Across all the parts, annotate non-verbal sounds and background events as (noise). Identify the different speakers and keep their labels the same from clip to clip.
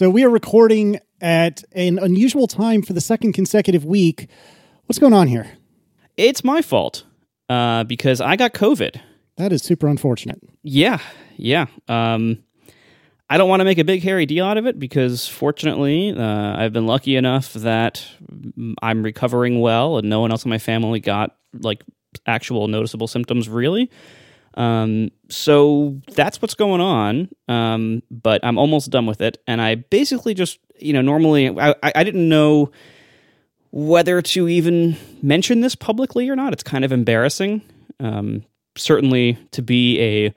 Speaker 1: So we are recording at an unusual time for the second consecutive week. What's going on here?
Speaker 2: It's my fault uh, because I got COVID.
Speaker 1: That is super unfortunate.
Speaker 2: Yeah, yeah. Um, I don't want to make a big hairy deal out of it because fortunately, uh, I've been lucky enough that I'm recovering well, and no one else in my family got like actual noticeable symptoms really. Um, so that's what's going on. Um, but I'm almost done with it, and I basically just you know normally I, I didn't know whether to even mention this publicly or not. It's kind of embarrassing. Um, certainly to be a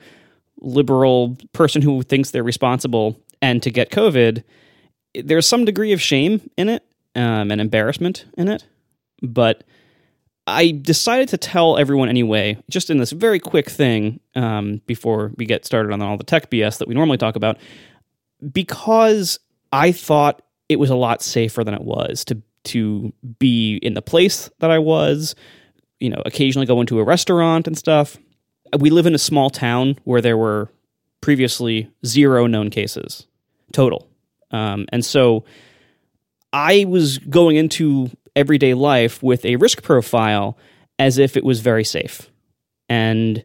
Speaker 2: liberal person who thinks they're responsible and to get COVID, there's some degree of shame in it um, and embarrassment in it. But I decided to tell everyone anyway, just in this very quick thing um, before we get started on all the tech BS that we normally talk about, because I thought it was a lot safer than it was to to be in the place that I was, you know, occasionally go into a restaurant and stuff. We live in a small town where there were previously zero known cases total. Um, and so I was going into everyday life with a risk profile as if it was very safe. And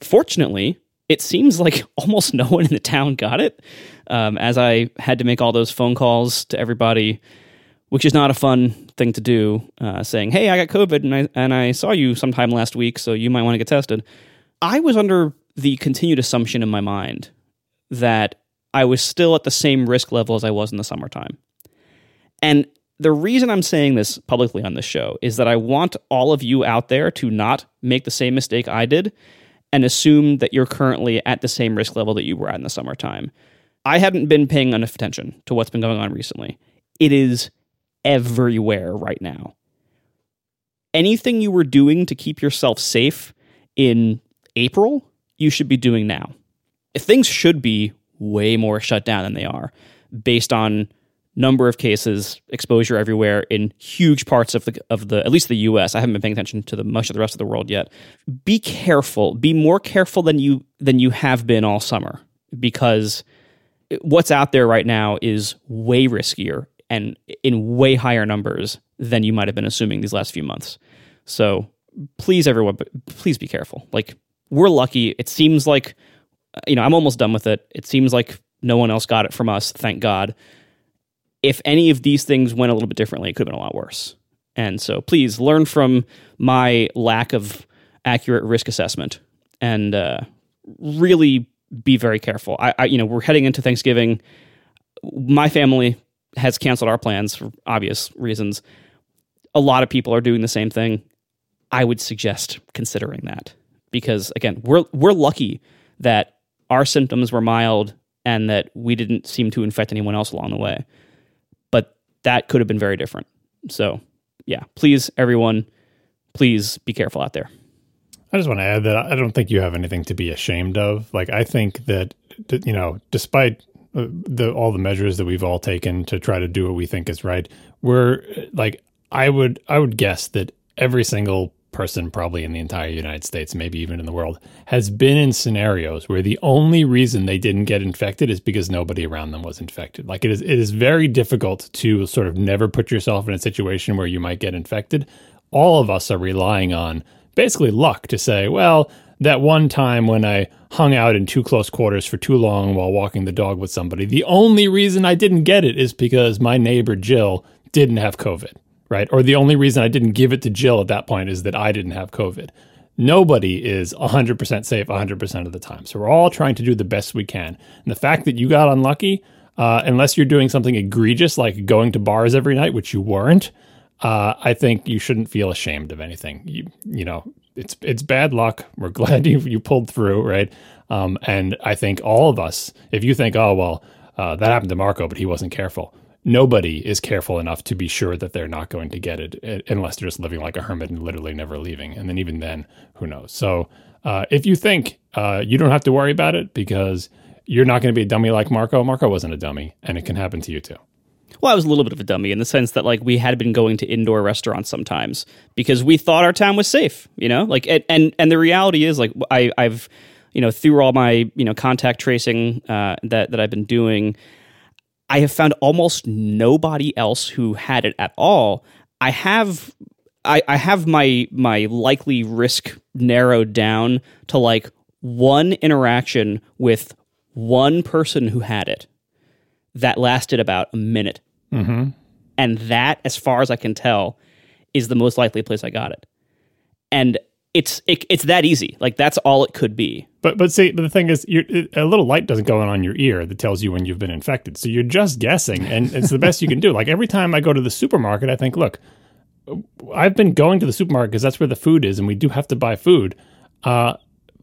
Speaker 2: fortunately, it seems like (laughs) almost no one in the town got it. Um, as I had to make all those phone calls to everybody, which is not a fun thing to do, uh, saying, "Hey, I got COVID and I and I saw you sometime last week, so you might want to get tested." I was under the continued assumption in my mind that I was still at the same risk level as I was in the summertime, and the reason I'm saying this publicly on this show is that I want all of you out there to not make the same mistake I did and assume that you're currently at the same risk level that you were at in the summertime. I hadn't been paying enough attention to what's been going on recently. It is everywhere right now. Anything you were doing to keep yourself safe in April, you should be doing now. Things should be way more shut down than they are based on number of cases, exposure everywhere in huge parts of the of the at least the US. I haven't been paying attention to the much of the rest of the world yet. Be careful. Be more careful than you than you have been all summer because what's out there right now is way riskier and in way higher numbers than you might have been assuming these last few months. So please everyone please be careful. Like we're lucky. It seems like you know, I'm almost done with it. It seems like no one else got it from us, thank God if any of these things went a little bit differently, it could have been a lot worse. And so please learn from my lack of accurate risk assessment and uh, really be very careful. I, I, you know, we're heading into Thanksgiving. My family has canceled our plans for obvious reasons. A lot of people are doing the same thing. I would suggest considering that because again, we're we're lucky that our symptoms were mild and that we didn't seem to infect anyone else along the way that could have been very different. So, yeah, please, everyone, please be careful out there.
Speaker 3: I just want to add that I don't think you have anything to be ashamed of. Like, I think that, you know, despite uh, the all the measures that we've all taken to try to do what we think is right, we're like, I would, I would guess that every single person probably in the entire United States, maybe even in the world, has been in scenarios where the only reason they didn't get infected is because nobody around them was infected. Like it is it is very difficult to sort of never put yourself in a situation where you might get infected. All of us are relying on basically luck to say, well, that one time when I hung out in too close quarters for too long while walking the dog with somebody, the only reason I didn't get it is because my neighbor Jill didn't have COVID right? Or the only reason I didn't give it to Jill at that point is that I didn't have COVID. Nobody is 100% safe 100% of the time. So we're all trying to do the best we can. And the fact that you got unlucky, uh, unless you're doing something egregious like going to bars every night, which you weren't, uh, I think you shouldn't feel ashamed of anything. You, you know, it's it's bad luck. We're (laughs) glad you you pulled through, right? Um, and I think all of us, if you think, oh well, uh, that happened to Marco, but he wasn't careful nobody is careful enough to be sure that they're not going to get it eh, unless they're just living like a hermit and literally never leaving. And then even then, who knows? So uh, if you think uh, you don't have to worry about it because you're not going to be a dummy like Marco, Marco wasn't a dummy, and it can happen to you too.
Speaker 2: Well, I was a little bit of a dummy in the sense that like we had been going to indoor restaurants sometimes because we thought our town was safe, you know. Like and and the reality is like I I've you know through all my you know contact tracing uh, that that I've been doing I have found almost nobody else who had it at all. I have I, I have my my likely risk narrowed down to like one interaction with one person who had it that lasted about a minute.
Speaker 3: Mm-hmm.
Speaker 2: And that, as far as I can tell, is the most likely place I got it. And it's it, it's that easy. Like that's all it could be.
Speaker 3: But but see, but the thing is, a little light doesn't go on on your ear that tells you when you've been infected. So you're just guessing, and it's the best you can do. Like every time I go to the supermarket, I think, look, I've been going to the supermarket because that's where the food is, and we do have to buy food. Uh,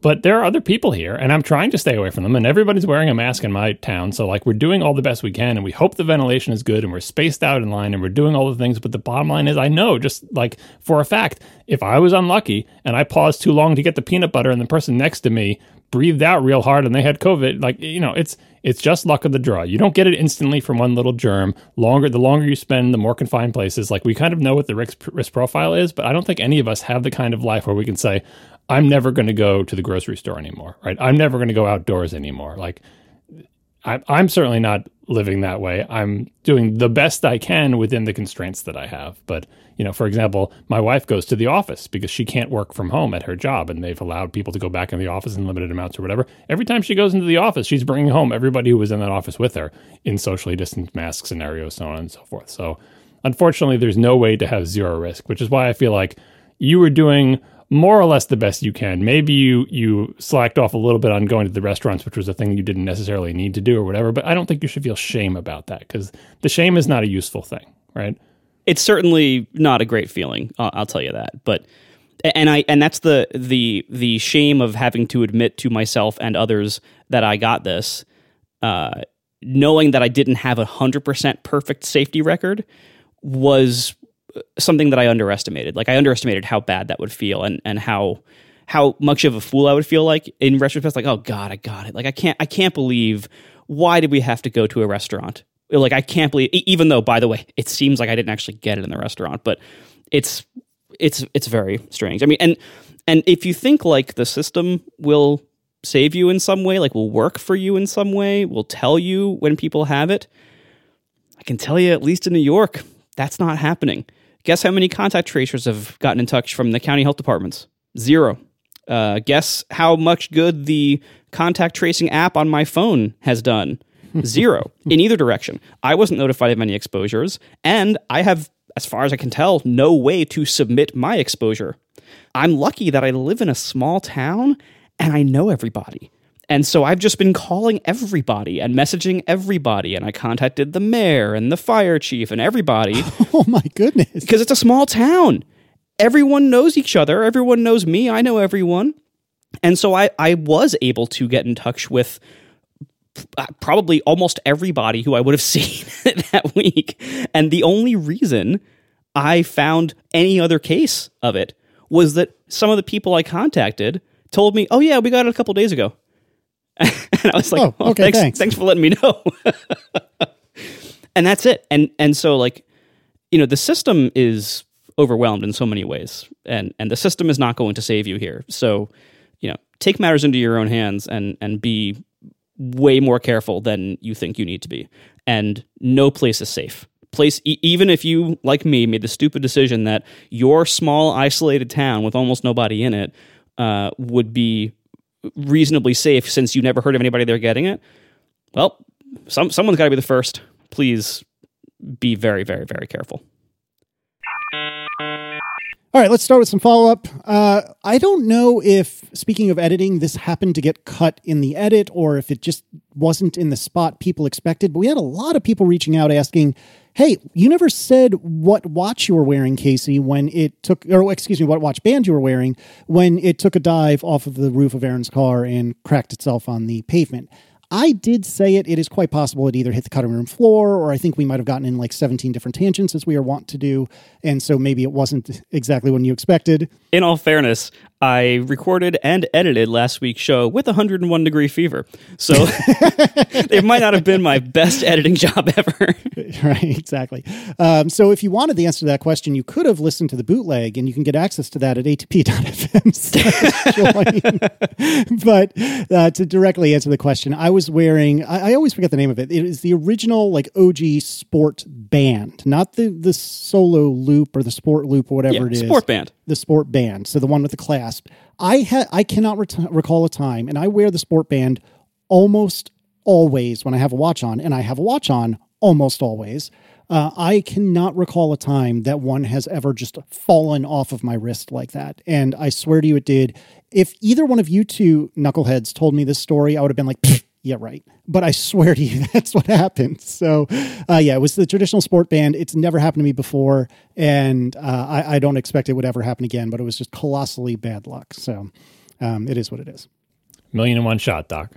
Speaker 3: but there are other people here, and I'm trying to stay away from them. And everybody's wearing a mask in my town, so like we're doing all the best we can, and we hope the ventilation is good, and we're spaced out in line, and we're doing all the things. But the bottom line is, I know just like for a fact, if I was unlucky and I paused too long to get the peanut butter, and the person next to me breathed out real hard and they had COVID, like you know, it's it's just luck of the draw. You don't get it instantly from one little germ. Longer, the longer you spend, the more confined places. Like we kind of know what the risk, risk profile is, but I don't think any of us have the kind of life where we can say, I'm never going to go to the grocery store anymore, right? I'm never going to go outdoors anymore. Like, I, I'm certainly not living that way. I'm doing the best I can within the constraints that I have. But, you know, for example, my wife goes to the office because she can't work from home at her job and they've allowed people to go back in the office in limited amounts or whatever. Every time she goes into the office, she's bringing home everybody who was in that office with her in socially distanced mask scenarios, so on and so forth. So, unfortunately, there's no way to have zero risk, which is why I feel like you were doing more or less the best you can. Maybe you you slacked off a little bit on going to the restaurants, which was a thing you didn't necessarily need to do or whatever. But I don't think you should feel shame about that because the shame is not a useful thing, right?
Speaker 2: It's certainly not a great feeling. I'll, tell you that. But and I and that's the the the shame of having to admit to myself and others that I got this, uh, knowing that I didn't have a hundred percent perfect safety record was something that I underestimated. Like I underestimated how bad that would feel and and how how much of a fool I would feel like in retrospect. Like, oh God, I got it. Like I can't I can't believe why did we have to go to a restaurant? Like I can't believe even though by the way, it seems like I didn't actually get it in the restaurant, but it's it's it's very strange. I mean, and and if you think like the system will save you in some way, like will work for you in some way, will tell you when people have it, I can tell you at least in New York, that's not happening. Guess how many contact tracers have gotten in touch from the county health departments? Zero. Uh, guess how much good the contact tracing app on my phone has done? (laughs) Zero in either direction. I wasn't notified of any exposures, and I have, as far as I can tell, no way to submit my exposure. I'm lucky that I live in a small town and I know everybody. And so I've just been calling everybody and messaging everybody. And I contacted the mayor and the fire chief and everybody. (laughs)
Speaker 1: oh my goodness.
Speaker 2: Because it's a small town. Everyone knows each other. Everyone knows me. I know everyone. And so I, I was able to get in touch with uh, probably almost everybody who I would have (laughs) seen (laughs) that week. And the only reason I found any other case of it was that some of the people I contacted told me, oh, yeah, we got it a couple days ago. (laughs) and I was like, oh, okay, thanks, thanks. thanks for letting me know. (laughs) and that's it. And and so like, you know, the system is overwhelmed in so many ways, and and the system is not going to save you here. So, you know, take matters into your own hands and and be way more careful than you think you need to be. And no place is safe. Place e- even if you like me made the stupid decision that your small isolated town with almost nobody in it uh, would be reasonably safe since you never heard of anybody there getting it, well, some someone's got to be the first. Please be very, very, very careful.
Speaker 1: All right, let's start with some follow up. Uh, I don't know if, speaking of editing, this happened to get cut in the edit or if it just wasn't in the spot people expected, but we had a lot of people reaching out asking, hey, you never said what watch you were wearing, Casey, when it took, or excuse me, what watch band you were wearing when it took a dive off of the roof of Aaron's car and cracked itself on the pavement. I did say it. It is quite possible it either hit the cutting room floor, or I think we might have gotten in like 17 different tangents as we are wont to do. And so maybe it wasn't exactly what you expected.
Speaker 2: In all fairness, I recorded and edited last week's show with 101 degree fever. So (laughs) it might not have been my best editing job ever. (laughs)
Speaker 1: right, exactly. Um, so if you wanted the answer to that question, you could have listened to the bootleg, and you can get access to that at atp.fm. (laughs) but uh, to directly answer the question, I was wearing, I, I, always forget the name of it. It is the original, like, OG sport band, not the, the solo loop or the sport loop or whatever
Speaker 2: yeah,
Speaker 1: it is.
Speaker 2: Sport band.
Speaker 1: The sport band. So the one with the clasp. I, ha- I cannot recall a time, and I wear the sport band almost always when I have a watch on, and I have a watch on almost always. Uh, I cannot recall a time that one has ever just fallen off of my wrist like that. And I swear to you, it did. If either one of you two knuckleheads told me this story, I would have been like, yeah, right. But I swear to you, (laughs) that's what happened. So, uh, yeah, it was the traditional sport band. It's never happened to me before. And uh, I, I, don't expect it would ever happen again, but it was just colossally bad luck. So, um, it is what it is.
Speaker 3: Million and one shot, Doc.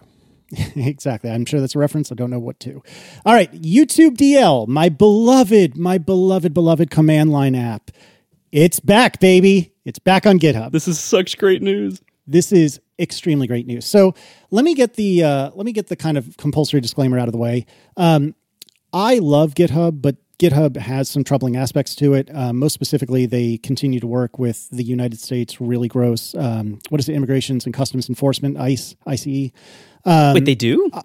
Speaker 3: (laughs)
Speaker 1: exactly. I'm sure that's a reference. I don't know what to. All right. YouTube DL, my beloved, my beloved, beloved command line app. It's back, baby. It's back on GitHub.
Speaker 2: This is such great news.
Speaker 1: This is extremely great news. So let me get the uh, let me get the kind of compulsory disclaimer out of the way. Um, I love GitHub, but GitHub has some troubling aspects to it. Um, most specifically, they continue to work with the United States really gross. Um, what is it? Immigrations and Customs Enforcement, ICE, ICE.
Speaker 2: Um, Wait, they do?
Speaker 1: Uh,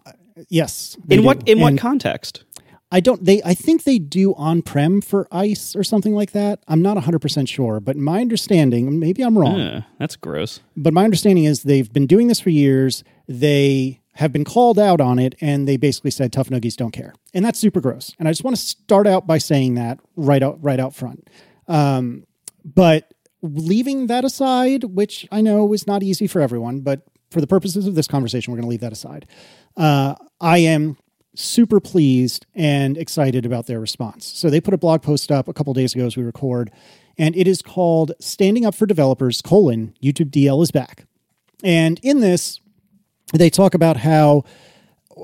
Speaker 1: yes.
Speaker 2: In
Speaker 1: do.
Speaker 2: what in
Speaker 1: and
Speaker 2: what context?
Speaker 1: I don't. They. I think they do on prem for ICE or something like that. I'm not 100 percent sure, but my understanding, maybe I'm wrong.
Speaker 2: Uh, that's gross.
Speaker 1: But my understanding is they've been doing this for years. They have been called out on it, and they basically said tough noogies don't care, and that's super gross. And I just want to start out by saying that right out right out front. Um, but leaving that aside, which I know is not easy for everyone, but for the purposes of this conversation, we're going to leave that aside. Uh, I am super pleased and excited about their response. So they put a blog post up a couple days ago as we record, and it is called "Standing Up for Developers: colon YouTube DL is back." And in this, they talk about how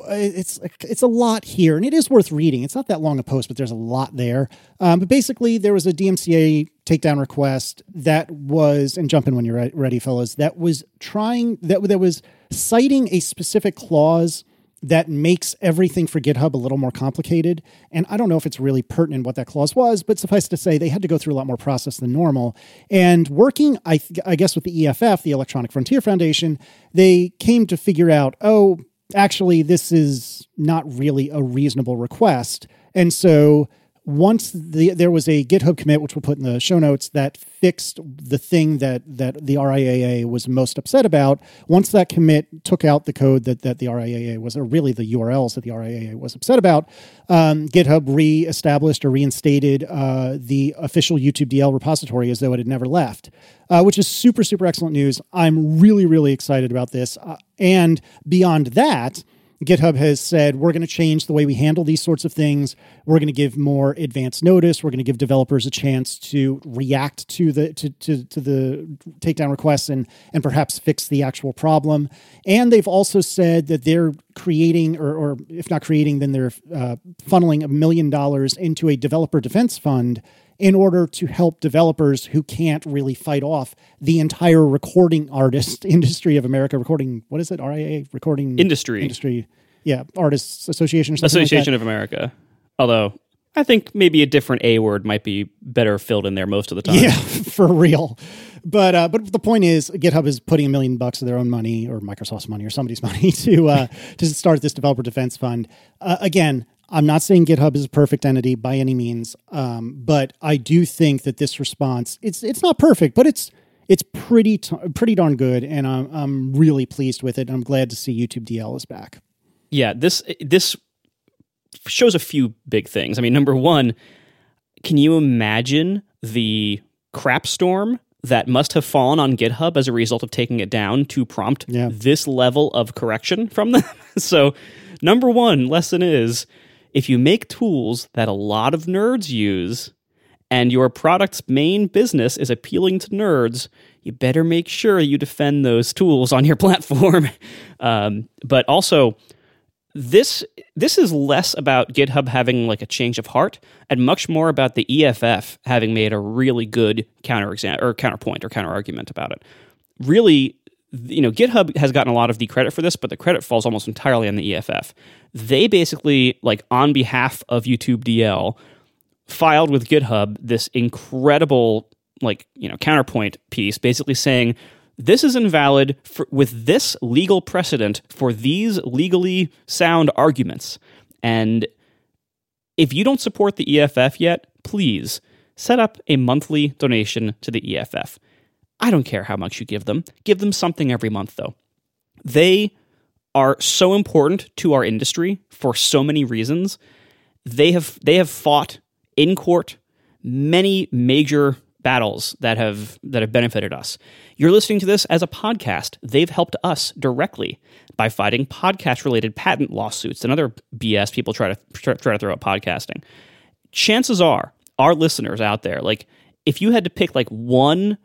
Speaker 1: it's it's a lot here, and it is worth reading. It's not that long a post, but there's a lot there. Um, but basically, there was a DMCA takedown request that was, and jump in when you're ready, fellas. That was trying that that was citing a specific clause that makes everything for GitHub a little more complicated. And I don't know if it's really pertinent what that clause was, but suffice to say, they had to go through a lot more process than normal. And working, I, th- I guess, with the EFF, the Electronic Frontier Foundation, they came to figure out, oh, actually, this is not really a reasonable request. And so once the, there was a GitHub commit, which we'll put in the show notes, that fixed the thing that that the RIAA was most upset about. Once that commit took out the code that that the RIAA was, or really the URLs that the RIAA was upset about, um, GitHub re-established or reinstated uh, the official YouTube DL repository as though it had never left, uh, which is super super excellent news. I'm really really excited about this, uh, and beyond that GitHub has said we're going to change the way we handle these sorts of things. We're going to give more advance notice. We're going to give developers a chance to react to the to, to, to the takedown requests and and perhaps fix the actual problem. And they've also said that they're creating, or, or if not creating, then they're uh, funneling a million dollars into a developer defense fund in order to help developers who can't really fight off the entire recording artist (laughs) industry of America. Recording, what is it? RIA recording
Speaker 2: industry
Speaker 1: industry. Yeah, Artists Association.
Speaker 2: Association
Speaker 1: like
Speaker 2: of America. Although I think maybe a different A word might be better filled in there most of the time.
Speaker 1: Yeah, (laughs) for real. But uh, but the point is, GitHub is putting a million bucks of their own money, or Microsoft's money, or somebody's (laughs) money to uh, to start this developer defense fund. Uh, again, I'm not saying GitHub is a perfect entity by any means, um, but I do think that this response it's it's not perfect, but it's it's pretty t- pretty darn good, and I'm I'm really pleased with it. I'm glad to see YouTube DL is back.
Speaker 2: Yeah, this this shows a few big things. I mean, number one, can you imagine the crap storm that must have fallen on GitHub as a result of taking it down to prompt
Speaker 1: yeah.
Speaker 2: this level of correction from them? (laughs) so, number one lesson is if you make tools that a lot of nerds use and your product's main business is appealing to nerds, you better make sure you defend those tools on your (laughs) platform. um, but also, this this is less about GitHub having like a change of heart and much more about the EFF having made a really good counter or counterpoint or counter argument about it. really you know github has gotten a lot of the credit for this but the credit falls almost entirely on the eff they basically like on behalf of youtube dl filed with github this incredible like you know counterpoint piece basically saying this is invalid for, with this legal precedent for these legally sound arguments. And if you don't support the eff yet please set up a monthly donation to the eff I don't care how much you give them. Give them something every month, though. They are so important to our industry for so many reasons. They have they have fought in court many major battles that have that have benefited us. You're listening to this as a podcast. They've helped us directly by fighting podcast related patent lawsuits and other BS people try to try to throw at podcasting. Chances are, our listeners out there, like if you had to pick like one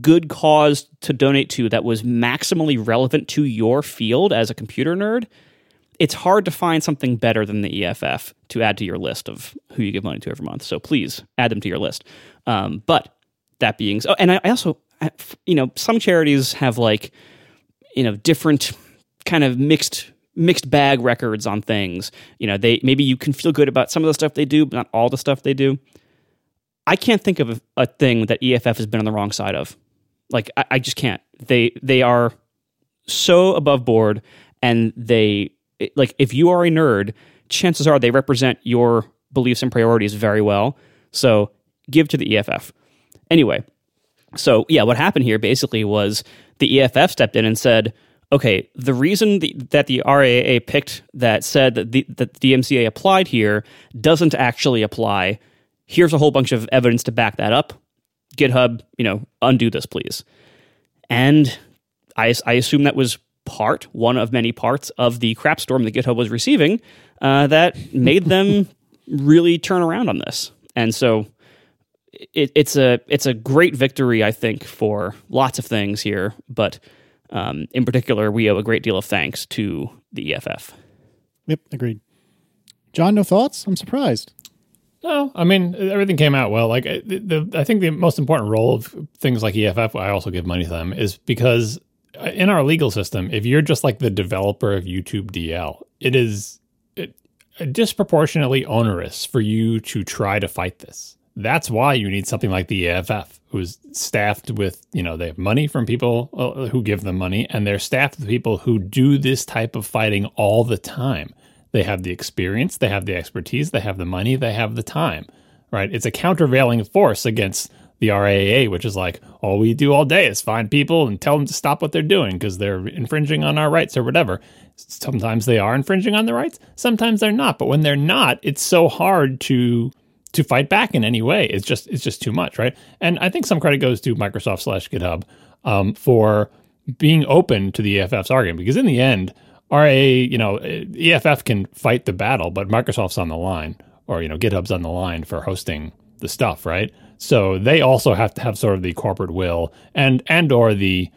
Speaker 2: good cause to donate to that was maximally relevant to your field as a computer nerd, it's hard to find something better than the EFF to add to your list of who you give money to every month. So please add them to your list. Um, but that being so, and I, I also, you know, some charities have like, you know, different kind of mixed mixed bag records on things. You know, they maybe you can feel good about some of the stuff they do, but not all the stuff they do. I can't think of a, thing that EFF has been on the wrong side of. Like I, I just can't. They they are so above board, and they like if you are a nerd, chances are they represent your beliefs and priorities very well. So give to the EFF. Anyway, so yeah, what happened here basically was the EFF stepped in and said, okay, the reason the, that the RIAA picked that said that the, that the DMCA applied here doesn't actually apply here's a whole bunch of evidence to back that up. GitHub, you know, undo this, please. And I, I assume that was part, one of many parts of the crap storm that GitHub was receiving uh, that made them (laughs) really turn around on this. And so it, it's a it's a great victory, I think, for lots of things here, but um, in particular, we owe a great deal of thanks to the EFF.
Speaker 1: Yep, agreed. John, no thoughts? I'm surprised.
Speaker 3: No, I mean everything came out well. Like the, the, I think the most important role of things like EFF, I also give money to them, is because uh, in our legal system, if you're just like the developer of YouTube DL, it is it, disproportionately onerous for you to try to fight this. That's why you need something like the EFF, who's staffed with, you know, they have money from people uh, who give them money, and they're staffed with people who do this type of fighting all the time. They have the experience, they have the expertise, they have the money, they have the time, right? It's a countervailing force against the RIAA, which is like, all we do all day is find people and tell them to stop what they're doing because they're infringing on our rights or whatever. Sometimes they are infringing on the rights, sometimes they're not. But when they're not, it's so hard to to fight back in any way. It's just it's just too much, right? And I think some credit goes to Microsoft slash GitHub um, for being open to the EFF's argument because in the end, RA, you know, EFF can fight the battle, but Microsoft's on the line, or you know, GitHub's on the line for hosting the stuff, right? So they also have to have sort of the corporate will and and or the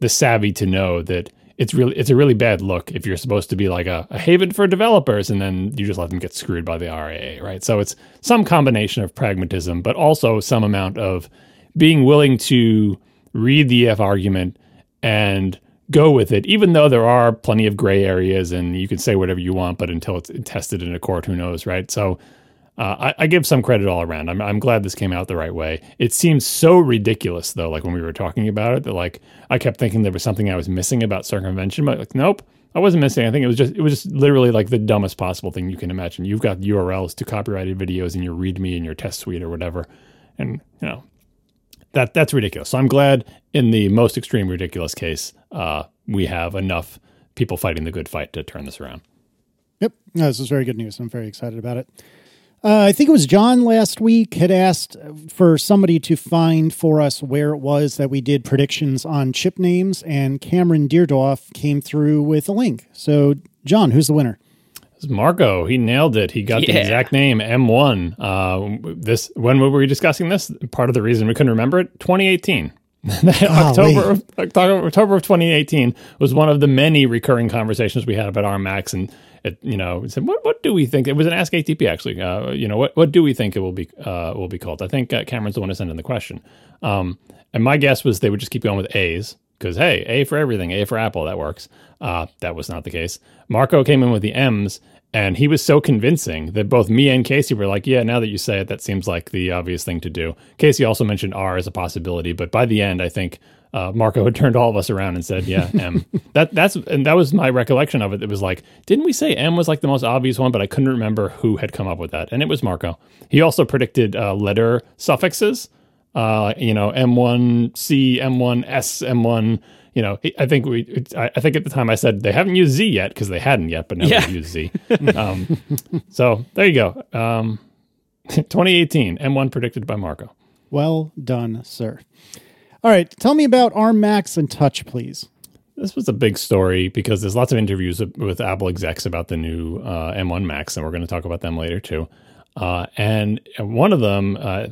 Speaker 3: the savvy to know that it's really it's a really bad look if you're supposed to be like a, a haven for developers and then you just let them get screwed by the RIAA, right? So it's some combination of pragmatism, but also some amount of being willing to read the EF argument and go with it, even though there are plenty of gray areas and you can say whatever you want, but until it's tested in a court, who knows, right? So uh, I, I, give some credit all around. I'm, I'm glad this came out the right way. It seems so ridiculous, though, like when we were talking about it, that like I kept thinking there was something I was missing about circumvention, but like, nope. I wasn't missing. I think it was just it was just literally like the dumbest possible thing you can imagine. You've got URLs to copyrighted videos in your README and your test suite or whatever, and you know that that's ridiculous. So I'm glad in the most extreme ridiculous case, uh, we have enough people fighting the good fight to turn this around.
Speaker 1: Yep, no, this is very good news. I'm very excited about it. Uh, I think it was John last week had asked for somebody to find for us where it was that we did predictions on chip names, and Cameron Deardorff came through with a link. So, John, who's the winner?
Speaker 3: Marco. He nailed it. He got yeah. the exact name M1. Uh, this when were we discussing this? Part of the reason we couldn't remember it, 2018. (laughs) October, of, October, October of 2018 was one of the many recurring conversations we had about ARM Macs, and it, you know, said, what what do we think? It was an Ask ATP actually. Uh, you know, what what do we think it will be uh, will be called? I think uh, Cameron's the one who sent in the question. Um, and my guess was they would just keep going with A's because hey, A for everything, A for Apple, that works. Uh, that was not the case. Marco came in with the M's, and he was so convincing that both me and Casey were like, yeah, now that you say it, that seems like the obvious thing to do. Casey also mentioned R as a possibility, but by the end, I think uh, Marco had (laughs) turned all of us around and said, "Yeah, M." (laughs) that that's and that was my recollection of it. It was like, didn't we say M was like the most obvious one? But I couldn't remember who had come up with that, and it was Marco. He also predicted uh, letter suffixes. Uh, you know, M1C, M1S, M1. You know, I think we. I think at the time I said they haven't used Z yet because they hadn't yet, but now yeah. they use Z. (laughs) um, so there you go. Um, (laughs) 2018 M1 predicted by Marco.
Speaker 1: Well done, sir. All right, tell me about ARM Macs and Touch, please.
Speaker 3: This was a big story because there's lots of interviews with Apple execs about the new uh, M1 Macs, and we're going to talk about them later too. Uh, and one of them, uh,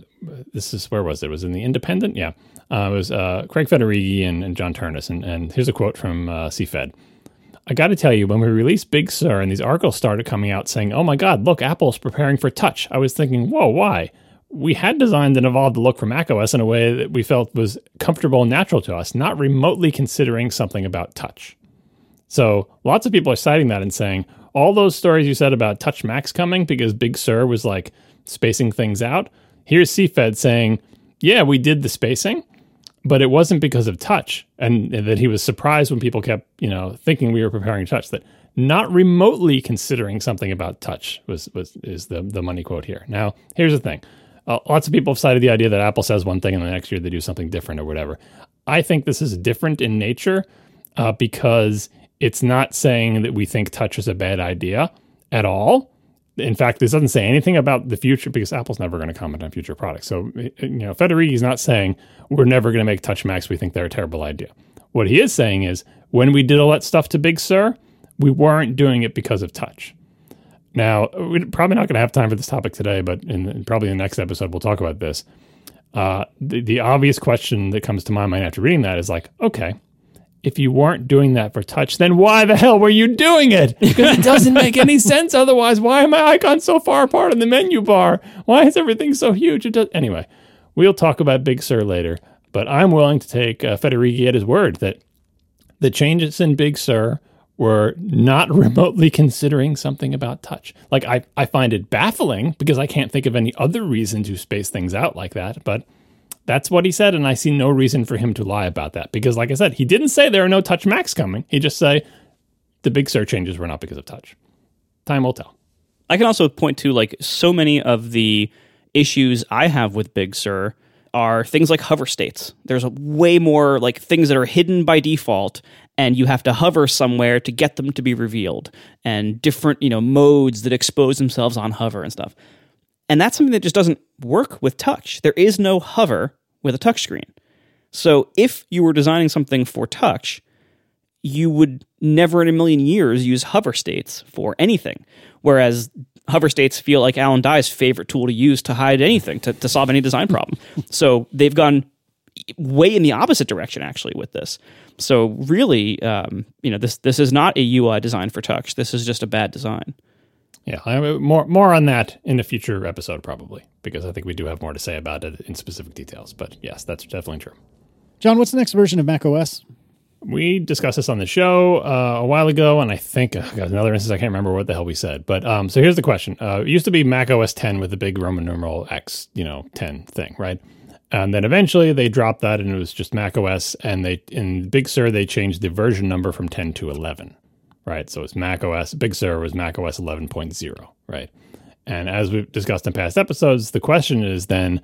Speaker 3: this is where was it? it? was in the Independent, yeah. Uh, it was uh, Craig Federighi and, and, John Ternus. and, and here's a quote from uh, CFED. I got to tell you, when we released Big Sur and these articles started coming out saying, "Oh my God, look, Apple's preparing for Touch," I was thinking, "Whoa, why?" we had designed and evolved the look for macOS in a way that we felt was comfortable and natural to us, not remotely considering something about touch. So lots of people are citing that and saying, all those stories you said about Touch Macs coming because Big Sur was like spacing things out. Here's CFED saying, yeah, we did the spacing, but it wasn't because of touch. And, and that he was surprised when people kept, you know, thinking we were preparing touch that not remotely considering something about touch was, was is the, the money quote here. Now, here's the thing uh, lots of people have cited the idea that Apple says one thing and the next year they do something different or whatever. I think this is different in nature uh, because it's not saying that we think touch is a bad idea at all. In fact, this doesn't say anything about the future because Apple's never going to comment on future products. So, you know, Federighi is not saying we're never going to make Touch Macs. We think they're a terrible idea. What he is saying is when we did all that stuff to Big Sur, we weren't doing it because of touch. Now, we're probably not going to have time for this topic today, but in, in probably the next episode, we'll talk about this. Uh, the, the obvious question that comes to my mind after reading that is like, okay, if you weren't doing that for touch, then why the hell were you doing it? (laughs) Because it doesn't make any sense otherwise. Why are my icons so far apart in the menu bar? Why is everything so huge? It does anyway. We'll talk about Big Sur later, but I'm willing to take uh, Federighi at his word that the changes in Big Sur were not (laughs) remotely considering something about touch. Like I, I find it baffling because I can't think of any other reason to space things out like that, but that's what he said, and I see no reason for him to lie about that. Because like I said, he didn't say there are no touch Macs coming. He just say the Big Sur changes were not because of touch. Time will tell.
Speaker 2: I can also point to like so many of the issues I have with Big Sur are things like hover states. There's a way more like things that are hidden by default and you have to hover somewhere to get them to be revealed and different, you know, modes that expose themselves on hover and stuff. And that's something that just doesn't work with touch. There is no hover with a touchscreen. So if you were designing something for touch, you would never in a million years use hover states for anything. Whereas hover states feel like Alan Dye's favorite tool to use to hide anything, to, to solve any design problem. (laughs) so they've gone way in the opposite direction actually with this. So really, um, you know, this this is not a UI design for touch. This is just a bad design.
Speaker 3: Yeah, more more on that in a future episode probably because I think we do have more to say about it in specific details. But yes, that's definitely true.
Speaker 1: John, what's the next version of Mac OS?
Speaker 3: We discussed this on the show uh, a while ago, and I think uh, another instance I can't remember what the hell we said. But um, so here's the question: uh, It used to be Mac OS 10 with the big Roman numeral X, you know, 10 thing, right? And then eventually they dropped that, and it was just Mac OS. And they in Big Sur they changed the version number from 10 to 11, right? So it's Mac OS. Big Sur was Mac OS 11.0, right? And as we've discussed in past episodes, the question is then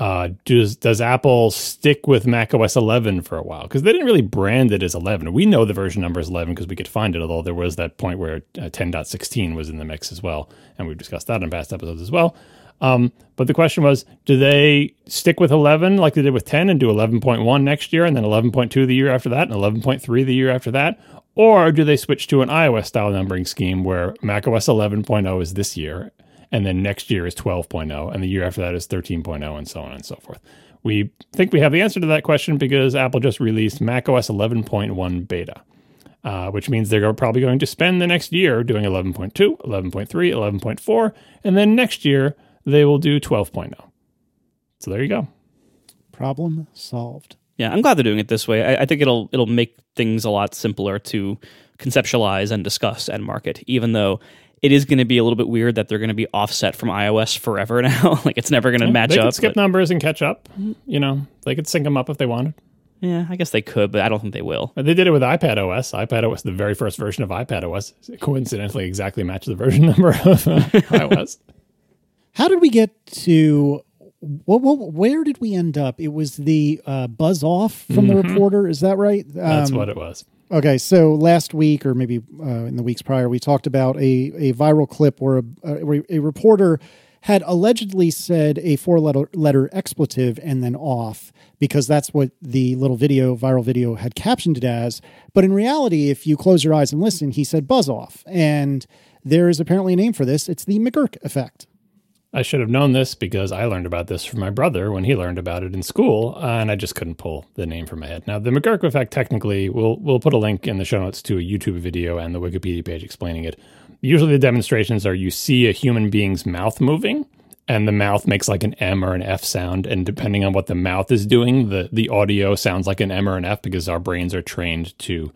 Speaker 3: uh, does does Apple stick with Mac OS 11 for a while? Because they didn't really brand it as 11. We know the version number is 11 because we could find it, although there was that point where uh, 10.16 was in the mix as well, and we've discussed that in past episodes as well. Um, but the question was, do they stick with 11 like they did with 10 and do 11.1 next year, and then 11.2 the year after that, and 11.3 the year after that? Or do they switch to an iOS style numbering scheme where Mac OS 11.0 is this year and then next year is 12.0 and the year after that is 13.0 and so on and so forth? We think we have the answer to that question because apple just released macOS 11.1 beta uh, which means they're probably going to spend the next year doing 11.2 11.3 11.4 and then next year they will do 12.0 so there you go.
Speaker 1: Problem solved
Speaker 2: Yeah, I'm glad they're doing it this way. I, I think it'll it'll make things a lot simpler to conceptualize and discuss and market, even though it is going to be a little bit weird that they're going to be offset from iOS forever (laughs) now. like it's never going to match
Speaker 3: they
Speaker 2: up.
Speaker 3: could skip
Speaker 2: but-
Speaker 3: numbers and catch up. You know, they could sync them up if they wanted.
Speaker 2: yeah, I guess they could, but I don't think they will.
Speaker 3: But They did it with iPad OS. iPad OS, the very first version of iPad OS, coincidentally exactly matched the version (laughs) number of uh, (laughs) iOS.
Speaker 1: How did we get to? What, what, where did we end up? It was the uh, buzz off from the reporter. Is that right?
Speaker 3: That's
Speaker 1: Um,
Speaker 3: what it was.
Speaker 1: Okay, so last week, or maybe uh, in the weeks prior, we talked about a, a viral clip where a, a, a reporter had allegedly said a four letter, letter expletive and then off because that's what the little video, viral video, had captioned it as. But in reality, if you close your eyes and listen, he said buzz off. And there is apparently a name for this it's the McGurk effect.
Speaker 3: I should have known this because I learned about this from my brother when he learned about it in school, uh, and I just couldn't pull the name from my head. Now, the McGurk effect, technically, we'll we'll put a link in the show notes to a YouTube video and the Wikipedia page explaining it. Usually, the demonstrations are you see a human being's mouth moving, and the mouth makes like an M or an F sound, and depending on what the mouth is doing, the the audio sounds like an M or an F because our brains are trained to,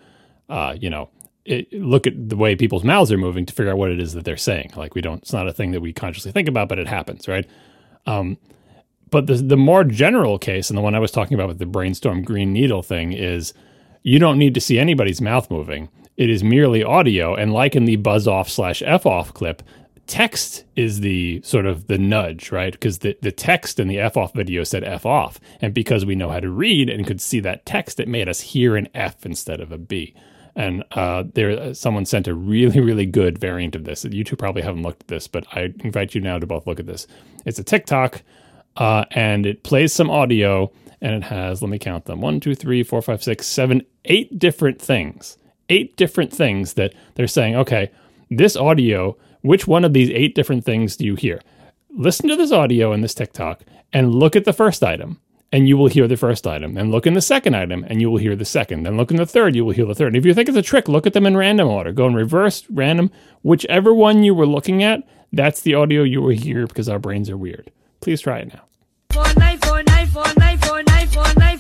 Speaker 3: uh, you know, it, look at the way people's mouths are moving to figure out what it is that they're saying. Like we don't, it's not a thing that we consciously think about, but it happens, right? Um, but the the more general case, and the one I was talking about with the brainstorm green needle thing, is you don't need to see anybody's mouth moving. It is merely audio, and like in the buzz off slash f off clip, text is the sort of the nudge, right? Because the, the text in the F off video said F off. And because we know how to read and could see that text, it made us hear an F instead of a B. And uh, there, someone sent a really, really good variant of this. You two probably haven't looked at this, but I invite you now to both look at this. It's a TikTok, uh, and it plays some audio, and it has, let me count them one, two, three, four, five, six, seven, eight different things. Eight different things that they're saying, okay, this audio, which one of these eight different things do you hear? Listen to this audio in this TikTok and look at the first item, and you will hear the first item. And look in the second item, and you will hear the second. Then look in the third, you will hear the third. And if you think it's a trick, look at them in random order. Go in reverse, random. Whichever one you were looking at, that's the audio you will hear because our brains are weird. Please try it now.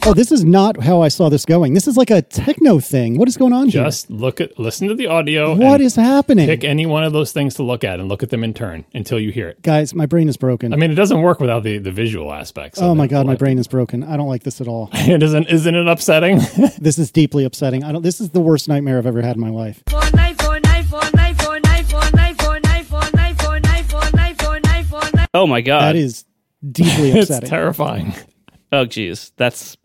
Speaker 1: Oh, this is not how I saw this going. This is like a techno thing. What is going on here?
Speaker 3: Just look at, listen to the audio.
Speaker 1: What is happening?
Speaker 3: Pick any one of those things to look at and look at them in turn until you hear it.
Speaker 1: Guys, my brain is broken.
Speaker 3: I mean, it doesn't work without the, the visual aspects.
Speaker 1: oh my god, my brain is broken. I don't like this at all.
Speaker 3: It isn't, isn't it upsetting?
Speaker 1: this is deeply upsetting. I don't this is the worst nightmare I've ever had in my life.
Speaker 2: Oh my god.
Speaker 1: That is deeply upsetting.
Speaker 3: it's terrifying.
Speaker 2: Oh geez. That's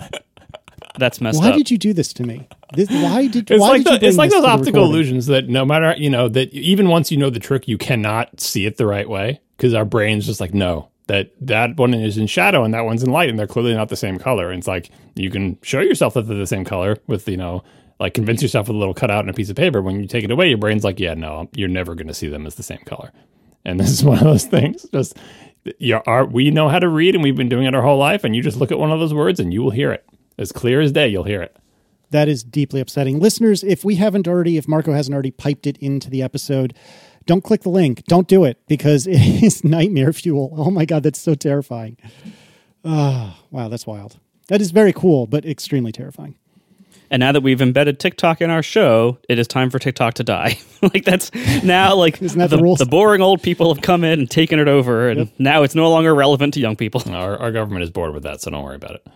Speaker 2: that's messed
Speaker 1: Why
Speaker 2: up.
Speaker 1: did you do this to me? This, why did
Speaker 3: It's
Speaker 1: why
Speaker 3: like
Speaker 1: did you
Speaker 3: the, it's like those optical illusions that no matter you know that even once you know the trick, you cannot see it the right way because our brains just like no that that one is in shadow and that one's in light and they're clearly not the same color. And it's like you can show yourself that they're the same color with you know like convince yourself with a little cutout and a piece of paper. When you take it away, your brain's like yeah no you're never going to see them as the same color. And (laughs) this is one of those things. Just you are we know how to read and we've been doing it our whole life. And you just look at one of those words and you will hear it as clear as day. You'll hear it.
Speaker 1: That is deeply upsetting. Listeners, if we haven't already, if Marco hasn't already piped it into the episode, don't click the link. Don't do it because it (laughs) is nightmare fuel. Oh my God, that's so terrifying. Oh, wow, that's wild. That is very cool, but extremely terrifying.
Speaker 2: And now that we've embedded TikTok in our show, it is time for TikTok to die. (laughs) like that's now like (laughs)
Speaker 1: Isn't that
Speaker 2: the,
Speaker 1: the rules?
Speaker 2: the boring old people have come in and taken it over, and now it's no longer relevant to young people.
Speaker 3: Our, our government is bored with that, so don't worry about it.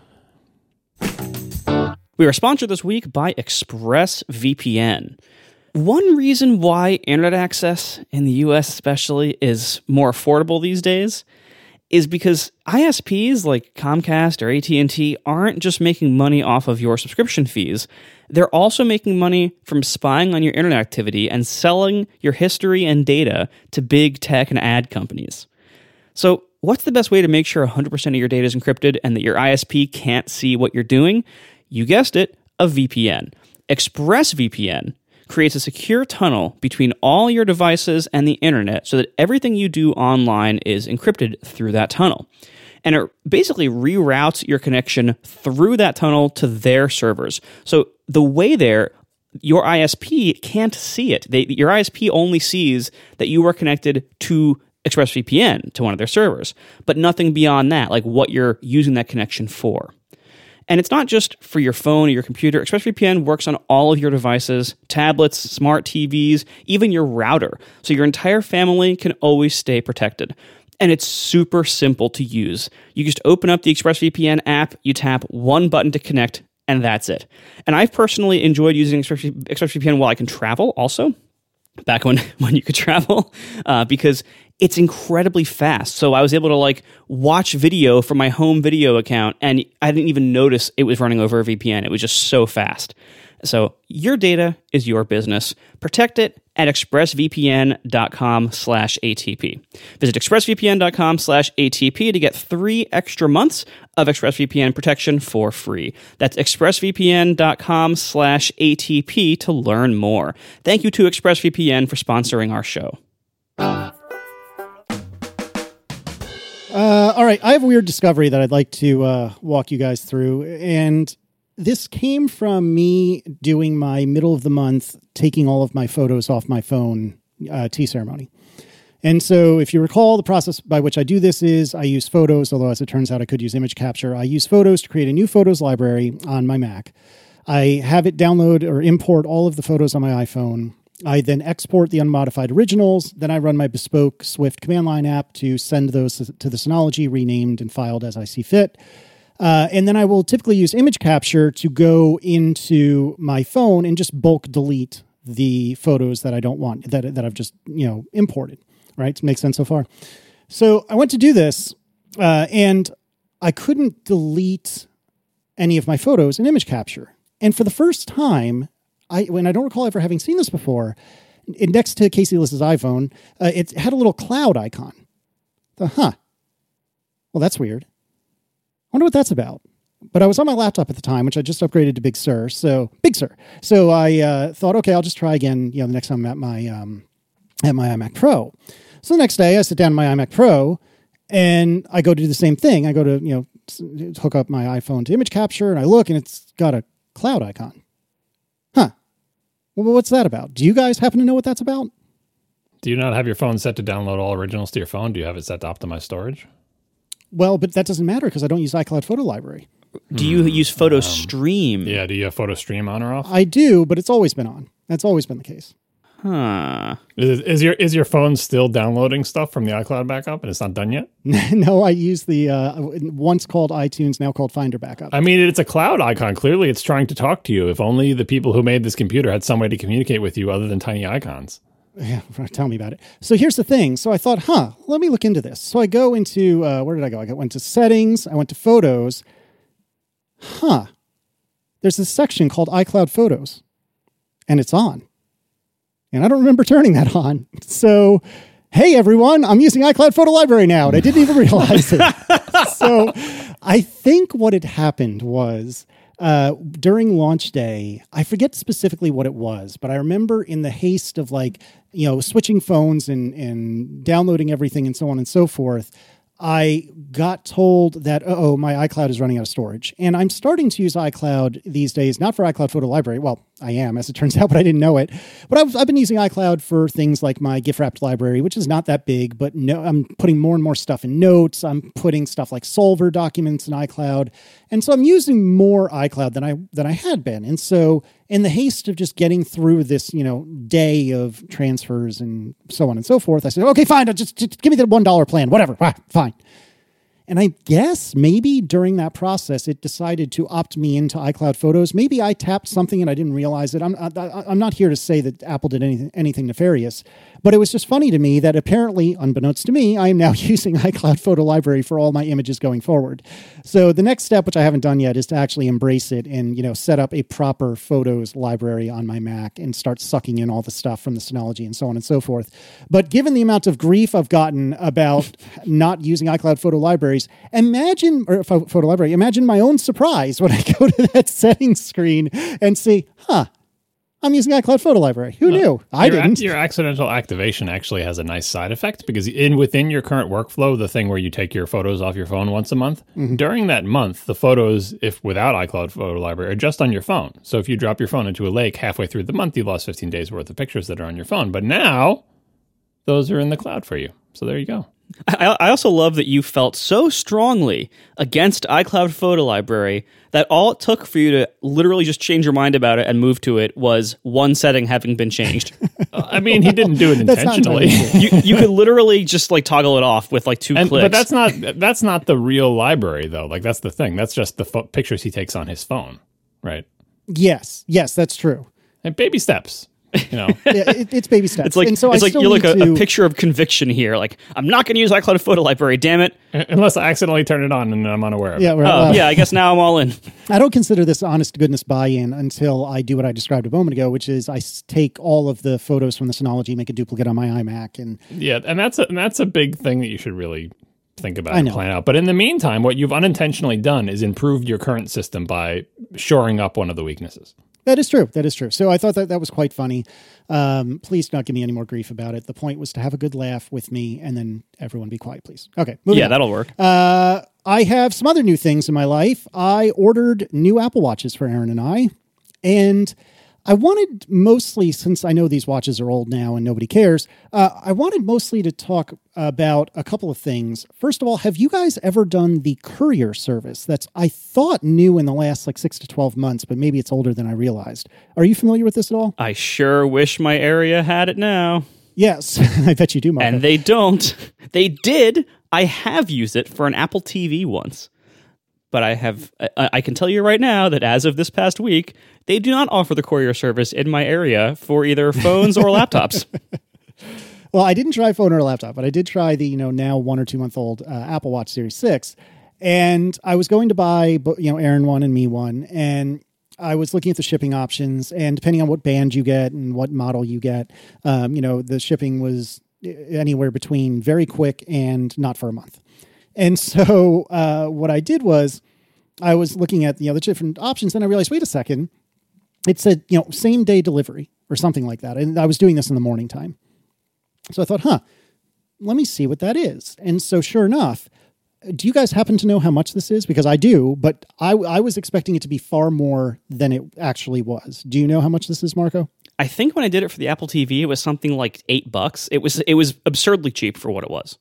Speaker 2: We are sponsored this week by ExpressVPN. One reason why internet access in the US especially is more affordable these days is because ISPs like Comcast or AT&T aren't just making money off of your subscription fees. They're also making money from spying on your internet activity and selling your history and data to big tech and ad companies. So, what's the best way to make sure 100% of your data is encrypted and that your ISP can't see what you're doing? You guessed it, a VPN. ExpressVPN creates a secure tunnel between all your devices and the internet so that everything you do online is encrypted through that tunnel. And it basically reroutes your connection through that tunnel to their servers. So the way there, your ISP can't see it. They, your ISP only sees that you are connected to ExpressVPN, to one of their servers, but nothing beyond that, like what you're using that connection for. And it's not just for your phone or your computer. ExpressVPN works on all of your devices, tablets, smart TVs, even your router. So your entire family can always stay protected. And it's super simple to use. You just open up the ExpressVPN app, you tap one button to connect, and that's it. And I've personally enjoyed using ExpressVPN while I can travel also back when (laughs) when you could travel uh, because it's incredibly fast. So i was able to like watch video from my home video account and i didn't even notice it was running over a vpn it was just so fast so your data is your business. Protect it at expressvpn.com slash atp visit expressvpn.com slash atp to get three extra months of expressvpn protection for free. That's expressvpn.com slash atp to learn more. Thank you to expressvpn for sponsoring our show.
Speaker 1: Uh, all right, I have a weird discovery that I'd like to uh, walk you guys through, and this came from me doing my middle of the month, taking all of my photos off my phone uh, tea ceremony. And so, if you recall, the process by which I do this is I use photos, although as it turns out, I could use image capture. I use photos to create a new photos library on my Mac. I have it download or import all of the photos on my iPhone. I then export the unmodified originals. Then I run my bespoke Swift command line app to send those to the Synology, renamed and filed as I see fit. Uh, and then I will typically use image capture to go into my phone and just bulk delete the photos that I don't want that that I've just you know imported. Right, makes sense so far. So I went to do this, uh, and I couldn't delete any of my photos in image capture. And for the first time, I when I don't recall ever having seen this before, next to Casey Liss's iPhone, uh, it had a little cloud icon. The huh. Well, that's weird. I wonder what that's about. But I was on my laptop at the time, which I just upgraded to Big Sur. So Big Sur. So I uh, thought, okay, I'll just try again. You know, the next time I'm at my um, at my iMac Pro. So the next day, I sit down my iMac Pro, and I go to do the same thing. I go to you know hook up my iPhone to image capture, and I look, and it's got a cloud icon. Huh. Well, what's that about? Do you guys happen to know what that's about?
Speaker 3: Do you not have your phone set to download all originals to your phone? Do you have it set to optimize storage?
Speaker 1: Well, but that doesn't matter because I don't use iCloud Photo Library.
Speaker 2: Do you use Photo Stream?
Speaker 3: Yeah, do you have Photo Stream on or off?
Speaker 1: I do, but it's always been on. That's always been the case.
Speaker 2: Huh.
Speaker 3: Is, is your is your phone still downloading stuff from the iCloud backup and it's not done yet? (laughs)
Speaker 1: no, I use the uh, once called iTunes, now called Finder backup.
Speaker 3: I mean, it's a cloud icon. Clearly, it's trying to talk to you. If only the people who made this computer had some way to communicate with you other than tiny icons.
Speaker 1: Yeah, (laughs) tell me about it. So here's the thing. So I thought, huh, let me look into this. So I go into uh, where did I go? I went to settings. I went to photos. Huh. There's this section called iCloud Photos, and it's on. And I don't remember turning that on. (laughs) So, hey everyone, I'm using iCloud Photo Library now, and I didn't even (laughs) realize it. so, I think what had happened was uh, during launch day, I forget specifically what it was, but I remember in the haste of like, you know, switching phones and, and downloading everything and so on and so forth, I got told that, oh, my iCloud is running out of storage. And I'm starting to use iCloud these days, not for iCloud Photo Library. Well, I am, as it turns (laughs) out, but I didn't know it. But I've, I've been using iCloud for things like my GIFwrapped library, which is not that big, but no, I'm putting more and more stuff in notes. I'm putting stuff like Soulver documents in iCloud. And so I'm using more iCloud than I than I had been. And so in the haste of just getting through this, you know, day of transfers and so on and so forth, I said, okay, fine, just, just give me the one dollar plan, whatever, ah, fine. And I guess maybe during that process, it decided to opt me into iCloud Photos. Maybe I tapped something and I didn't realize it. I'm, I, am not here to say that Apple did anything, anything nefarious, but it was just funny to me that apparently, unbeknownst to me, I am now (laughs) using iCloud Photo Library for all my images going forward. So the next step, which I haven't done yet, is to actually embrace it and you know set up a proper Photos library on my Mac and start sucking in all the stuff from the Synology and so on and so forth. But given the amount of grief I've gotten about (laughs) not using iCloud Photo Libraries Imagine, or photo library, imagine my own surprise when (laughs) I go to that settings screen and see, huh, I'm using iCloud Photo Library. Who knew? I
Speaker 3: your,
Speaker 1: didn't.
Speaker 3: Your accidental activation actually has a nice side effect because in within your current workflow, the thing where you take your photos off your phone once a month, mm-hmm. during that month, the photos, if without iCloud Photo Library, are just on your phone. So if you drop your phone into a lake halfway through the month, you lost 15 days worth of pictures that are on your phone. But now, those are in the cloud for you. So there you go.
Speaker 2: I, I also love that you felt so strongly against iCloud Photo Library that all it took for you to literally just change your mind about it and move to it was one setting having been changed. (laughs)
Speaker 3: I mean, he didn't do it (laughs) intentionally.
Speaker 2: you, you could literally just like toggle it off with like two
Speaker 3: And,
Speaker 2: clicks.
Speaker 3: but that's not that's not the real library though. Like that's the thing. That's just the pho- pictures he takes on his phone, right?
Speaker 1: Yes, yes, that's true.
Speaker 3: And baby steps, you know. (laughs)
Speaker 1: Yeah, it, it's baby steps.
Speaker 2: It's like
Speaker 1: and so
Speaker 2: it's
Speaker 1: I
Speaker 2: like
Speaker 1: still
Speaker 2: you're like a,
Speaker 1: to,
Speaker 2: a picture of conviction here. Like I'm not going to use iCloud Photo Library. Damn it!
Speaker 3: Unless I accidentally turn it on and I'm unaware of
Speaker 1: Yeah,
Speaker 3: it.
Speaker 1: right,
Speaker 2: Oh
Speaker 1: well,
Speaker 2: yeah, I guess now I'm all in. (laughs)
Speaker 1: I don't consider this honest to goodness buy-in until I do what I described a moment ago, which is I take all of the photos from the Synology, make a duplicate on my iMac, and
Speaker 3: Yeah, and that's a and that's a big thing that you should really think about and plan out. But in the meantime, what you've unintentionally done is improved your current system by shoring up one of the weaknesses.
Speaker 1: That is true. That is true. So I thought that that was quite funny. Um, please do not give me any more grief about it. The point was to have a good laugh with me, and then everyone be quiet, please. Okay.
Speaker 2: Yeah,
Speaker 1: on.
Speaker 2: that'll work.
Speaker 1: Uh, I have some other new things in my life. I ordered new Apple Watches for Aaron and I, and I wanted mostly, since I know these watches are old now and nobody cares, uh, I wanted mostly to talk about a couple of things. First of all, have you guys ever done the courier service? That's I thought new in the last like six to twelve months, but maybe it's older than I realized. Are you familiar with this at all?
Speaker 2: I sure wish my area had it now.
Speaker 1: Yes, (laughs) I bet you do, Marco.
Speaker 2: And they don't. They did. I have used it for an Apple TV once. But I have I, I can tell you right now that as of this past week, they do not offer the courier service in my area for either (laughs) phones or laptops. (laughs)
Speaker 1: Well, I didn't try phone or laptop, but I did try the you know now one or two month old uh, Apple Watch Series Six, and I was going to buy you know Aaron one and me one, and I was looking at the shipping options, and depending on what band you get and what model you get, um, you know the shipping was anywhere between very quick and not for a month, and so uh, what I did was I was looking at the different options, and I realized wait a second, it said you know same day delivery or something like that, and I was doing this in the morning time. So I thought, huh, let me see what that is. And so, sure enough, do you guys happen to know how much this is? Because I do, but I, I was expecting it to be far more than it actually was. Do you know how much this is, Marco?
Speaker 2: I think when I did it for the Apple TV, it was something like eight bucks. It was it was absurdly cheap for what it was.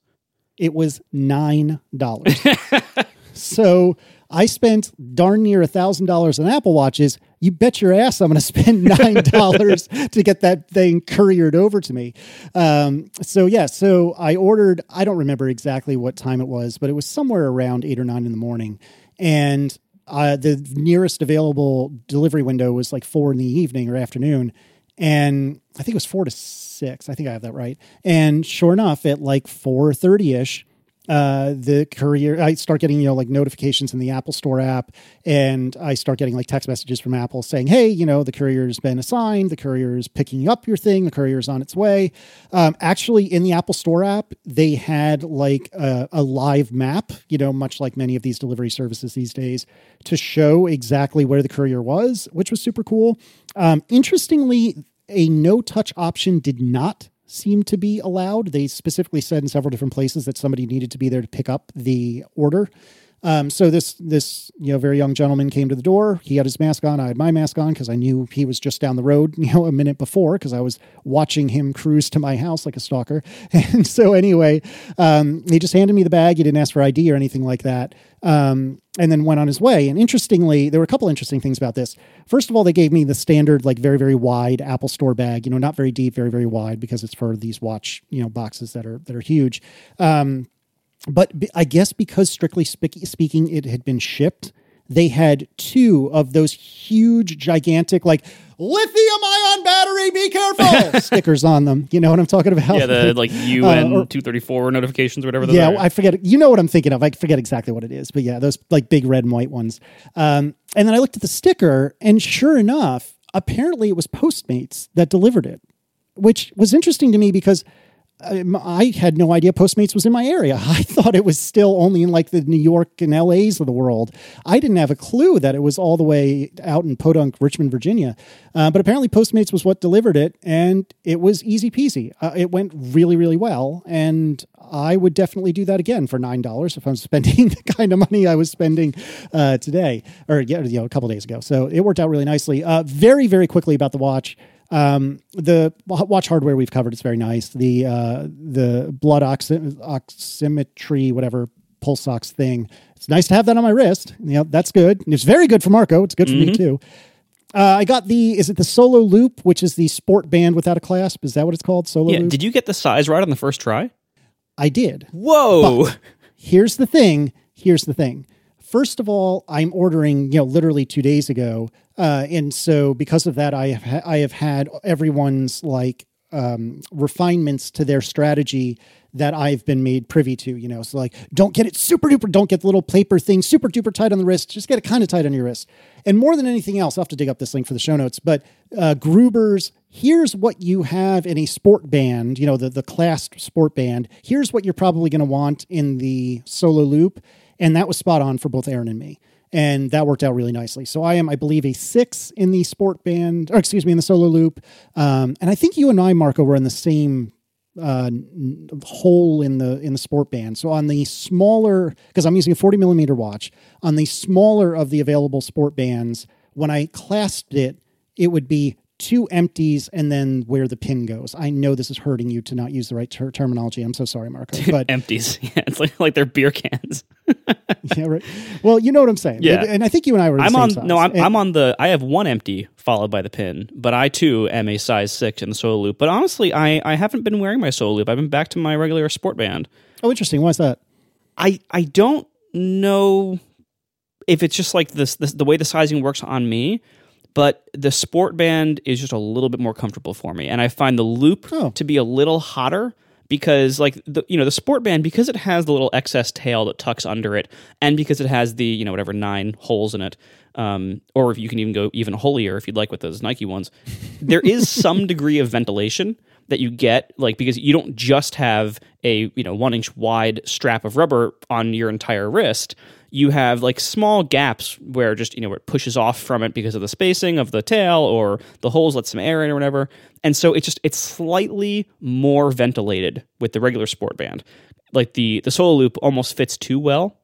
Speaker 1: It was $9. (laughs) so I spent darn near a $1,000 on Apple Watches. You bet your ass I'm going to spend (laughs) $9 to get that thing couriered over to me. Um, so, yeah, so I ordered, I don't remember exactly what time it was, but it was somewhere around eight or nine in the morning. And uh, the nearest available delivery window was like four in the evening or afternoon. And I think it was four to six. I think I have that right. And sure enough, at like 4.30 ish, uh, the courier, I start getting, you know, like notifications in the Apple Store app, and I start getting like text messages from Apple saying, hey, you know, the courier's been assigned, the courier is picking up your thing, the courier's on its way. Um, actually, in the Apple Store app, they had like a, a live map, you know, much like many of these delivery services these days, to show exactly where the courier was, which was super cool. Um, interestingly, a no touch option did not seem to be allowed. They specifically said in several different places that somebody needed to be there to pick up the order. Um, so this this you know very young gentleman came to the door. He had his mask on. I had my mask on because I knew he was just down the road. (laughs) You know, a minute before because I was watching him cruise to my house like a stalker. (laughs) And so anyway, um, he just handed me the bag. He didn't ask for ID or anything like that. Um, and then went on his way. And interestingly, there were a couple interesting things about this. First of all, they gave me the standard, like very, very wide Apple Store bag. You know, not very deep, very, very wide because it's for these watch, you know, boxes that are that are huge. Um, but I guess because strictly speaking, it had been shipped, they had two of those huge, gigantic, like lithium ion battery, be careful (laughs) stickers on them. You know what I'm talking about?
Speaker 2: Yeah, the like UN
Speaker 1: or-
Speaker 2: two thirty four notifications or whatever. those
Speaker 1: yeah,
Speaker 2: are.
Speaker 1: I forget. You know what I'm thinking of. I forget exactly what it is, but yeah, those like big red and white ones. Um, and then I looked at the sticker, and sure enough, apparently it was Postmates that delivered it, which was interesting to me because I had no idea Postmates was in my area. (laughs) I thought it was still only in like the New York and LA's of the world. I didn't have a clue that it was all the way out in Podunk, Richmond, Virginia. Uh, but apparently Postmates was what delivered it, and it was easy peasy. Uh, it went really, really well, and I would definitely do that again for nine dollars if I'm spending (laughs) the kind of money I was spending uh, today or you know, a couple days ago. So it worked out really nicely. Uh, very, very quickly about the watch. Um, the watch hardware we've covered is very nice. The uh, the blood oxy- oximetry, whatever pulse ox thing. It's nice to have that on my wrist. You know, that's good. It's very good for Marco. It's good for me too. Uh, I got the is it the Solo Loop, which is the sport band without a clasp? Is that what it's called? Solo
Speaker 2: Yeah.
Speaker 1: Loop.
Speaker 2: Did you get the size right on the first try?
Speaker 1: I did.
Speaker 2: Whoa.
Speaker 1: Here's the thing. Here's the thing. First of all, I'm ordering, you know, literally two days ago, uh, and so because of that, I have ha- I have had everyone's like um, refinements to their strategy that I've been made privy to. You know, so like, don't get it super duper, don't get the little paper thing super duper tight on the wrist. Just get it kind of tight on your wrist. And more than anything else, I'll have to dig up this link for the show notes. But uh, Gruber's, here's what you have in a sport band. You know, the the classed sport band. Here's what you're probably going to want in the solo loop, and that was spot on for both Aaron and me. And that worked out really nicely. So I am, I believe, a six in the sport band, or excuse me, in the solo loop. Um, and I think you and I, Marco, were in the same uh, hole in the in the sport band. So on the smaller, because I'm using a 40 millimeter watch, on the smaller of the available sport bands, when I clasped it, it would be two empties and then where the pin goes. I know this is hurting you to not use the right ter- terminology. I'm so sorry, Marco. But
Speaker 2: Empties. (laughs) Yeah, it's like like they're beer cans. (laughs)
Speaker 1: yeah, right. Well, you know what I'm saying.
Speaker 2: Yeah.
Speaker 1: And I think you and I were. The
Speaker 2: I'm
Speaker 1: same
Speaker 2: on
Speaker 1: size.
Speaker 2: no, I'm,
Speaker 1: And-
Speaker 2: I'm on the. I have one empty followed by the pin, but I too am a size six in the solo loop. But honestly, I I haven't been wearing my solo loop. I've been back to my regular sport band.
Speaker 1: Oh, interesting. Why is that?
Speaker 2: I I don't know if it's just like this, this the way the sizing works on me, but the sport band is just a little bit more comfortable for me, and I find the loop
Speaker 1: Oh.
Speaker 2: to be a little hotter because like the you know the sport band because it has the little excess tail that tucks under it, and because it has the you know whatever nine holes in it. Um, or if you can even go even holier if you'd like with those Nike ones, there is (laughs) some degree of ventilation that you get like because you don't just have a you know one inch wide strap of rubber on your entire wrist you have like small gaps where just you know where it pushes off from it because of the spacing of the tail or the holes let some air in or whatever. And so it's just it's slightly more ventilated with the regular sport band. Like the the solo loop almost fits too well.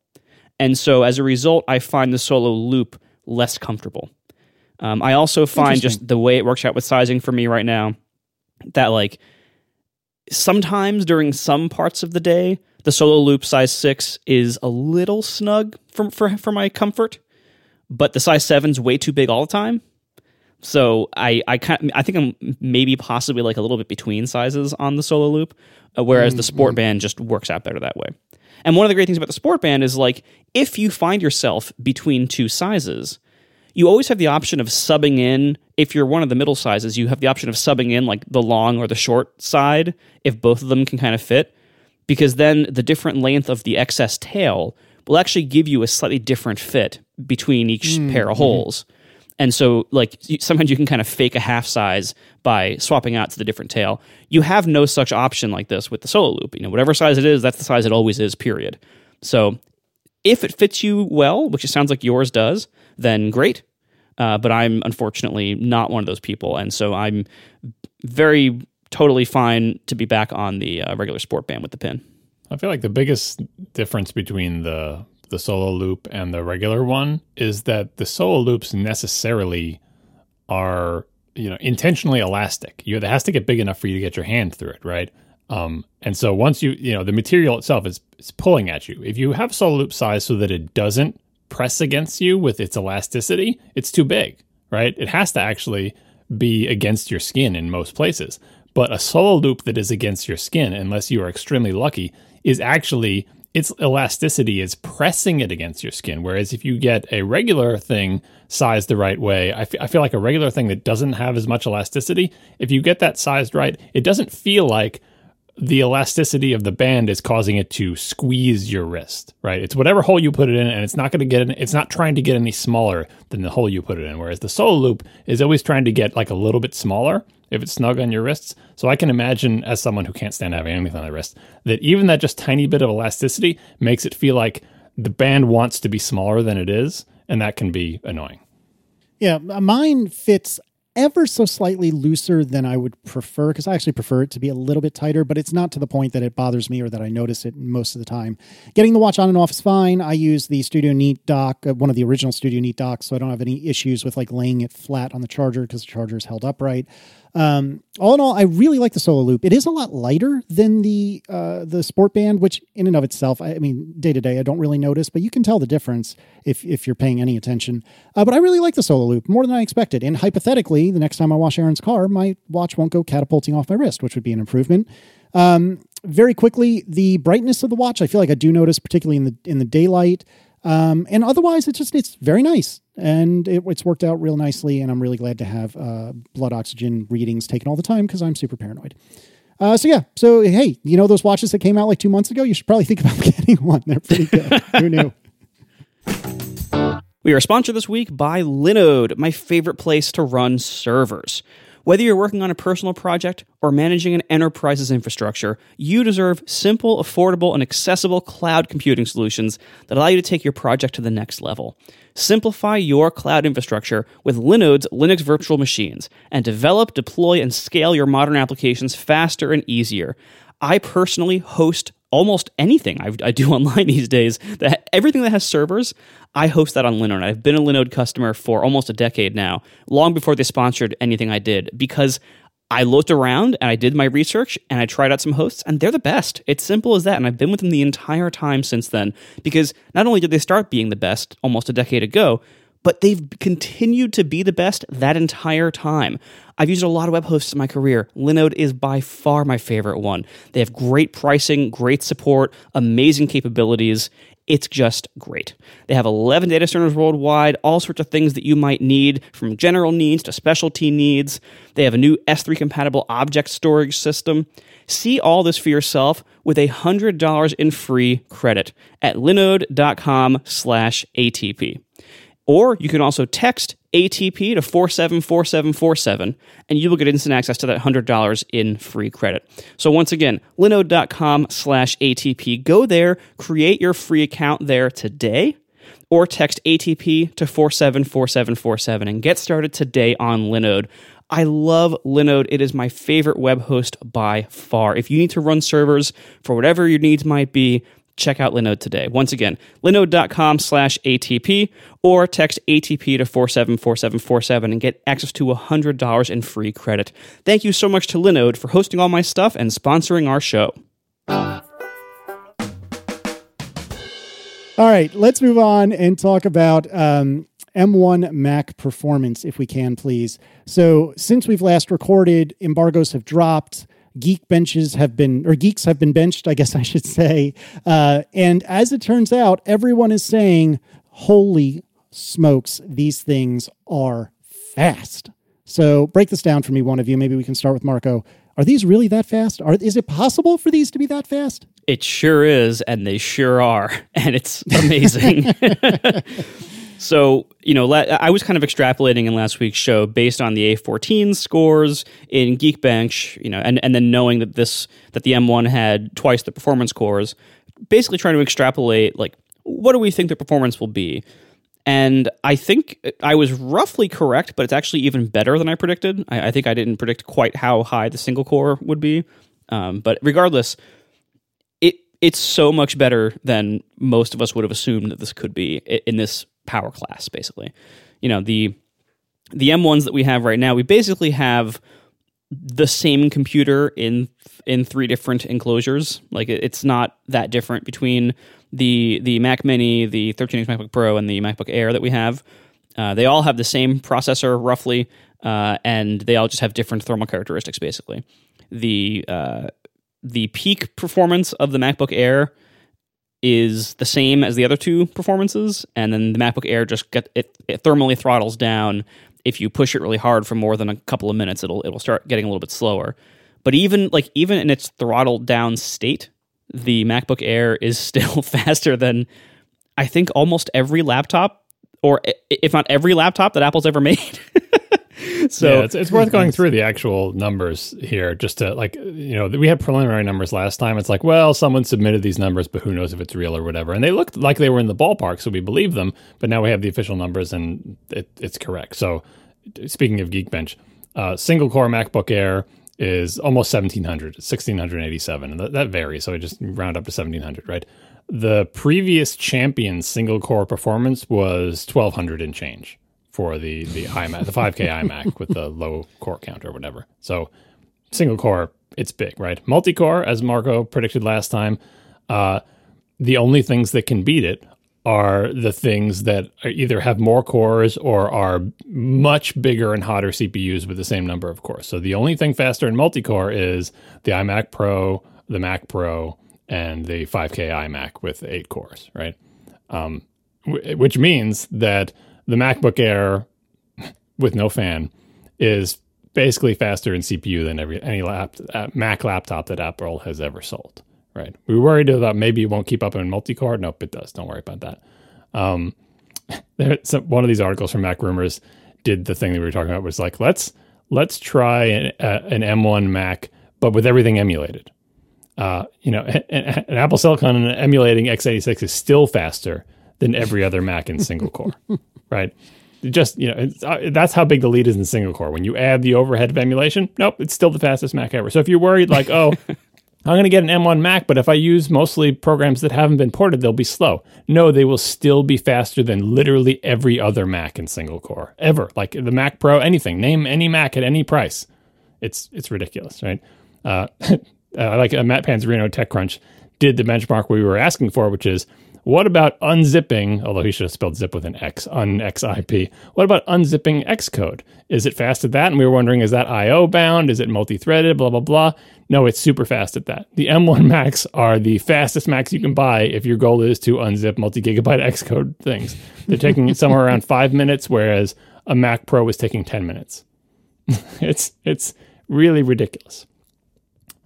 Speaker 2: And so as a result i find the solo loop less comfortable. Um, i also find just the way it works out with sizing for me right now that like sometimes during some parts of the day the solo loop size 6 is a little snug for for, for my comfort but the size 7's way too big all the time. So i i kind i think i'm maybe possibly like a little bit between sizes on the solo loop uh, whereas the sport band just works out better that way. And one of the great things about the sport band is like if you find yourself between two sizes you always have the option of subbing in. If you're one of the middle sizes you have the option of subbing in like the long or the short side if both of them can kind of fit because then the different length of the excess tail will actually give you a slightly different fit between each pair of holes. And so like sometimes you can kind of fake a half size by swapping out to the different tail. You have no such option like this with the solo loop. You know whatever size it is that's the size it always is period. So if it fits you well, which it sounds like yours does, then great. Uh, but I'm unfortunately not one of those people, and so I'm very totally fine to be back on the uh, regular sport band with the pin.
Speaker 3: I feel like the biggest difference between the the solo loop and the regular one is that the solo loops necessarily are you know intentionally elastic. You it has to get big enough for you to get your hand through it, right? Um, and so once you you know the material itself is is pulling at you. If you have solo loop size so that it doesn't press against you with its elasticity, it's too big, right? It has to actually be against your skin in most places. But a solo loop that is against your skin, unless you are extremely lucky, is actually its elasticity is pressing it against your skin. Whereas if you get a regular thing sized the right way, I feel like a regular thing that doesn't have as much elasticity, if you get that sized right, it doesn't feel like the elasticity of the band is causing it to squeeze your wrist, right? It's whatever hole you put it in, and it's not going to get in, it's not trying to get any smaller than the hole you put it in. Whereas the solo loop is always trying to get like a little bit smaller if it's snug on your wrists. So I can imagine, as someone who can't stand having anything on their wrist, that even that just tiny bit of elasticity makes it feel like the band wants to be smaller than it is, and that can be annoying.
Speaker 1: Yeah, mine fits ever so slightly looser than I would prefer because I actually prefer it to be a little bit tighter, but it's not to the point that it bothers me or that I notice it most of the time. Getting the watch on and off is fine. I use the Studio Neat dock, uh, one of the original Studio Neat docks, so I don't have any issues with like laying it flat on the charger because the charger is held upright. Um, all in all, I really like the solo loop. It is a lot lighter than the uh, the sport band, which in and of itself, I, I mean, day to day, I don't really notice, but you can tell the difference if if you're paying any attention. Uh, but I really like the solo loop more than I expected. And hypothetically, the next time I wash Aaron's car, my watch won't go catapulting off my wrist, which would be an improvement. Um, very quickly, the brightness of the watch, I feel like I do notice, particularly in the in the daylight. Um, and otherwise, it's just it's very nice, and it, it's worked out real nicely. And I'm really glad to have uh, blood oxygen readings taken all the time because I'm super paranoid. Uh, so yeah, so hey, you know those watches that came out like two months ago? You should probably (laughs) think about getting one. They're pretty good. Who knew?
Speaker 2: We are sponsored this week by Linode, my favorite place to run servers. Whether you're working on a personal project or managing an enterprise's infrastructure, you deserve simple, affordable, and accessible cloud computing solutions that allow you to take your project to the next level. Simplify your cloud infrastructure with Linode's Linux virtual machines and develop, deploy, and scale your modern applications faster and easier. I personally host almost anything I, I, do (laughs) online these days. That everything that has servers, I host that on Linode. I've been a Linode customer for almost a decade now, long before they sponsored anything I did, because I looked around and I did my research and I tried out some hosts, and they're the best. It's simple as that. And I've been with them the entire time since then, because not only did they start being the best almost a decade ago, but they've continued to be the best that entire time. I've used a lot of web hosts in my career. Linode is by far my favorite one. They have great pricing, great support, amazing capabilities. It's just great. They have 11 data centers worldwide, all sorts of things that you might need, from general needs to specialty needs. They have a new S3 compatible object storage system. See all this for yourself with a $100 in free credit at linode.com slash ATP. Or you can also text ATP to 474747 and you will get instant access to that $100 in free credit. So once again, linode.com slash ATP. Go there, create your free account there today or text ATP to 474747 and get started today on Linode. I love Linode. It is my favorite web host by far. If you need to run servers for whatever your needs might be, check out Linode today. Once again, linode.com slash ATP or text ATP to 474747 and get access to $100 in free credit. Thank you so much to Linode for hosting all my stuff and sponsoring our show.
Speaker 1: All right, let's move on and talk about um, M1 Mac performance, if we can, please. So, since we've last recorded, embargoes have dropped geek benches have been, or geeks have been benched, I guess I should say. Uh, and as it turns out, everyone is saying, holy smokes, these things are fast. So break this down for me, one of you. Maybe we can start with Marco. Are these really that fast? Are, is it possible for these to be that fast?
Speaker 2: It sure is, and they sure are. (laughs) And it's amazing. (laughs) So, you know, I was kind of extrapolating in last week's show based on the A14 scores in Geekbench, you know, and, and then knowing that this, that the M1 had twice the performance cores, basically trying to extrapolate, like, what do we think the performance will be? And I think I was roughly correct, but it's actually even better than I predicted. I, I think I didn't predict quite how high the single core would be. Um, but regardless, it it's so much better than most of us would have assumed that this could be in this power class, basically. You know, the the M1s that we have right now, we basically have the same computer in in three different enclosures. Like it's not that different between the the Mac Mini, the 13-inch MacBook Pro, and the MacBook Air that we have. Uh, they all have the same processor roughly, uh, and they all just have different thermal characteristics. Basically, the uh, the peak performance of the MacBook Air is the same as the other two performances, and then the MacBook Air just get it, it thermally throttles down. If you push it really hard for more than a couple of minutes, it'll it'll start getting a little bit slower. But even like even in its throttled down state, the MacBook Air is (laughs) still faster than I think almost every laptop, or if not every laptop that Apple's ever made. (laughs) (laughs)
Speaker 3: so yeah, it's, it's worth going through the actual numbers here just to like you know we had preliminary numbers last time. It's like well someone submitted these numbers but who knows if it's real or whatever. And they looked like they were in the ballpark so we believe them but now we have the official numbers and it, it's correct. So speaking of geekbench uh, single core macbook air is almost 1700 1687 and that, that varies so i just round up to 1700 right? The previous champion single core performance was 1200 and change for the the iMac, the 5K iMac with the low core count or whatever. So single core, it's big, right? Multi core, as Marco predicted last time, uh, the only things that can beat it are the things that either have more cores or are much bigger and hotter CPUs with the same number of cores. So the only thing faster in multi-core is the iMac Pro, the Mac Pro, and the 5K iMac with eight cores, right? Um, w- which means that the MacBook Air with no fan is basically faster in CPU than every any lap, uh, Mac laptop that Apple has ever sold right? We worried about maybe it won't keep up in multi-core. Nope, it does. Don't worry about that. Um, (laughs) there, one of these articles from Mac Rumors did the thing that we were talking about was like let's let's try an, uh, an M1 Mac, but with everything emulated. Uh, you know, (laughs) an Apple Silicon emulating x86 is still faster than every other Mac in single core, (laughs) right? Just you know, uh, that's how big the lead is in single core. When you add the overhead of emulation, nope, it's still the fastest Mac ever. So if you're worried, like, oh, (laughs) I'm going to get an M1 Mac, but if I use mostly programs that haven't been ported, they'll be slow. No, they will still be faster than literally every other Mac in single core ever. Like the Mac Pro, anything. Name any Mac at any price. It's it's ridiculous, right? Uh, (laughs) uh, like uh, Matt Panzarino TechCrunch did the benchmark we were asking for, which is what about unzipping, although he should have spelled zip with an X, unxip. What about unzipping Xcode? Is it fast at that? And we were wondering, is that IO bound? Is it multi threaded? Blah, blah, blah. No, it's super fast at that. The M1 (laughs) Macs are the fastest Macs you can buy if your goal is to unzip multi gigabyte (laughs) Xcode things. They're taking somewhere around five minutes, whereas a Mac Pro was taking 10 minutes. (laughs) it's, it's really ridiculous.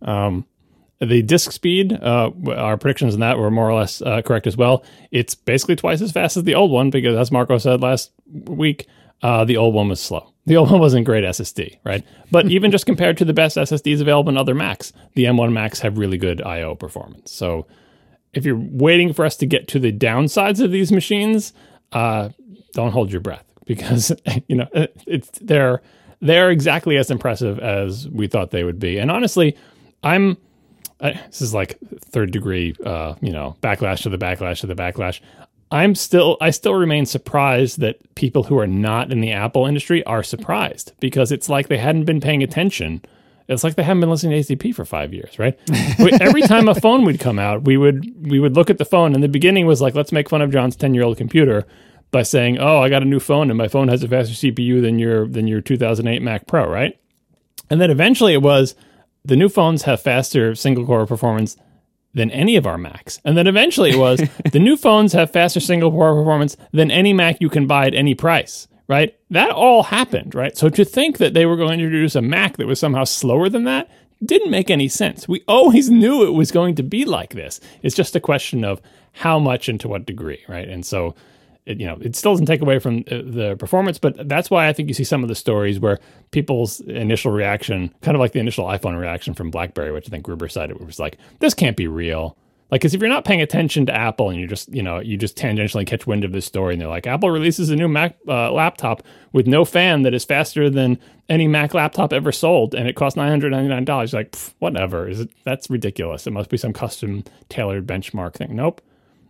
Speaker 3: Um, the disk speed, uh, our predictions on that were more or less uh, correct as well. It's basically twice as fast as the old one because, as Marco said last week, uh, the old one was slow. The old (laughs) one wasn't great SSD, right? But even just compared to the best SSDs available in other Macs, the M1 Macs have really good I/O performance. So, if you're waiting for us to get to the downsides of these machines, uh, don't hold your breath (laughs) because you know it's they're they're exactly as impressive as we thought they would be. And honestly, I'm I, this is like third degree, uh, you know, backlash to the backlash to the backlash. I'm still, I still remain surprised that people who are not in the Apple industry are surprised because it's like they hadn't been paying attention. It's like they haven't been listening to ATP for five years, right? Every time a phone would come out, we would we would look at the phone, and the beginning was like, let's make fun of John's ten year old computer by saying, "Oh, I got a new phone, and my phone has a faster CPU than your than your 2008 Mac Pro," right? And then eventually it was, the new phones have faster single core performance than any of our Macs. And then eventually it was (laughs) the new phones have faster single core performance than any Mac you can buy at any price, right? That all happened, right? So to think that they were going to introduce a Mac that was somehow slower than that didn't make any sense. We always (laughs) knew it was going to be like this. It's just a question of how much and to what degree, right? And so it, you know, it still doesn't take away from uh, the performance, but that's why I think you see some of the stories where people's initial reaction, kind of like the initial iPhone reaction from BlackBerry, which I think Gruber it was like, this can't be real. Like, because if you're not paying attention to Apple and you just, you know, you just tangentially catch wind of this story and they're like, Apple releases a new Mac uh, laptop with no fan that is faster than any Mac laptop ever sold and it costs $999. Like, whatever. Is it, that's ridiculous. It must be some custom tailored benchmark thing. Nope.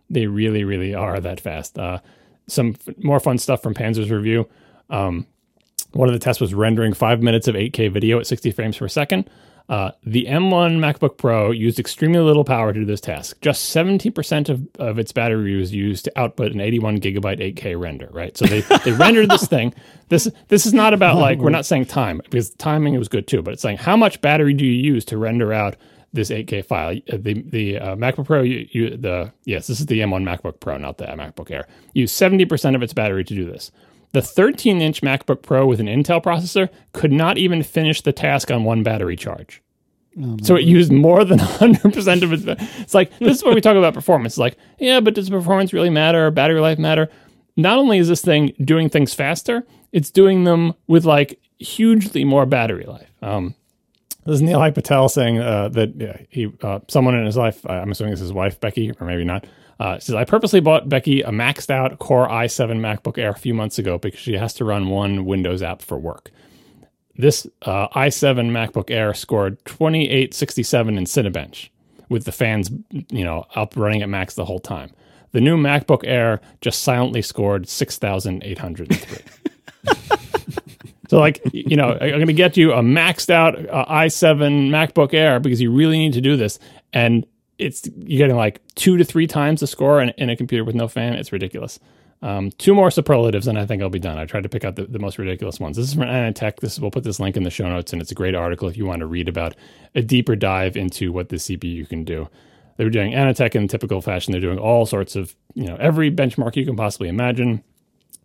Speaker 3: They really, really are that fast. Uh, some f- more fun stuff from Panzer's review. Um, one of the tests was rendering five minutes of 8K video at 60 frames per second. Uh, the M1 MacBook Pro used extremely little power to do this task. Just 70% of, of its battery was used to output an 81 gigabyte 8K render, right? So they, they rendered this thing. This this is not about like, we're not saying time, because timing was good too, but it's saying how much battery do you use to render out this 8K file. Uh, the the uh, MacBook Pro, you, you, the yes, this is the M1 MacBook Pro, not the MacBook Air. Use 70% of its battery to do this. The 13 inch MacBook Pro with an Intel processor could not even finish the task on one battery charge. Oh so it used more than 100% of its. It's like, this is what we talk about performance. It's like, yeah, but does performance really matter? Battery life matter? Not only is this thing doing things faster, it's doing them with like hugely more battery life. Um, this is Nilay Patel saying uh, that yeah, he, uh, someone in his life, I'm assuming it's his wife, Becky, or maybe not, uh, says, I purposely bought Becky a maxed out Core i7 MacBook Air a few months ago because she has to run one Windows app for work. This uh, i7 MacBook Air scored 2867 in Cinebench with the fans, you know, up running at max the whole time. The new MacBook Air just silently scored 6,803. So, like, you know, I'm going to get you a maxed out uh, i7 MacBook Air because you really need to do this. And it's you're getting like two to three times the score in, in a computer with no fan. It's ridiculous. Um, two more superlatives, and I think I'll be done. I tried to pick out the, the most ridiculous ones. This is from AnandTech. This we'll put this link in the show notes, and it's a great article if you want to read about a deeper dive into what the CPU can do. They were doing AnandTech in typical fashion. They're doing all sorts of you know every benchmark you can possibly imagine.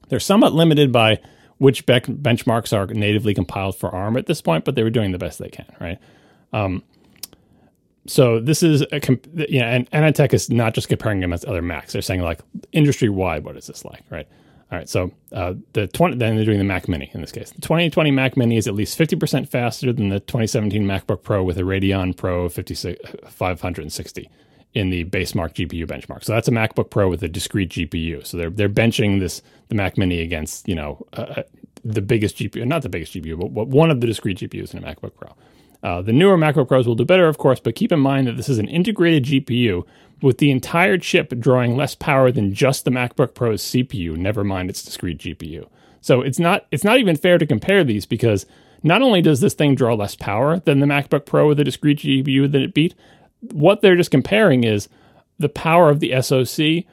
Speaker 3: They're somewhat limited by which benchmarks are natively compiled for ARM at this point, but they were doing the best they can, right? Um, so this is a comp- yeah, and AnandTech is not just comparing them against other Macs. They're saying like industry wide, what is this like, right? All right, so uh, the 20, then they're doing the Mac Mini in this case. The 2020 Mac Mini is at least 50% faster than the 2017 MacBook Pro with a Radeon Pro 560 in the Basemark GPU benchmark. So that's a MacBook Pro with a discrete GPU. So they're they're benching this the Mac Mini against you know uh, uh the biggest GPU, not the biggest GPU, but one of the discrete GPUs in a MacBook Pro. Uh, the newer MacBook Pros will do better, of course, but keep in mind that this is an integrated GPU with the entire chip drawing less power than just the MacBook Pro's CPU, never mind its discrete GPU. So it's not it's not even fair to compare these because not only does this thing draw less power than the MacBook Pro with a discrete GPU that it beat, what they're just comparing is the power of the SoC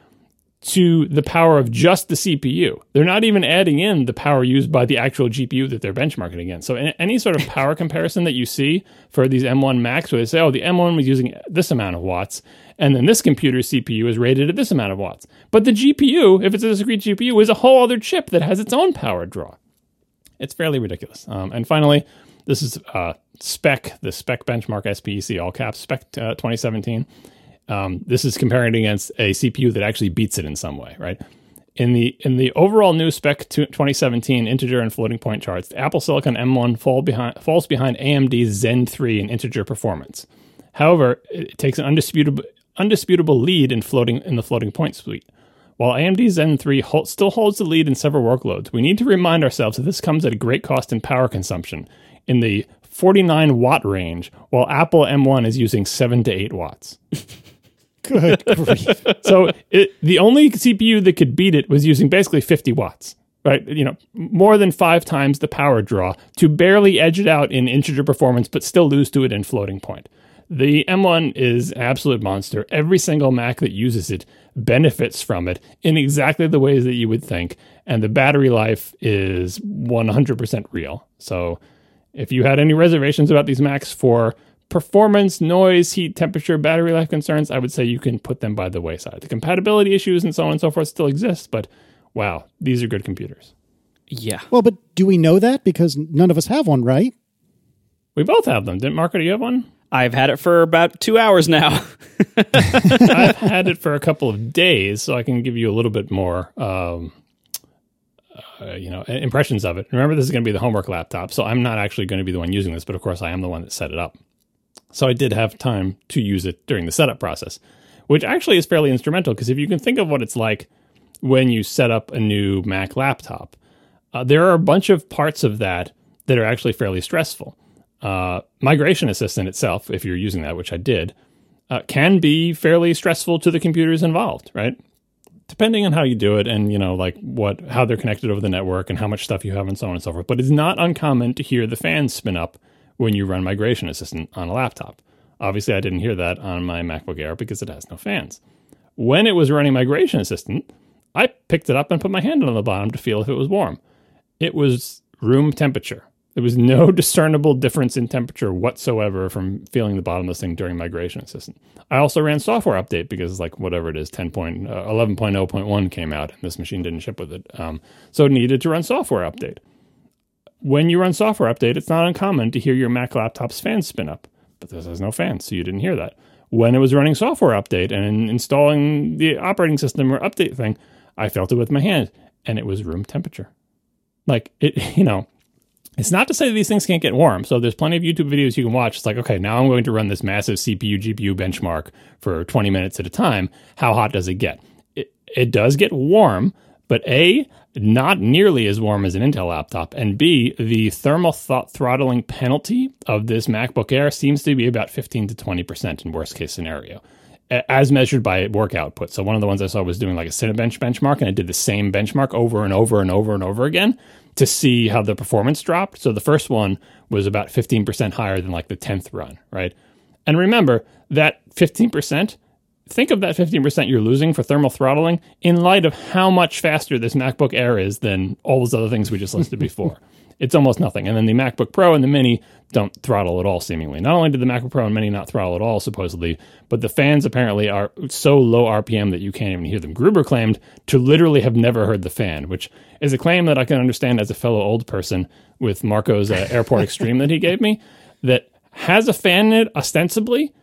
Speaker 3: to the power of just the CPU. They're not even adding in the power used by the actual GPU that they're benchmarking against. So, any sort of power comparison that you see for these M1 Macs, where they say, oh, the M1 was using this amount of watts, and then this computer's CPU is rated at this amount of watts. But the GPU, if it's a discrete GPU, is a whole other chip that has its own power draw. It's fairly ridiculous. Um, and finally, this is uh, spec, the spec benchmark SPEC, all caps, spec uh, 2017. Um, this is comparing it against a CPU that actually beats it in some way, right? In the in the overall new spec 2017 integer and floating point charts, the Apple Silicon M1 fall behind, falls behind AMD's Zen 3 in integer performance. However, it takes an undisputable undisputable lead in floating in the floating point suite. While AMD Zen 3 hold, still holds the lead in several workloads, we need to remind ourselves that this comes at a great cost in power consumption in the 49 watt range, while Apple M1 is using 7 to 8 watts. (laughs)
Speaker 1: Good grief.
Speaker 3: so it, the only CPU that could beat it was using basically 50 watts, right? You know, more than five times the power draw to barely edge it out in integer performance, but still lose to it in floating point. The M1 is an absolute monster. Every single Mac that uses it benefits from it in exactly the ways that you would think. And the battery life is 100% real. So if you had any reservations about these Macs for performance, noise, heat, temperature, battery life concerns, I would say you can put them by the wayside. The compatibility issues and so on and so forth still exist, but wow, these are good computers.
Speaker 2: Yeah.
Speaker 1: Well, but do we know that? Because none of us have one, right?
Speaker 3: We both have them. Didn't Marco, do you have one?
Speaker 2: I've had it for about two hours now. (laughs)
Speaker 3: I've had it for a couple of days, so I can give you a little bit more, um, uh, you know, impressions of it. Remember, this is going to be the homework laptop, so I'm not actually going to be the one using this, but of course, I am the one that set it up. So I did have time to use it during the setup process, which actually is fairly instrumental because if you can think of what it's like when you set up a new Mac laptop, uh, there are a bunch of parts of that that are actually fairly stressful. Uh, Migration Assistant itself, if you're using that, which I did, uh, can be fairly stressful to the computers involved, right? Depending on how you do it and you know like what how they're connected over the network and how much stuff you have and so on and so forth. But it's not uncommon to hear the fans spin up when you run Migration Assistant on a laptop. Obviously, I didn't hear that on my MacBook Air because it has no fans. When it was running Migration Assistant, I picked it up and put my hand on the bottom to feel if it was warm. It was room temperature. There was no (laughs) discernible difference in temperature whatsoever from feeling the bottom of this thing during Migration Assistant. I also ran software update because, like, whatever it is, 10 point, uh, 11.0.1 came out and this machine didn't ship with it. Um, so it needed to run software update when you run software update, it's not uncommon to hear your Mac laptop's fans spin up, but this has no fans, so you didn't hear that. When it was running software update and installing the operating system or update thing, I felt it with my hand and it was room temperature. Like it, (laughs) you know, it's not to say that these things can't get warm. So there's plenty of YouTube videos you can watch. It's like, okay, now I'm going to run this massive CPU GPU benchmark for 20 minutes at a time. How hot does it get? It, it does get warm, but A, not nearly as warm as an Intel laptop, and B, the thermal th- throttling penalty of this MacBook Air seems to be about 15 to 20% in worst case scenario. as measured by work output. So one of the ones I saw was doing like a Cinebench benchmark, and I did the same benchmark over and over and over and over again to see how the performance dropped. So the first one was about 15% higher than like the 10th run, right? And remember that 15%, think of that 15% you're losing for thermal throttling in light of how much faster this MacBook Air is than all those other things we just listed (laughs) before it's almost nothing. And then the MacBook Pro and the Mini don't throttle at all, seemingly. Not only did the MacBook Pro and Mini not throttle at all, supposedly, but the fans apparently are so low RPM that you can't even hear them. Gruber claimed to literally have never heard the fan, which is a claim that I can understand as a fellow old person with Marco's uh, Airport (laughs) Extreme that he gave me, that has a fan in it ostensibly,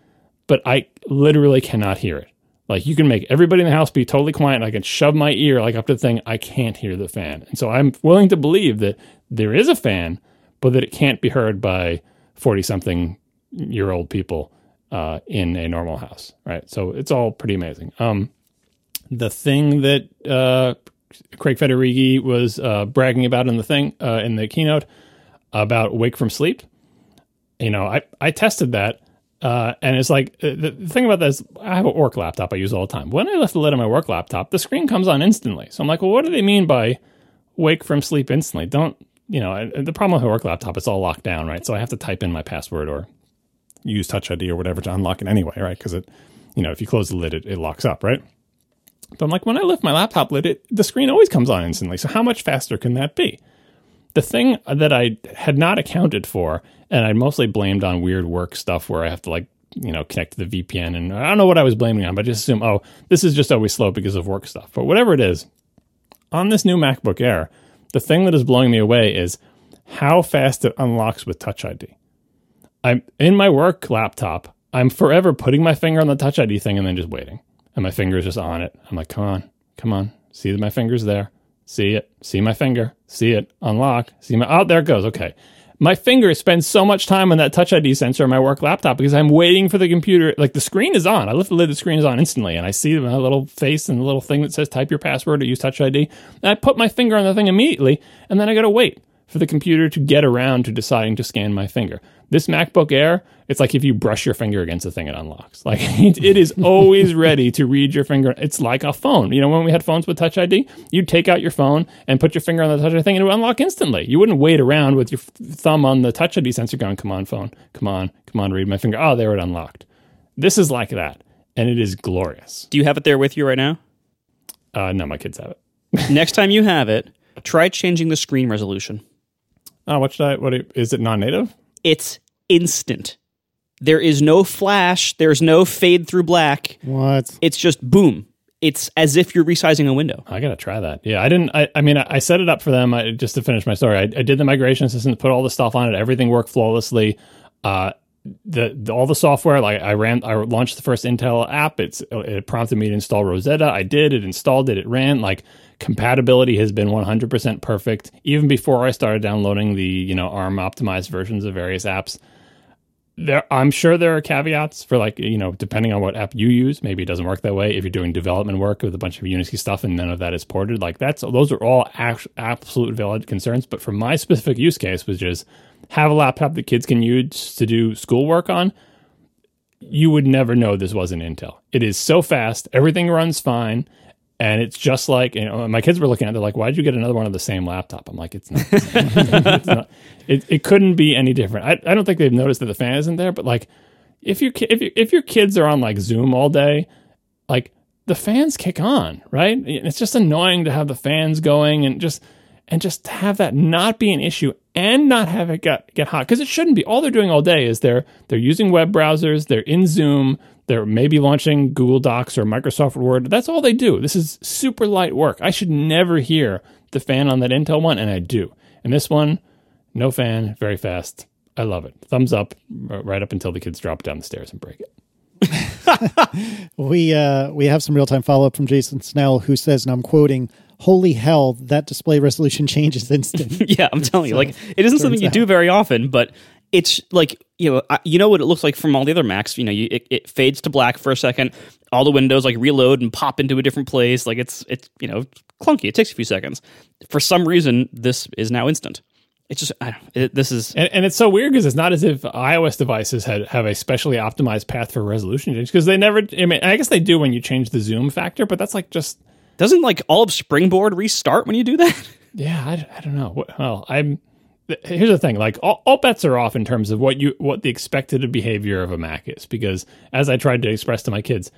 Speaker 3: but I literally cannot hear it. Like you can make everybody in the house be totally quiet and I can shove my ear like up to the thing. I can't hear the fan. And so I'm willing to believe that there is a fan, but that it can't be heard by 40 something year old people uh, in a normal house. Right. So it's all pretty amazing. Um, the thing that uh, Craig Federighi was uh, bragging about in the thing uh, in the keynote about wake from sleep, you know, I, I tested that uh, and it's like uh, the, thing about this, I have a work laptop I use all the time. When I lift the lid on my work laptop, the screen comes on instantly. So I'm like, well, what do they mean by wake from sleep instantly? Don't you know? The problem with a work laptop, it's all locked down, right? So I have to type in my password or use Touch ID or whatever to unlock it anyway, right? Because it, you know, if you close the lid, it, it locks up, right? But I'm like, when I lift my laptop lid, it, the screen always comes on instantly. So how much faster can that be? The thing that I had not accounted for and I mostly blamed on weird work stuff where I have to like you know connect to the VPN, and I don't know what I was blaming on, but I just assume oh this is just always slow because of work stuff. But whatever it is, on this new MacBook Air, the thing that is blowing me away is how fast it unlocks with Touch ID. I'm in my work laptop. I'm forever putting my finger on the Touch ID thing and then just waiting, and my finger is just on it. I'm like, come on, come on, see that my finger's there. See it. See my finger. See it. Unlock. See my. Oh, there it goes. Okay my finger spends so much time on that touch ID sensor on my work laptop because I'm waiting for the computer. Like the screen is on. I lift the lid, the screen is on instantly, and I see my little face and the little thing that says type your password or use touch ID. And I put my finger on the thing immediately, and then I got to wait for the computer to get around to deciding to scan my finger. This MacBook Air, it's like if you brush your finger against the thing, it unlocks. Like (laughs) it is always ready to read your finger. It's like a phone. You know, when we had phones with Touch ID, you'd take out your phone and put your finger on the Touch ID thing, and it would unlock instantly. You wouldn't wait around with your thumb on the Touch ID sensor, going, "Come on, phone, come on, come on, read my finger." Oh, there it unlocked. This is like that, and it is glorious.
Speaker 2: Do you have it there with you right now?
Speaker 3: Uh, no, my kids have it. (laughs)
Speaker 2: Next time you have it, try changing the screen resolution.
Speaker 3: Oh, what should I? What is it? Non-native?
Speaker 2: It's instant. There is no flash. There's no fade through black.
Speaker 1: What?
Speaker 2: It's just boom. It's as if you're resizing a window.
Speaker 3: I gotta try that. Yeah, I didn't. I, I mean, I, I, set it up for them I, just to finish my story. I, I, did the migration assistant, put all the stuff on it. Everything worked flawlessly. Uh, the, the, all the software like I ran I launched the first Intel app it's it prompted me to install Rosetta I did it installed it it ran like compatibility has been 100% perfect even before I started downloading the you know ARM optimized versions of various apps. There I'm sure there are caveats for like you know depending on what app you use. Maybe it doesn't work that way. If you're doing development work with a bunch of Unity stuff and none of that is ported like that's those are all absolute valid concerns. But for my specific use case which is have a laptop that kids can use to do schoolwork on you would never know this wasn't Intel. It is so fast. Everything runs fine and it's just like you know my kids were looking at it they're like why did you get another one of the same laptop? I'm like it's not, (laughs) it's not it, it couldn't be any different. I, I don't think they've noticed that the fan isn't there but like if you if you, if your kids are on like zoom all day like the fans kick on right? It's just annoying to have the fans going and just and just have that not be an issue and not have it get, get hot because it shouldn't be. All they're doing all day is they're they're using web browsers they're in zoom they're maybe launching Google Docs or Microsoft Word. That's all they do. This is super light work. I should never hear the fan on that Intel one, and I do. And this one, no fan, very fast. I love it. Thumbs up right up until the kids drop down the stairs and break
Speaker 1: it. (laughs) we uh, we have some real time follow up from Jason Snell who says, and I'm quoting, "Holy hell, that display resolution (laughs) changes instant." (laughs)
Speaker 2: yeah, I'm telling so, you, like it isn't something you out. do very often, but it's like you know you know what it looks like from all the other Macs. You know, you, it, it, fades to black for a second. All the windows like reload and pop into a different place. Like it's it's you know clunky. It takes a few seconds. For some reason, this is now instant. it's just I don't, it, this is
Speaker 3: And, and it's so weird because it's not as if iOS devices had have a specially optimized path for resolution change because they never. I mean, I guess they do when you change the zoom factor, but that's like just
Speaker 2: doesn't like all of Springboard restart when you do that. (laughs)
Speaker 3: yeah. I, I don't know. Well, I'm. Here's the thing: like all, all bets are off in terms of what you what the expected behavior of a Mac is. Because as I tried to express to my kids,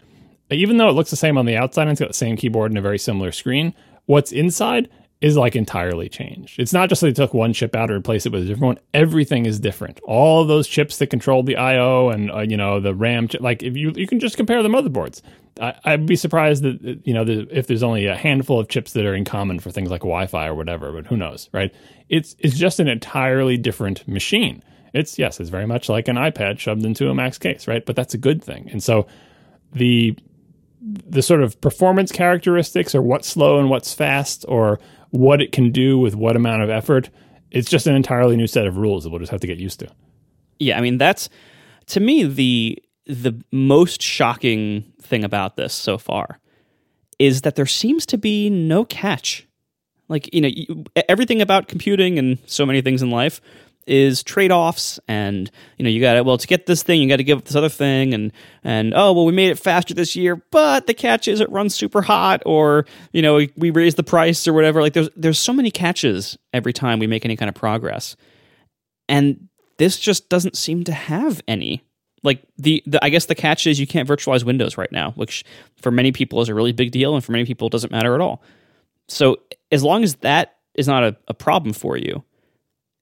Speaker 3: even though it looks the same on the outside and it's got the same keyboard and a very similar screen, what's inside is like entirely changed. It's not just that they took one chip out and replaced it with a different one. Everything is different. All those chips that control the I/O and uh, you know the RAM, like if you you can just compare the motherboards. I, I'd be surprised that you know the, if there's only a handful of chips that are in common for things like Wi-Fi or whatever. But who knows, right? It's it's just an entirely different machine. It's yes, it's very much like an iPad shoved into a Mac case, right? But that's a good thing. And so the the sort of performance characteristics or what's slow and what's fast or what it can do with what amount of effort it's just an entirely new set of rules that we'll just have to get used to
Speaker 2: Yeah, I mean that's to me the the most shocking thing about this so far is that there seems to be no catch. Like you know, you, everything about computing and so many things in life is trade-offs and you know you got to well to get this thing you got to give up this other thing and and oh well we made it faster this year but the catch is it runs super hot or you know we, we raised the price or whatever. Like there's there's so many catches every time we make any kind of progress. And this just doesn't seem to have any like the, the i guess the catch is you can't virtualize windows right now which for many people is a really big deal and for many people it doesn't matter at all. So as long as that is not a, a problem for you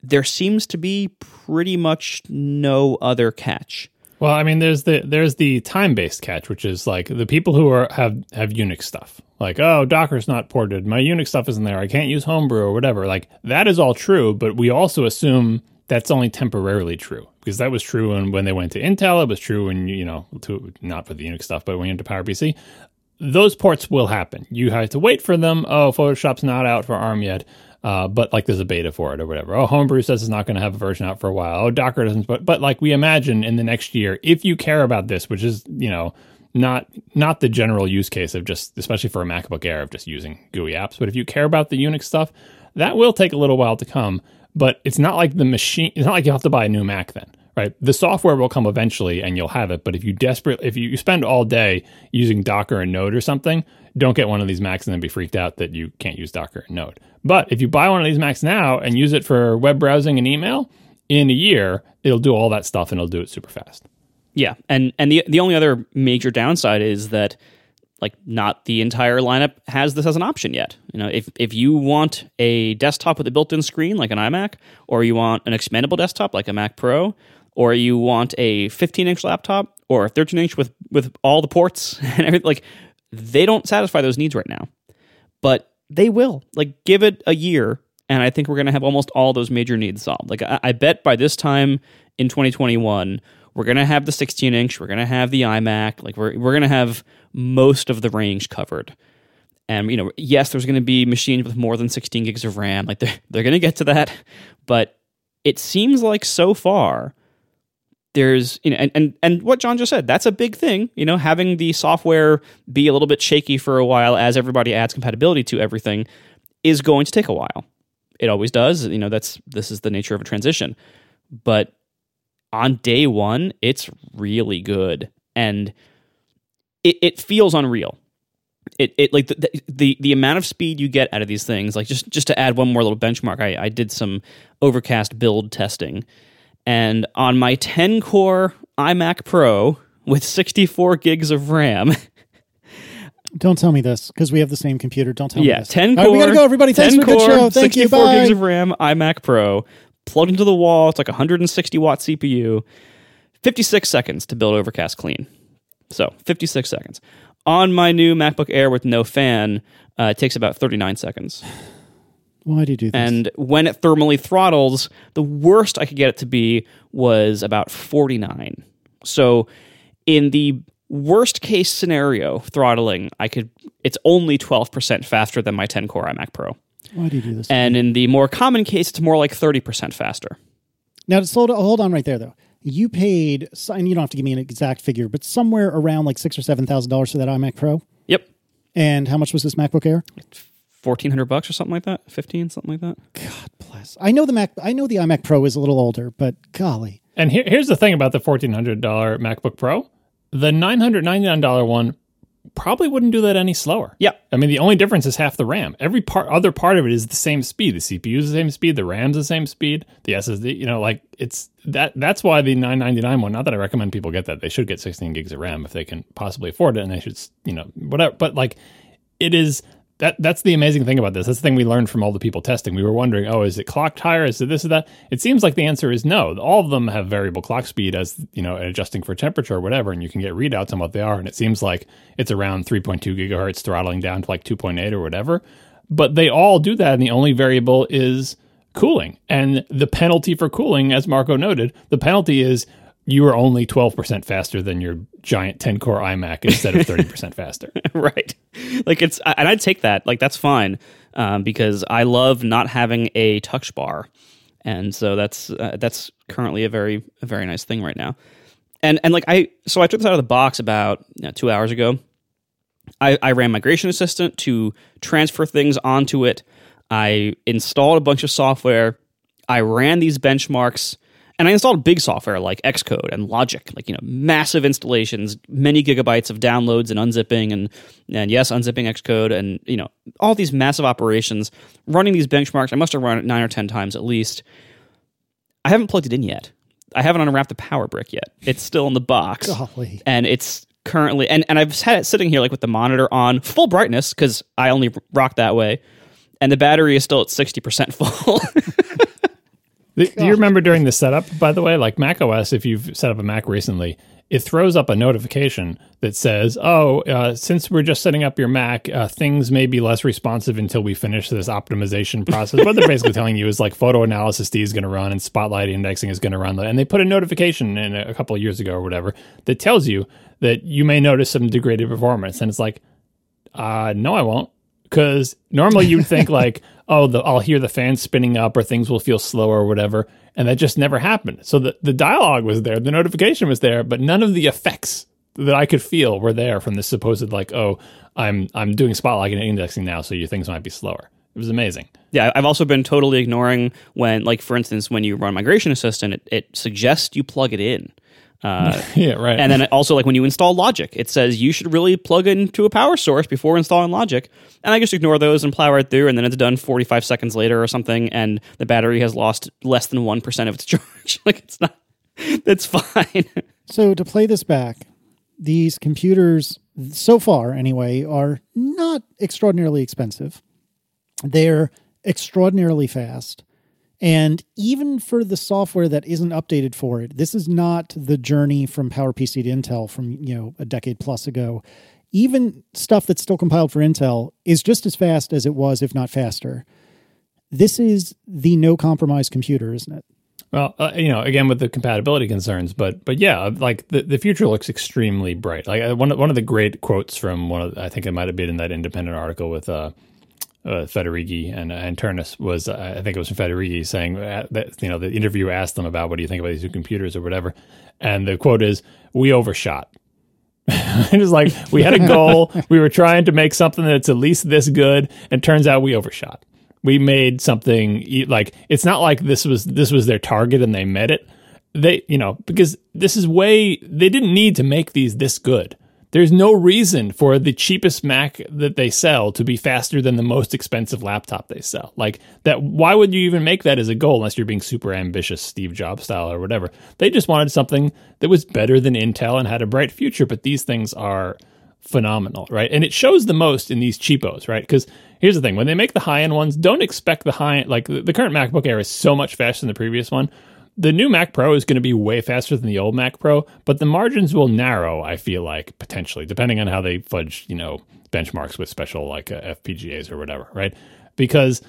Speaker 2: there seems to be pretty much no other catch.
Speaker 3: Well i mean there's the there's the time based catch which is like the people who are have have unix stuff. Like oh docker's not ported. My unix stuff isn't there. I can't use homebrew or whatever. Like that is all true but we also assume that's only temporarily true because that was true when, when they went to Intel. It was true when you know to not for the Unix stuff, but when you went to PowerPC. Those ports will happen. You have to wait for them. Oh, Photoshop's not out for ARM yet, uh, but like there's a beta for it or whatever. Oh, Homebrew says it's not going to have a version out for a while. Oh, Docker doesn't. But but like we imagine in the next year, if you care about this, which is you know not not the general use case of just especially for a MacBook Air of just using GUI apps, but if you care about the Unix stuff, that will take a little while to come but it's not like the machine it's not like you have to buy a new mac then right? The software will come eventually and you'll have it but if you desperate if you spend all day using docker and node or something don't get one of these macs and then be freaked out that you can't use docker and node. But if you buy one of these macs now and use it for web browsing and email in a year it'll do all that stuff and it'll do it super fast.
Speaker 2: Yeah and and the the only other major downside is that like not the entire lineup has this as an option yet. You know, if if you want a desktop with a built-in screen like an iMac, or you want an expandable desktop like a Mac Pro, or you want a 15-inch laptop or a 13-inch with with all the ports (laughs) and everything, like they don't satisfy those needs right now. But they will. Like give it a year, and I think we're gonna have almost all those major needs solved. Like I, I bet by this time in 2021 we're gonna have the 16 inch, we're gonna have the iMac, like we're we're gonna have most of the range covered. And you know, yes, there's gonna be machines with more than 16 gigs of RAM, like they're they're gonna get to that, but it seems like so far there's you know and, and and what John just said, that's a big thing, you know, having the software be a little bit shaky for a while as everybody adds compatibility to everything is going to take a while. It always does, you know, that's this is the nature of a transition. But on day one, it's really good, and it, it feels unreal. It, it like the, the the amount of speed you get out of these things. Like just just to add one more little benchmark, I, I did some Overcast build testing, and on my 10 core iMac Pro with 64 gigs of RAM. (laughs)
Speaker 1: Don't tell me this because we have the same computer. Don't tell me
Speaker 2: yeah,
Speaker 1: this.
Speaker 2: 10 core.
Speaker 1: right, we gotta go, everybody. Thanks
Speaker 2: 10
Speaker 1: for good
Speaker 2: core,
Speaker 1: show. Thank you.
Speaker 2: 64
Speaker 1: Bye.
Speaker 2: gigs of RAM iMac Pro plugged into the wall. It's like a 160 watt CPU. 56 seconds to build Overcast clean. So 56 seconds. On my new MacBook Air with no fan, uh, it takes about 39 seconds.
Speaker 1: Why do you do this?
Speaker 2: And when it thermally throttles, the worst I could get it to be was about 49. So in the worst case scenario throttling, I could it's only 12% faster than my 10 core iMac Pro.
Speaker 1: Why do you do this?
Speaker 2: And in the more common case, it's more like 30% faster.
Speaker 1: Now, just hold, hold on right there, though. You paid, and you don't have to give me an exact figure, but somewhere around like six or seven thousand dollars for that iMac Pro.
Speaker 2: Yep.
Speaker 1: And how much was this MacBook Air?
Speaker 2: 1400 bucks or something like that 15 something like that
Speaker 1: God bless. I know the Mac. I know the iMac Pro is a little older, but golly.
Speaker 3: And here, here's the thing about the fourteen hundred dollar MacBook Pro: the nine hundred ninety nine dollar one probably wouldn't do that any slower.
Speaker 2: Yeah.
Speaker 3: I mean, the only difference is half the RAM. Every part, other part of it is the same speed. The CPU is the same speed. The RAM's the same speed. The SSD, you know, like it's that. That's why the 999 one. Not that I recommend people get that. They should get 16 gigs of RAM if they can possibly afford it, and they should, you know, whatever. But like, it is that that's the amazing thing about this. That's the thing we learned from all the people testing. We were wondering, oh, is it clocked higher? Is it this or that? It seems like the answer is no. All of them have variable clock speed as you know, adjusting for temperature or whatever, and you can get readouts on what they are. And it seems like it's around 3.2 gigahertz, throttling down to like 2.8 or whatever. But they all do that, and the only variable is cooling. And the penalty for cooling, as Marco noted, the penalty is you are only 12% faster than your giant 10 core iMac instead of (laughs) 30% faster.
Speaker 2: right. Like it's, and I'd take that. Like that's fine um, because I love not having a touch bar. And so that's, uh, that's currently a very, a very nice thing right now. And, and like I, so I took this out of the box about you know, two hours ago. I, I ran Migration Assistant to transfer things onto it. I installed a bunch of software. I ran these benchmarks and I installed big software like Xcode and Logic, like you know, massive installations, many gigabytes of downloads and unzipping, and and yes, unzipping Xcode, and you know, all these massive operations, running these benchmarks. I must have run it nine or ten times at least. I haven't plugged it in yet. I haven't unwrapped the power brick yet. It's still in the box, (laughs)
Speaker 1: Golly.
Speaker 2: and it's currently and and I've had it sitting here like with the monitor on full brightness because I only rock that way, and the battery is still at sixty percent full. (laughs)
Speaker 3: Do you remember during the setup, by the way, like Mac OS, if you've set up a Mac recently, it throws up a notification that says, "Oh, uh, since we're just setting up your Mac, uh, things may be less responsive until we finish this optimization process." what they're basically telling you is like photoanalysisd is going to run and Spotlight indexing is going to run, and they put a notification in a couple of years ago or whatever that tells you that you may notice some degraded performance, and it's like, uh, "No, I won't." because normally you'd think (laughs) like, oh, the, I'll hear the fans spinning up or things will feel slower or whatever, and that just never happened. So the the dialogue was there, the notification was there, but none of the effects that I could feel were there from this supposed like, oh, I'm I'm doing spotlight and indexing now, so your things might be slower. It was amazing.
Speaker 2: Yeah, I've also been totally ignoring when, like, for instance, when you run Migration Assistant, it, it suggests you plug it in. Uh, (laughs)
Speaker 3: yeah, right.
Speaker 2: And then also, like when you install Logic, it says you should really plug into a power source before installing Logic. And I just ignore those and plow right through, and then it's done 45 seconds later or something, and the battery has lost less than 1% of its (laughs) charge. like, it's not, it's fine. (laughs)
Speaker 1: So to play this back, these computers, so far anyway, are not extraordinarily expensive. They're extraordinarily fast. And even for the software that isn't updated for it, this is not the journey from PowerPC to Intel from, you know, a decade plus ago. Even stuff that's still compiled for Intel is just as fast as it was, if not faster. This is the no compromise computer, isn't it?
Speaker 3: Well, uh, you know, again with the compatibility concerns, but but yeah, like the, the future looks extremely bright. Like uh, one of, one of the great quotes from one of I think it might have been in that independent article with uh, uh, Federighi and uh, and Ternus was uh, I think it was from Federighi saying that you know the interviewer asked them about what do you think about these new computers or whatever, and the quote is we overshot. (laughs) it was like we had a (laughs) goal, we were trying to make something that's at least this good, and turns out we overshot. We made something like it's not like this was this was their target and they met it. They you know because this is way they didn't need to make these this good there's no reason for the cheapest Mac that they sell to be faster than the most expensive laptop they sell. Like that why would you even make that as a goal unless you're being super ambitious Steve Jobs style or whatever. They just wanted something that was better than Intel and had a bright future, but these things are phenomenal, right? And it shows the most in these cheapos, right? Cuz here's the thing, when they make the high-end ones, don't expect the high like the current MacBook Air is so much faster than the previous one the new Mac Pro is going to be way faster than the old Mac Pro, but the margins will narrow, I feel like, potentially, depending on how they fudge, you know, benchmarks with special like uh, FPGAs or whatever, right? Because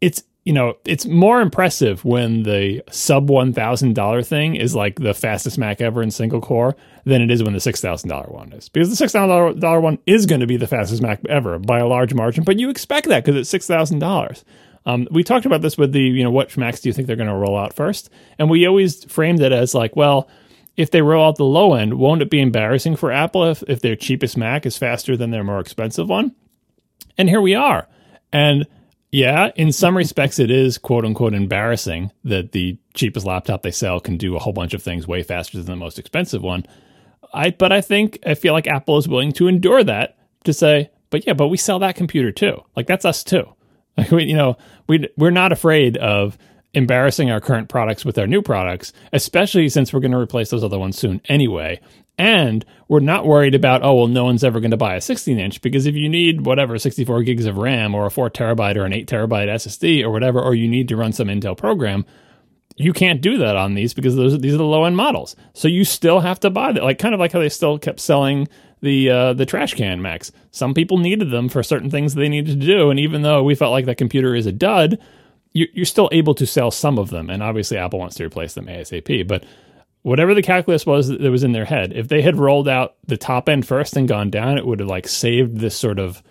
Speaker 3: it's, you know, it's more impressive when the sub $1,000 thing is like the fastest Mac ever in single core than it is when the $6,000 one is. Because the $6,000 one is going to be the fastest Mac ever by a large margin, but you expect that because it's $6,000. Um, we talked about this with the, you know, what Macs do you think they're going to roll out first? And we always framed it as like, well, if they roll out the low end, won't it be embarrassing for Apple if, if their cheapest Mac is faster than their more expensive one? And here we are. And Yeah, in some respects, it is quote unquote embarrassing that the cheapest laptop they sell can do a whole bunch of things way faster than the most expensive one. I, but I think I feel like Apple is willing to endure that to say, but yeah, but we sell that computer too. Like that's us too. Like we, you know, we we're not afraid of embarrassing our current products with our new products, especially since we're going to replace those other ones soon anyway. And we're not worried about, oh, well, no one's ever going to buy a 16 inch because if you need whatever 64 gigs of RAM or a 4 terabyte or an 8 terabyte SSD or whatever, or you need to run some Intel program, you can't do that on these because those these are the low end models. So you still have to buy that. Like kind of like how they still kept selling the uh, the trash can Macs. Some people needed them for certain things they needed to do, and even though we felt like that computer is a dud, you, you're still able to sell some of them. And obviously, Apple wants to replace them ASAP. But whatever the calculus was that was in their head, if they had rolled out the top end first and gone down, it would have like saved this sort of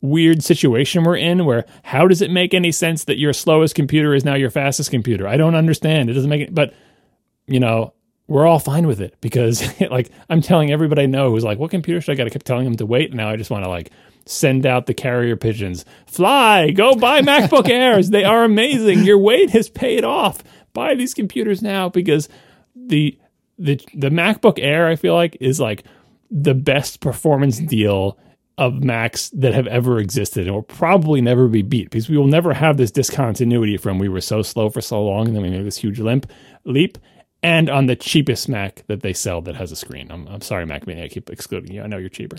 Speaker 3: weird situation we're in where how does it make any sense that your slowest computer is now your fastest computer? I don't understand. It doesn't make it, but you know, we're all fine with it because (laughs) like I'm telling everybody I know who's like, what computer should I get? I kept telling them to wait. And now I just want to like send out the carrier pigeons. Fly, go buy (laughs) MacBook Airs. They are amazing. Your wait has paid off. Buy these computers now because the the the MacBook Air I feel like is like the best performance deal of Macs that have ever existed and will probably never be beat because we will never have this discontinuity from we were so slow for so long and then we made this huge limp leap and on the cheapest Mac that they sell that has a screen. I'm, I'm sorry, Mac Mini, I keep excluding you. I know you're cheaper.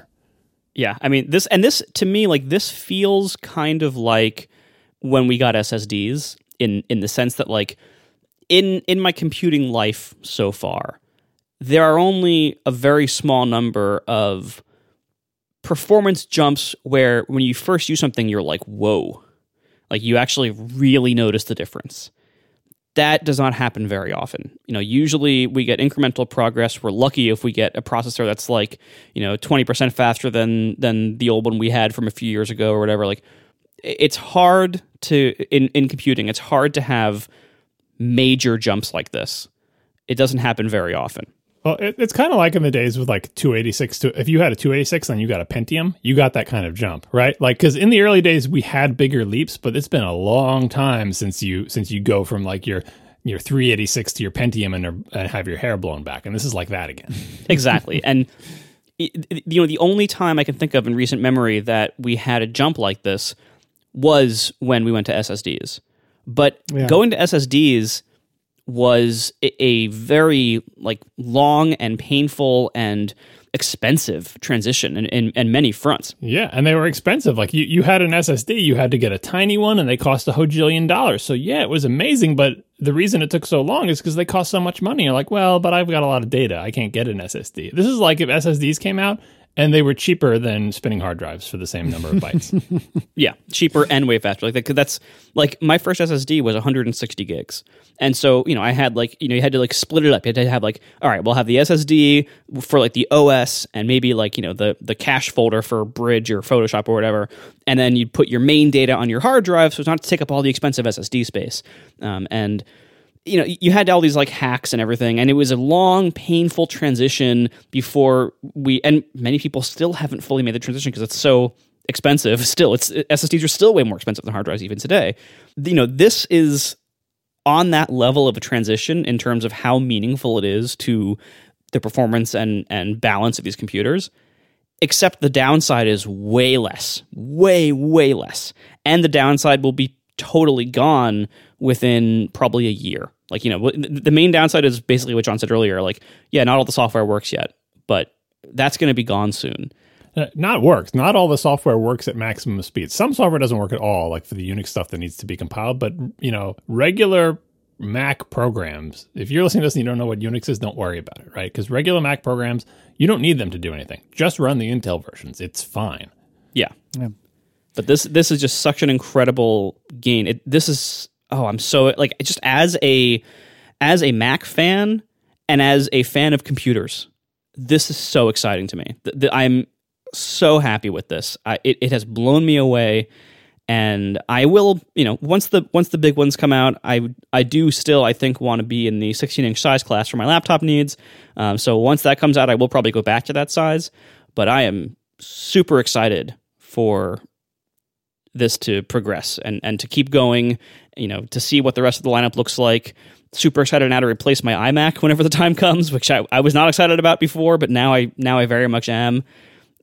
Speaker 2: Yeah, I mean this, and this to me, like this feels kind of like when we got SSDs in in the sense that like in in my computing life so far, there are only a very small number of performance jumps where when you first use something, you're like, whoa, like you actually really notice the difference that does not happen very often. You know, usually we get incremental progress. We're lucky if we get a processor that's like, you know, 20% faster than than the old one we had from a few years ago or whatever. Like it's hard to in in computing, it's hard to have major jumps like this. It doesn't happen very often.
Speaker 3: Well, it, it's kind of like in the days with like 286. To, if you had a 286 and you got a Pentium, you got that kind of jump, right? Like because in the early days we had bigger leaps, but it's been a long time since you since you go from like your your 386 to your Pentium and, and have your hair blown back, and this is like that again. (laughs)
Speaker 2: exactly, and you know the only time I can think of in recent memory that we had a jump like this was when we went to SSDs. But yeah. going to SSDs was a very like long and painful and expensive transition in, in, in, many fronts.
Speaker 3: Yeah, and they were expensive. Like you, you had an SSD, you had to get a tiny one, and they cost a hojillion dollars. So yeah, it was amazing. But the reason it took so long is because they cost so much money. You're like, well, but I've got a lot of data. I can't get an SSD. This is like if SSDs came out and they were cheaper than spinning hard drives for the same number of bytes. (laughs)
Speaker 2: yeah, cheaper and way faster. Like that's like my first SSD was 160 gigs, and so you know I had like you know you had to like split it up. You had to have like all right, we'll have the SSD for like the OS and maybe like you know the the cache folder for Bridge or Photoshop or whatever, and then you'd put your main data on your hard drive so it's not to take up all the expensive SSD space. Um, and you know, you had all these like hacks and everything, and it was a long, painful transition before we, and many people still haven't fully made the transition because it's so expensive. (laughs) Still, it's SSDs are still way more expensive than hard drives even today. You know, this is on that level of a transition in terms of how meaningful it is to the performance and and balance of these computers. Except the downside is way less, way way less, and the downside will be totally gone within probably a year. Like, you know, the main downside is basically what John said earlier. Like, yeah, not all the software works yet, but that's going to be gone soon.
Speaker 3: Uh, not works. Not all the software works at maximum speed. Some software doesn't work at all, like for the Unix stuff that needs to be compiled. But you know, regular Mac programs. If you're listening to this and you don't know what Unix is, don't worry about it, right? Because regular Mac programs, you don't need them to do anything. Just run the Intel versions. It's fine.
Speaker 2: Yeah. yeah. But this this is just such an incredible gain. It, this is oh, I'm so like just as a as a Mac fan and as a fan of computers, this is so exciting to me. The, the, I'm so happy with this. I, it, it has blown me away, and I will, you know, once the once the big ones come out, I I do still I think want to be in the 16 inch size class for my laptop needs. Um, so once that comes out, I will probably go back to that size. But I am super excited for this to progress and and to keep going. You know, to see what the rest of the lineup looks like. Super excited now to replace my iMac whenever the time comes, which I, I was not excited about before, but now I now I very much am.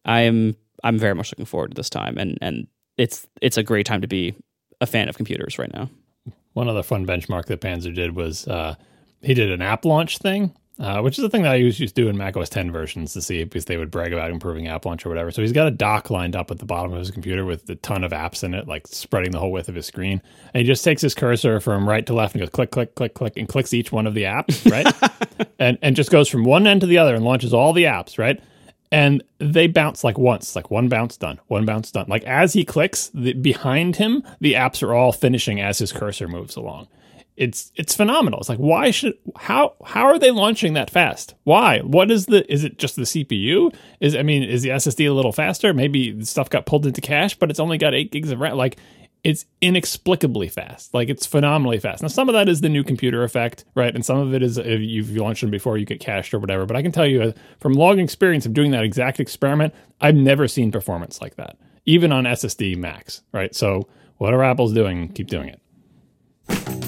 Speaker 2: I am I'm very much looking forward to this time, and and it's it's a great time to be a fan of computers right now.
Speaker 3: One other fun benchmark that Panzer did was uh, he did an app launch thing, uh, which is the thing that I used to do in Mac OS 10 versions to see because they would brag about improving app launch or whatever. So he's got a dock lined up at the bottom of his computer with a ton of apps in it, like spreading the whole width of his screen. And he just takes his cursor from right to left and goes click, click, click, click, and clicks each one of the apps, (laughs) right? and and just goes from one end to the other and launches all the apps, right? and they bounce like once, like one bounce done, one bounce done. Like as he clicks, the, behind him, the apps are all finishing as his cursor moves along. It's it's phenomenal. It's like why should how how are they launching that fast? Why? What is the is it just the CPU? Is I mean is the SSD a little faster? Maybe the stuff got pulled into cache, but it's only got eight gigs of RAM. Like it's inexplicably fast. Like it's phenomenally fast. Now, some of that is the new computer effect, right? And some of it is if you've launched them before, you get cached or whatever. But I can tell you uh, from long experience of doing that exact experiment, I've never seen performance like that, even on SSD Macs, right? So whatever Apple's doing, keep doing it.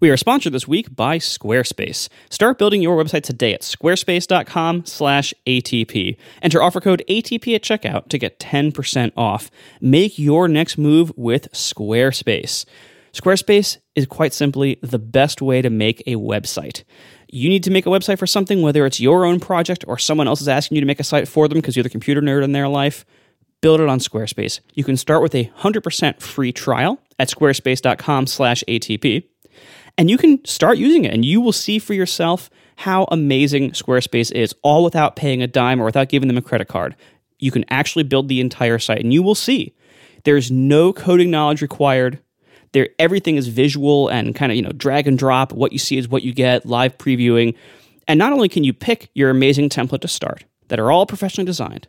Speaker 2: We are sponsored this week by Squarespace. Start building your website today at squarespace.com/atp. Enter offer code ATP at checkout to get 10% off. Make your next move with Squarespace. Squarespace is quite simply the best way to make a website. You need to make a website for something, whether it's your own project or someone else is asking you to make a site for them because you're the computer nerd in their life. Build it on Squarespace. You can start with a 100% free trial at squarespace.com/atp and you can start using it and you will see for yourself how amazing Squarespace is, all without paying a dime or without giving them a credit card. You can actually build the entire site and you will see there's no coding knowledge required. There everything is visual and kind of, you know, drag and drop. What you see is what you get, live previewing. And not only can you pick your amazing template to start that are all professionally designed,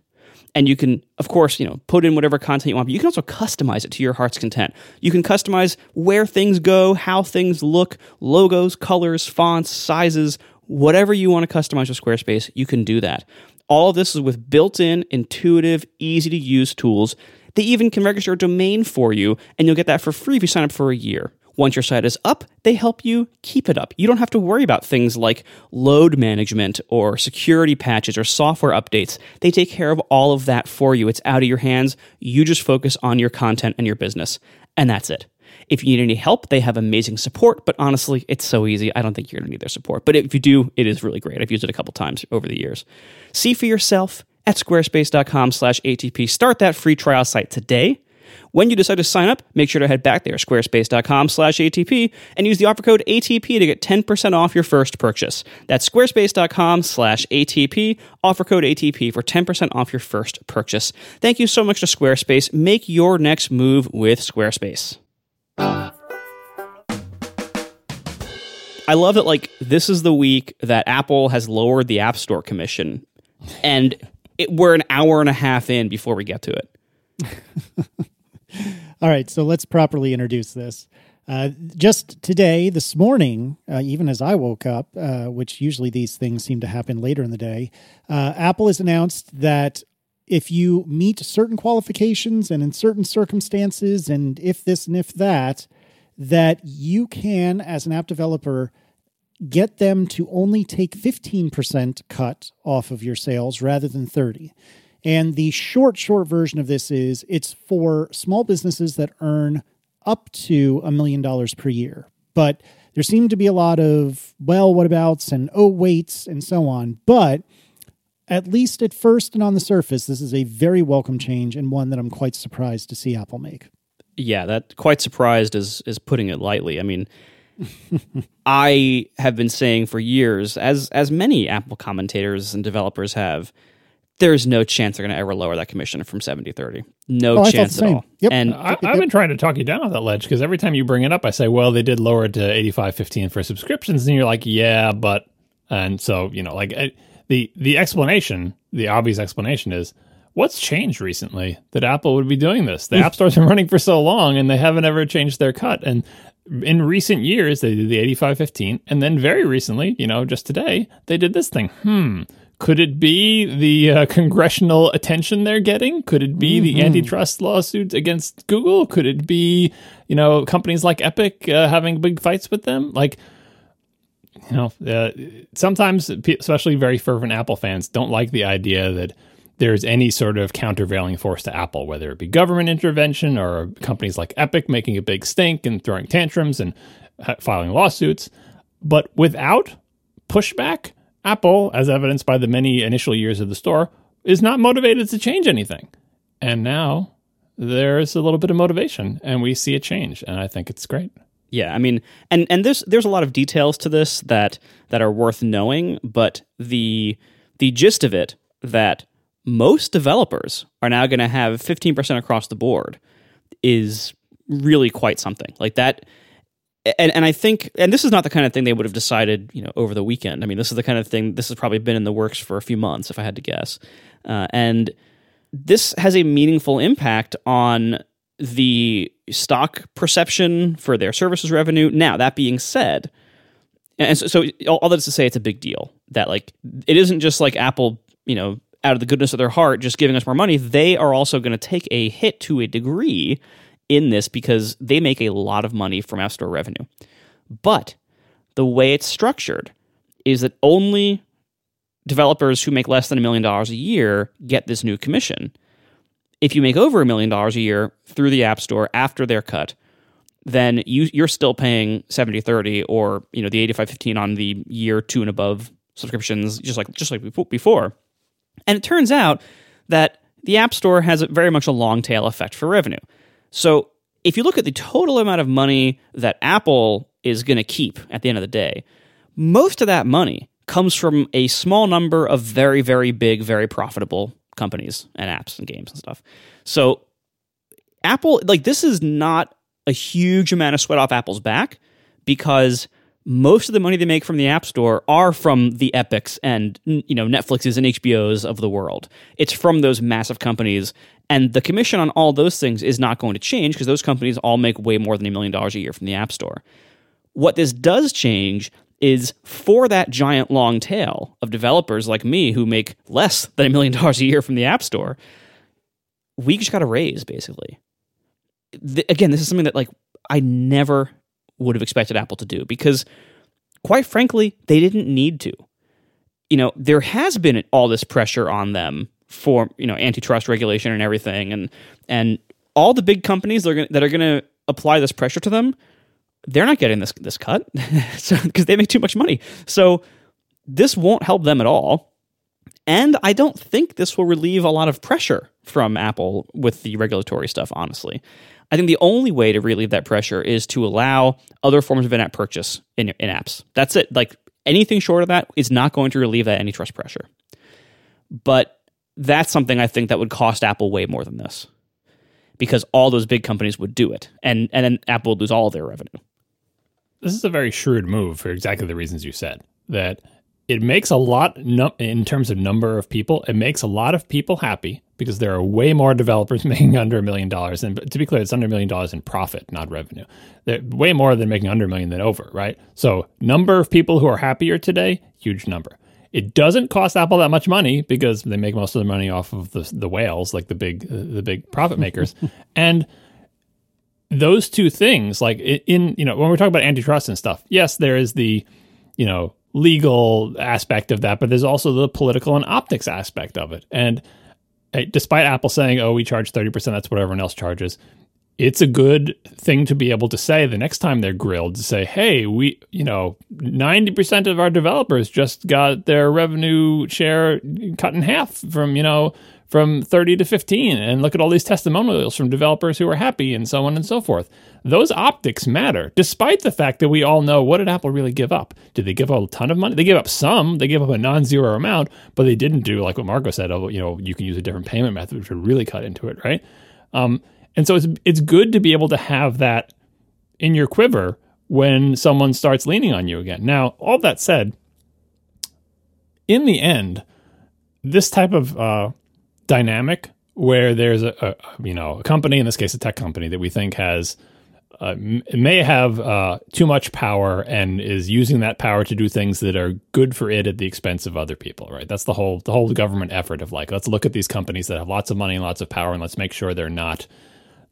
Speaker 2: and you can of course you know put in whatever content you want but you can also customize it to your heart's content. You can customize where things go how things look logos colors fonts sizes whatever you want to customize with squarespace you can do that. All of this is with built-in intuitive easy to use tools. They even can register a domain for you and you'll get that for free if you sign up for a year once your site is up, they help you keep it up. You don't have to worry about things like load management or security patches or software updates. They take care of all of that for you. It's out of your hands. You just focus on your content and your business. And that's it. If you need any help, they have amazing support, but honestly, it's so easy. I don't think you're going to need their support. But if you do, it is really great. I've used it a couple times over the years. See for yourself at squarespace.com/atp. Start that free trial site today when you decide to sign up, make sure to head back there, squarespace.com slash ATP, and use the offer code ATP to get 10% off your first purchase. That's squarespace.com slash ATP, offer code ATP for 10% off your first purchase. Thank you so much to Squarespace. Make your next move with Squarespace. I love that, like, this is the week that Apple has lowered the App Store commission, and it, we're an hour and a half in before we get to it. (laughs)
Speaker 1: All right, so let's properly introduce this. Uh, just today, this morning, uh, even as I woke up, uh, which usually these things seem to happen later in the day, uh, Apple has announced that if you meet certain qualifications and in certain circumstances, and if this and if that, that you can, as an app developer, get them to only take 15% cut off of your sales rather than 30. And the short, short version of this is it's for small businesses that earn up to a million dollars per year. But there seem to be a lot of, well, what abouts and oh, waits and so on. But at least at first and on the surface, this is a very welcome change and one that I'm quite surprised to see Apple make.
Speaker 2: Yeah, that quite surprised is is putting it lightly. I mean, (laughs) I have been saying for years, as as many Apple commentators and developers have, there's no chance they're going to ever lower that commission from 70 30 no oh, chance at all.
Speaker 1: Yep.
Speaker 2: and
Speaker 3: I, have been trying to talk you down on that ledge because every time you bring it up i say well they did lower it to 85 15 for subscriptions and you're like yeah but and so you know like the the explanation the obvious explanation is what's changed recently that apple would be doing this? The (laughs) app store's been running for so long and they haven't ever changed their cut. And in recent years they did the 85 15 and then very recently you know just today they did this thing. Hmm Could it be the uh, congressional attention they're getting? Could it be mm-hmm. the antitrust lawsuits against Google? Could it be, you know, companies like Epic uh, having big fights with them? Like, you know, uh, sometimes, especially very fervent Apple fans, don't like the idea that there's any sort of countervailing force to Apple, whether it be government intervention or companies like Epic making a big stink and throwing tantrums and filing lawsuits. But without pushback, Apple, as evidenced by the many initial years of the store, is not motivated to change anything. And now there's a little bit of motivation and we see a change. And I think it's great.
Speaker 2: Yeah, I mean, and and there's there's a lot of details to this that that are worth knowing, but the the gist of it that most developers are now going to have 15% across the board is really quite something. Like that and and I think and this is not the kind of thing they would have decided you know over the weekend. I mean, this is the kind of thing this has probably been in the works for a few months, if I had to guess. Uh, and this has a meaningful impact on the stock perception for their services revenue. Now, that being said, and so, so all that is to say, it's a big deal that like it isn't just like Apple, you know, out of the goodness of their heart, just giving us more money. They are also going to take a hit to a degree in this because they make a lot of money from App Store revenue. But the way it's structured is that only developers who make less than a million dollars a year get this new commission. If you make over a million dollars a year through the App Store after their cut, then you, you're still paying 70 30 or you know the 85 15 on the year two and above subscriptions just like just like before and it turns out that the app store has very much a long tail effect for revenue so if you look at the total amount of money that Apple is going to keep at the end of the day, most of that money comes from a small number of very, very big, very profitable companies and apps and games and stuff. So Apple, like, this is not a huge amount of sweat off Apple's back because most of the money they make from the App Store are from the Epics and you know Netflixes and HBOs of the world. It's from those massive companies, and the commission on all those things is not going to change because those companies all make way more than a million dollars a year from the App Store. What this does change is for that giant long tail of developers like me who make less than a million dollars a year from the App Store, we just got a raise basically. The, again, this is something that like I never would have expected Apple to do because, quite frankly, they didn't need to. You know, there has been all this pressure on them for you know antitrust regulation and everything, and and all the big companies that are gonna, that are going to apply this pressure to them, they're not getting this this cut (laughs) so because they make too much money. So this won't help them at all. And I don't think this will relieve a lot of pressure from Apple with the regulatory stuff, honestly. I think the only way to relieve that pressure is to allow other forms of in-app purchase in, in apps. That's it. Like anything short of that is not going to relieve that antitrust pressure. But that's something I think that would cost Apple way more than this. Because all those big companies would do it. And and then Apple would lose all their revenue.
Speaker 3: This is a very shrewd move for exactly the reasons you said. That it makes a lot in terms of number of people, it makes a lot of people happy because there are way more developers (laughs) making under a million dollars. And to be clear, it's under a million dollars in profit, not revenue. They're way more than making under a million than over, right? So, number of people who are happier today, huge number. It doesn't cost Apple that much money because they make most of the money off of the, the whales, like the big uh, the big profit makers, (laughs) and those two things, like in you know when we're talking about antitrust and stuff, yes, there is the you know legal aspect of that, but there's also the political and optics aspect of it, and despite Apple saying, "Oh, we charge thirty percent. That's what everyone else charges." It's a good thing to be able to say the next time they're grilled to say, "Hey, we, you know, ninety percent of our developers just got their revenue share cut in half from you know from 30 to 15 and look at all these testimonials from developers who are happy and so on and so forth. Those optics matter despite the fact that we all know what did apple really give up. Did they give up a ton of money? They gave up some. They gave up a non-zero amount but they didn't do like what marco said oh you know you can use a different payment method which would really cut into it right? Um, and so it's it's good to be able to have that in your quiver when someone starts leaning on you again. Now all that said in the end this type of uh, dynamic where there's a, a, you know a company in this case a tech company that we think has uh, may have uh, too much power and is using that power to do things that are good for it at the expense of other people. Right? That's the whole the whole government effort of like let's look at these companies that have lots of money and lots of power and let's make sure they're not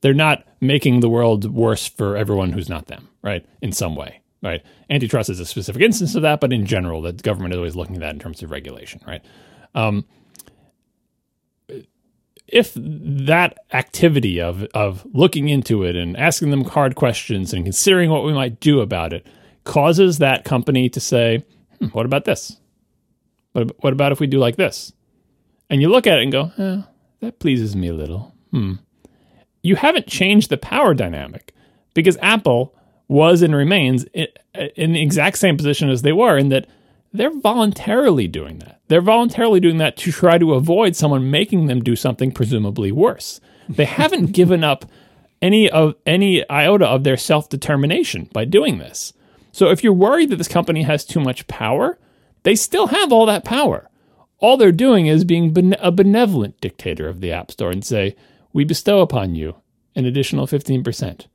Speaker 3: they're not making the world worse for everyone who's not them. Right? In some way. Right? Antitrust is a specific instance of that, but in general, the government is always looking at that in terms of regulation. Right? Um, if that activity of of looking into it and asking them hard questions and considering what we might do about it causes that company to say, hmm, "What about this? What, what about if we do like this?" And you look at it and go, eh, "That pleases me a little." Hmm. You haven't changed the power dynamic because Apple was and remains in the exact same position as they were in that they're voluntarily doing that. They're voluntarily doing that to try to avoid someone making them do something presumably worse. They haven't (laughs) given up any of any iota of their self-determination by doing this. So if you're worried that this company has too much power, they still have all that power. All they're doing is being bene- a benevolent dictator of the App Store and say, "We bestow upon you an additional 15%."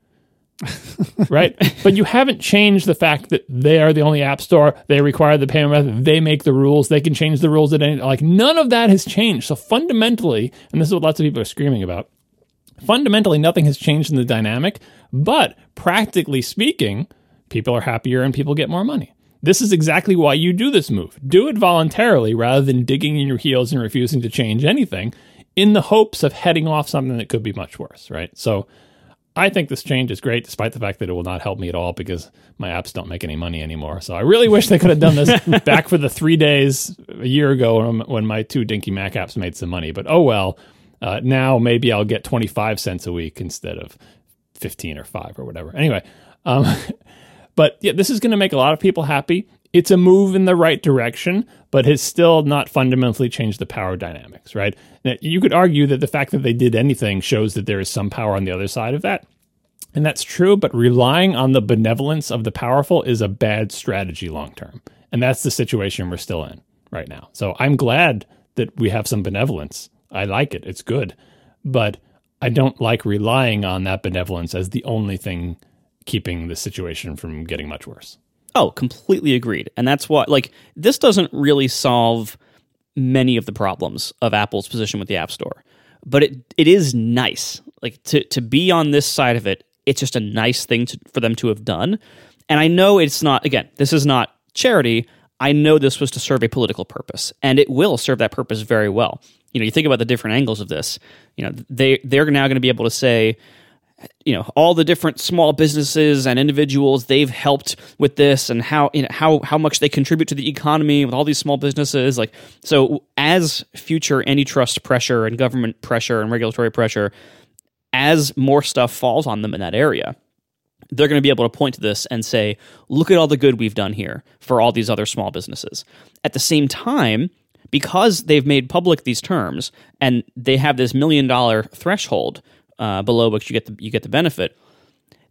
Speaker 3: Right? (laughs) But you haven't changed the fact that they are the only app store. They require the payment method. They make the rules. They can change the rules at any like none of that has changed. So fundamentally, and this is what lots of people are screaming about. Fundamentally, nothing has changed in the dynamic, but practically speaking, people are happier and people get more money. This is exactly why you do this move. Do it voluntarily rather than digging in your heels and refusing to change anything in the hopes of heading off something that could be much worse, right? So I think this change is great, despite the fact that it will not help me at all because my apps don't make any money anymore. So I really wish they could have done this (laughs) back for the three days a year ago when my two dinky Mac apps made some money. But oh well, uh, now maybe I'll get 25 cents a week instead of 15 or 5 or whatever. Anyway, um, (laughs) but yeah, this is going to make a lot of people happy. It's a move in the right direction, but has still not fundamentally changed the power dynamics, right? Now, you could argue that the fact that they did anything shows that there is some power on the other side of that. And that's true, but relying on the benevolence of the powerful is a bad strategy long term. And that's the situation we're still in right now. So I'm glad that we have some benevolence. I like it, it's good. But I don't like relying on that benevolence as the only thing keeping the situation from getting much worse.
Speaker 2: Oh, completely agreed. And that's why, like, this doesn't really solve many of the problems of Apple's position with the App Store, but it it is nice. Like to to be on this side of it, it's just a nice thing to, for them to have done. And I know it's not. Again, this is not charity. I know this was to serve a political purpose, and it will serve that purpose very well. You know, you think about the different angles of this. You know, they they're now going to be able to say, you know all the different small businesses and individuals they've helped with this and how you know how how much they contribute to the economy with all these small businesses like so as future antitrust pressure and government pressure and regulatory pressure as more stuff falls on them in that area they're going to be able to point to this and say look at all the good we've done here for all these other small businesses. At the same time because they've made public these terms and they have this million dollar threshold uh, below which you get the you get the benefit.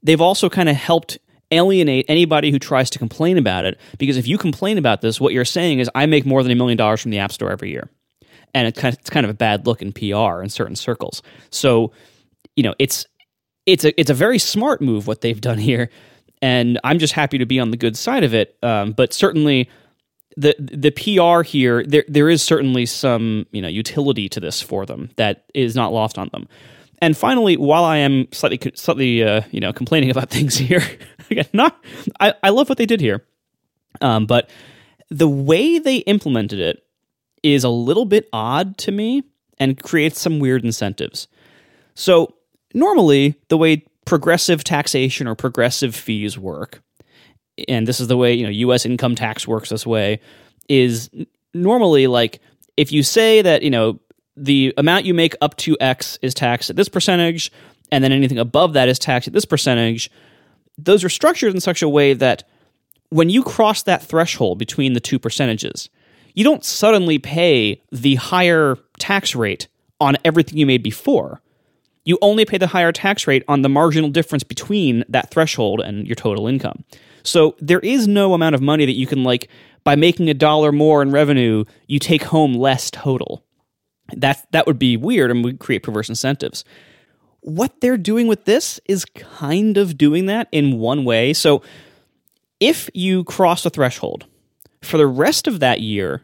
Speaker 2: They've also kind of helped alienate anybody who tries to complain about it because if you complain about this, what you're saying is I make more than a million dollars from the App Store every year, and it's kind of, it's kind of a bad look in PR in certain circles. So, you know, it's it's a it's a very smart move what they've done here, and I'm just happy to be on the good side of it. Um, but certainly, the the PR here there there is certainly some you know utility to this for them that is not lost on them. And finally, while I am slightly slightly uh, you know complaining about (laughs) things here, not I, I love what they did here, um, but the way they implemented it is a little bit odd to me and creates some weird incentives. So normally, the way progressive taxation or progressive fees work, and this is the way you know U.S. income tax works this way, is normally like if you say that you know the amount you make up to X is taxed at this percentage, and then anything above that is taxed at this percentage. Those are structured in such a way that when you cross that threshold between the two percentages, you don't suddenly pay the higher tax rate on everything you made before. You only pay the higher tax rate on the marginal difference between that threshold and your total income. So there is no amount of money that you can like by making a dollar more in revenue, you take home less total that that would be weird and would create perverse incentives. what they're doing with this is kind of doing that in one way. So if you cross a threshold for the rest of that year,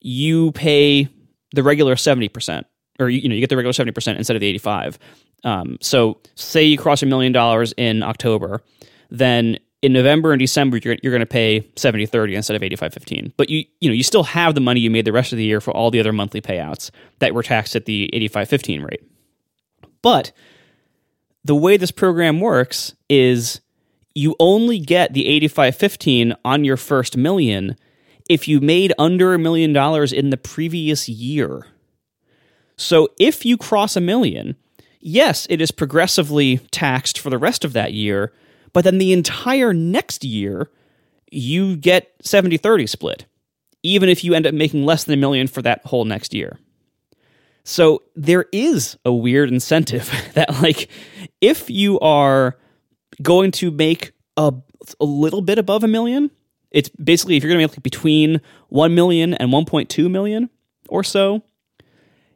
Speaker 2: you pay the regular 70%, or you, know, you get the regular 70% instead of the 85. Um, so say you cross a million dollars in October, then in November and December you're, you're going to pay 70 30 instead of 85 15 but you you know you still have the money you made the rest of the year for all the other monthly payouts that were taxed at the 85 15 rate. But the way this program works is you only get the 85 15 on your first million if you made under a million dollars in the previous year. So if you cross a million yes it is progressively taxed for the rest of that year but then the entire next year, you get 70 30 split, even if you end up making less than a million for that whole next year. So there is a weird incentive (laughs) that, like, if you are going to make a, a little bit above a million, it's basically if you're going to make between 1 million and 1.2 million or so,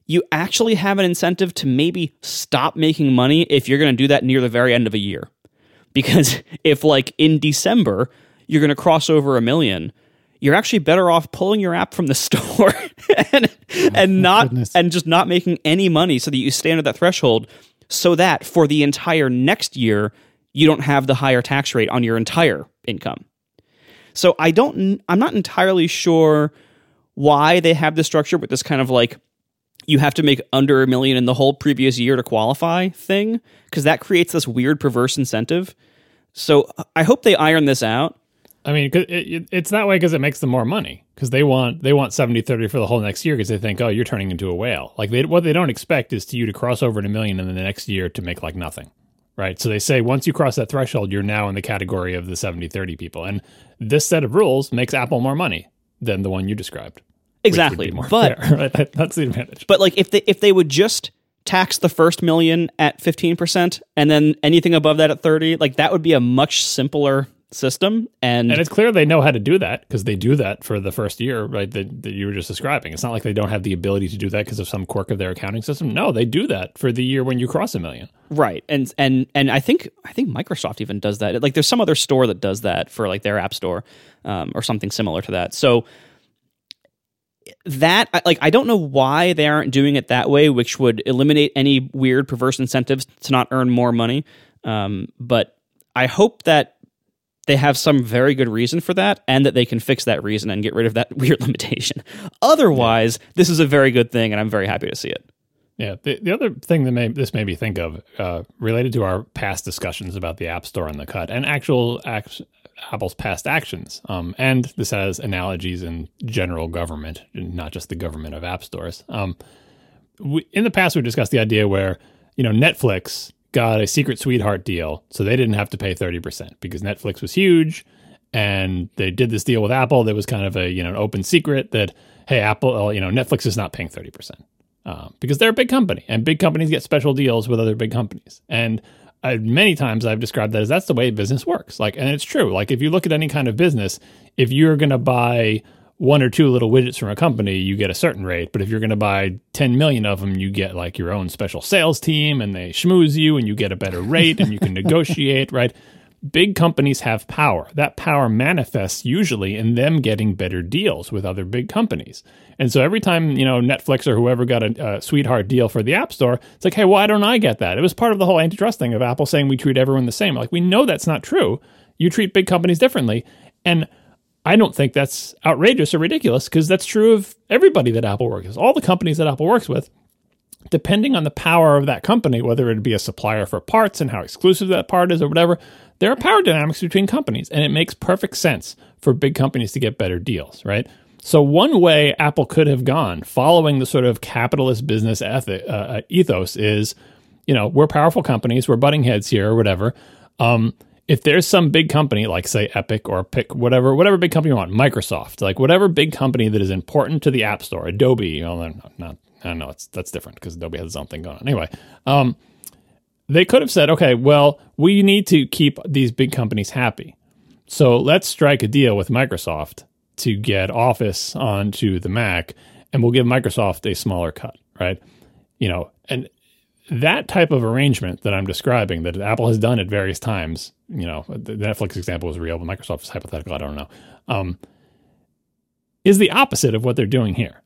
Speaker 2: you actually have an incentive to maybe stop making money if you're going to do that near the very end of a year. Because (laughs) if, like, in December, you're going to cross over a million, you're actually better off pulling your app from the (laughs) store and, oh, and not goodness. and just not making any money so that you stay under that threshold so that for the entire next year you don't have the higher tax rate on your entire income. So I don't I'm not entirely sure why they have this structure with this kind of like you have to make under a million in the whole previous year to qualify thing because that creates this weird perverse incentive. So I hope they iron this out.
Speaker 3: I mean, it, it, it's that way because it makes them more money because they want they want 70 30 for the whole next year because they think, oh, you're turning into a whale. Like they, what they don't expect is to you to cross over to a million in the next year to make like nothing. Right. So they say once you cross that threshold, you're now in the category of the 70 30 people. And this set of rules makes Apple more money than the one you described.
Speaker 2: Exactly. But
Speaker 3: fair, (laughs) right? that's the advantage.
Speaker 2: But like if they if they would just tax the first million at 15% and then anything above that at 30, like that would be a much simpler system and
Speaker 3: and it's clear they know how to do that because they do that for the first year right that, that you were just describing. It's not like they don't have the ability to do that because of some quirk of their accounting system. No they do that for the year when you cross a million.
Speaker 2: Right and and and i think i think microsoft even does that. Like there's some other store that does that for like their app store um, or something similar to that. So that like I don't know why they aren't doing it that way, which would eliminate any weird perverse incentives to not earn more money. Um, but I hope that they have some very good reason for that, and that they can fix that reason and get rid of that (laughs) weird limitation. Otherwise, this is a very good thing, and I'm very happy to see it.
Speaker 3: Yeah. The, the other thing that may, this made me think of, uh, related to our past discussions about the App Store and the cut, and actual acts, Apple's past actions. Um, and this has analogies in general government, not just the government of app stores. Um, we, in the past, we discussed the idea where you know Netflix got a secret sweetheart deal, so they didn't have to pay thirty percent because Netflix was huge, and they did this deal with Apple. That was kind of a you know an open secret that hey, Apple, uh, you know Netflix is not paying thirty percent. Uh, because they're a big company and big companies get special deals with other big companies. And I, many times I've described that as that's the way business works. Like, and it's true. Like, if you look at any kind of business, if you're going to buy one or two little widgets from a company, you get a certain rate. But if you're going to buy 10 million of them, you get like your own special sales team and they schmooze you and you get a better rate and you can (laughs) negotiate, right? Big companies have power. That power manifests usually in them getting better deals with other big companies. And so every time, you know, Netflix or whoever got a, a, sweetheart deal for the App Store, it's like, hey, why don't I get that? It was part of the whole antitrust thing of Apple saying we treat everyone the same. Like, we know that's not true. You treat big companies differently. And I don't think that's outrageous or ridiculous because that's true of everybody that Apple works with. All the companies that Apple works with, depending on the power of that company, whether it be a supplier for parts and how exclusive that part is or whatever, there are power dynamics between companies. And it makes perfect sense for big companies to get better deals, right? So, one way Apple could have gone following the sort of capitalist business ethic, uh, uh, ethos is, you know, we're powerful companies, we're butting heads here or whatever. Um, if there's some big company like say Epic or pick whatever whatever big company you want, Microsoft, like whatever big company that is important to the App Store, Adobe, well, not, I don't know, it's that's different because Adobe has something going on. Anyway, um, they could have said, okay, well, we need to keep these big companies happy, so let's strike a deal with Microsoft to get Office onto the Mac, and we'll give Microsoft a smaller cut, right? You know, and that type of arrangement that I'm describing, that Apple has done at various times, you know, the Netflix example is real, but Microsoft is hypothetical. I don't know. Um, is the opposite of what they're doing here,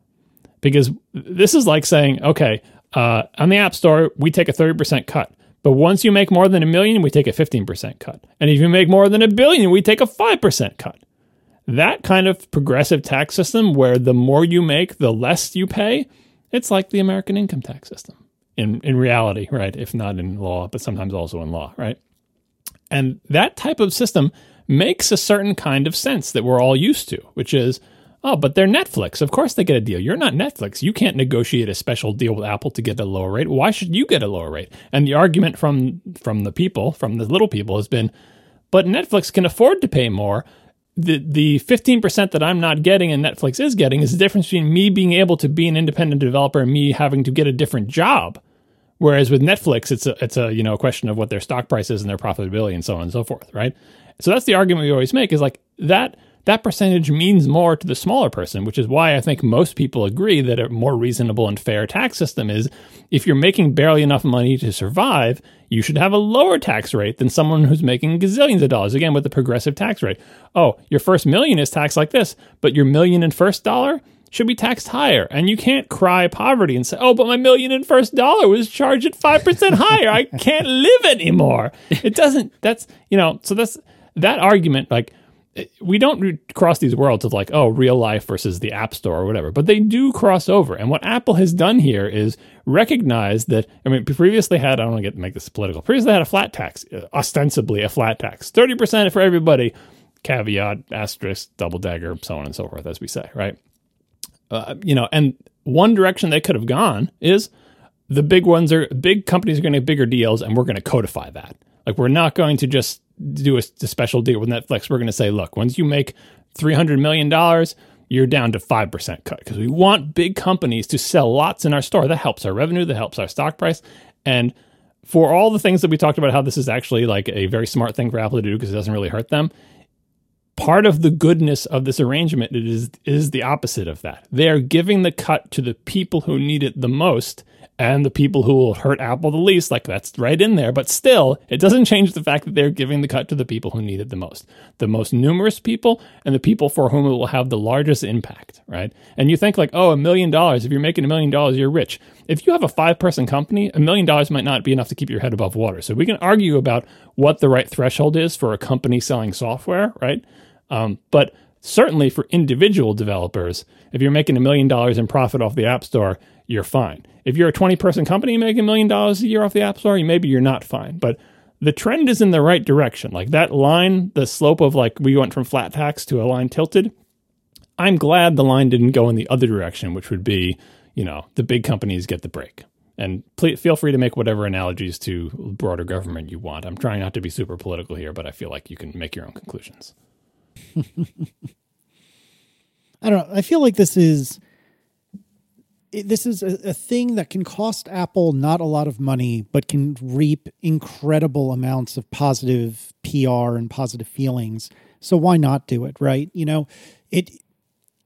Speaker 3: because this is like saying, okay, uh, on the App Store we take a 30% cut, but once you make more than a million, we take a 15% cut, and if you make more than a billion, we take a 5% cut. That kind of progressive tax system, where the more you make, the less you pay, it's like the American income tax system in in reality, right? If not in law, but sometimes also in law, right? And that type of system makes a certain kind of sense that we're all used to, which is, oh, but they're Netflix. Of course they get a deal. You're not Netflix. You can't negotiate a special deal with Apple to get a lower rate. Why should you get a lower rate? And the argument from from the people, from the little people has been, but Netflix can afford to pay more the the 15% that I'm not getting and Netflix is getting is the difference between me being able to be an independent developer and me having to get a different job. Whereas with Netflix, it's a it's a you know a question of what their stock price is and their profitability and so on and so forth, right? So that's the argument we always make is like that that percentage means more to the smaller person, which is why I think most people agree that a more reasonable and fair tax system is if you're making barely enough money to survive, you should have a lower tax rate than someone who's making gazillions of dollars. Again, with the progressive tax rate. Oh, your first million is taxed like this, but your million and first dollar should be taxed higher. And you can't cry poverty and say, oh, but my million and first dollar was charged at 5% higher. I can't live anymore. It doesn't, that's, you know, so that's that argument, like, we don't cross these worlds of like, oh, real life versus the App Store or whatever, but they do cross over. And what Apple has done here is recognize that. I mean, previously had I don't want to get make this political. Previously had a flat tax, uh, ostensibly a flat tax, thirty percent for everybody. Caveat, asterisk, double dagger, so on and so forth, as we say, right? Uh, you know, and one direction they could have gone is the big ones are big companies are going to get bigger deals, and we're going to codify that. Like we're not going to just do a, a special deal with Netflix, we're going to say, look, once you make $300 million, you're down to 5% cut because we want big companies to sell lots in our store. That helps our revenue, that helps our stock price. And for all the things that we talked about, how this is actually like a very smart thing for Apple to do because it doesn't really hurt them. Part of the goodness of this arrangement is is the opposite of that. They are giving the cut to the people who need it the most and the people who will hurt Apple the least, like that's right in there. But still, it doesn't change the fact that they're giving the cut to the people who need it the most, the most numerous people, and the people for whom it will have the largest impact, right? And you think like, oh, a million dollars. If you're making a million dollars, you're rich. If you have a five person company, a million dollars might not be enough to keep your head above water. So we can argue about what the right threshold is for a company selling software, right? Um, but certainly for individual developers, if you're making a million dollars in profit off the App Store, you're fine. If you're a 20 person company making a million dollars a year off the App Store, maybe you're not fine. But the trend is in the right direction. Like that line, the slope of like we went from flat tax to a line tilted. I'm glad the line didn't go in the other direction, which would be, you know, the big companies get the break. And feel free to make whatever analogies to broader government you want. I'm trying not to be super political here, but I feel like you can make your own conclusions. (laughs)
Speaker 1: I don't know. I feel like this is this is a, a, thing that can cost Apple not a lot of money, but can reap incredible amounts of positive PR and positive feelings. So why not do it, right? You know, it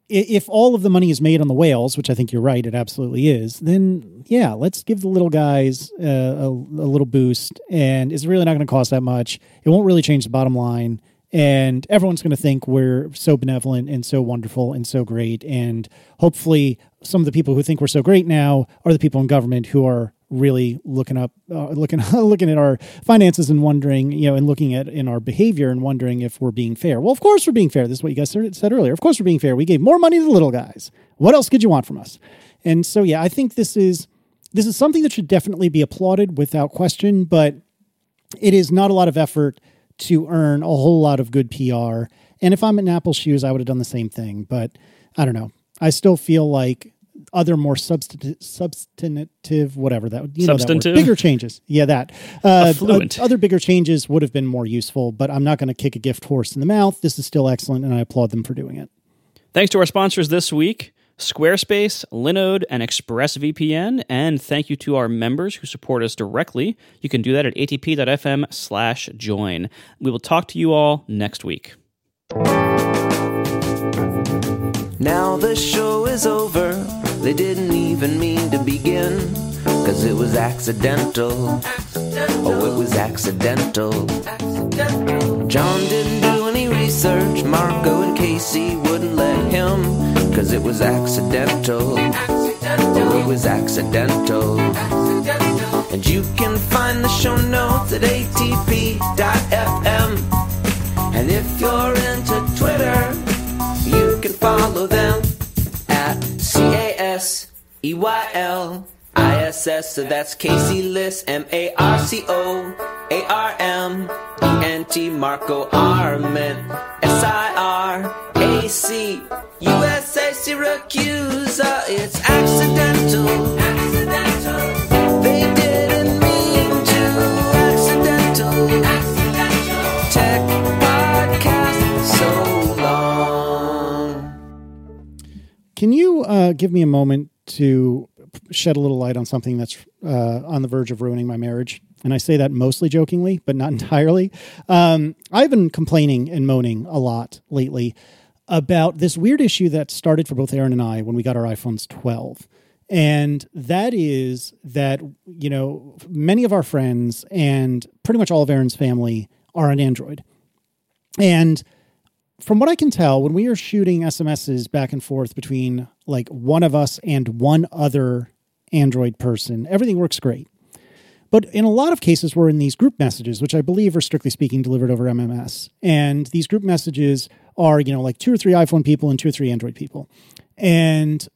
Speaker 1: if all of the money is made on the whales, which I think you're right, it absolutely is, then yeah, let's give the little guys uh, a, a little boost. And it's really not going to cost that much. It won't really change the bottom line and everyone's going to think we're so benevolent and so wonderful and so great and hopefully some of the people who think we're so great now are the people in government who are really looking up uh, looking (laughs) looking at our finances and wondering you know and looking at in our behavior and wondering if we're being fair well of course we're being fair this is what you guys said earlier of course we're being fair we gave more money to the little guys what else could you want from us and so yeah i think this is this is something that should definitely be applauded without question but it is not a lot of effort to earn a whole lot of good PR. And if I'm in Apple's shoes, I would have done the same thing. But I don't know. I still feel like other more substantive, substantive whatever that you know that bigger changes. Yeah, that uh, other bigger changes would have been more useful. But I'm not going to kick a gift horse in the mouth. This is still excellent, and I applaud them for doing it.
Speaker 2: Thanks to our sponsors this week. Squarespace, Linode, and ExpressVPN. And thank you to our members who support us directly. You can do that at atp.fm slash join. We will talk to you all next week.
Speaker 4: Now the show is over. They didn't even mean to begin. cause it was accidental. Oh, it was accidental. John didn't do any research, Marco and Casey wouldn't let him, cause it was accidental. Oh, it was accidental. And you can find the show notes at atp.fm. And if you're into Twitter, you can follow them A S E Y L I S S. So that's Casey Liss, M A R C O A R M E N T, Marco Arment, S I R A C U S A, Siracusa. It's accidental. Accidental. They didn't mean to. Accidental.
Speaker 1: Can you uh, give me a moment to shed a little light on something that's uh, on the verge of ruining my marriage? And I say that mostly jokingly, but not (laughs) entirely. Um, I've been complaining and moaning a lot lately about this weird issue that started for both Erin and I when we got our iPhones 12. And that is that, you know, many of our friends and pretty much all of Erin's family are on Android. And from what I can tell, when we are shooting SMSs back and forth between like one of us and one other Android person, everything works great. But in a lot of cases, we're in these group messages, which I believe are strictly speaking delivered over MMS. And these group messages are, you know, like two or three iPhone people and two or three Android people. And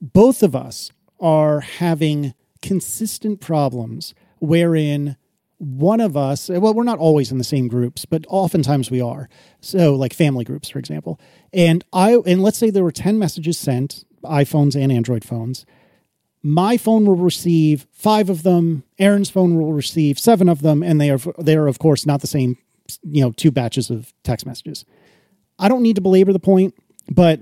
Speaker 1: both of us are having consistent problems wherein one of us well we're not always in the same groups but oftentimes we are. So like family groups for example. And i and let's say there were 10 messages sent iphones and android phones. My phone will receive five of them erin's phone will receive seven of them and they are they are of course not the same you know two batches of text messages. I don't need to belabor the point but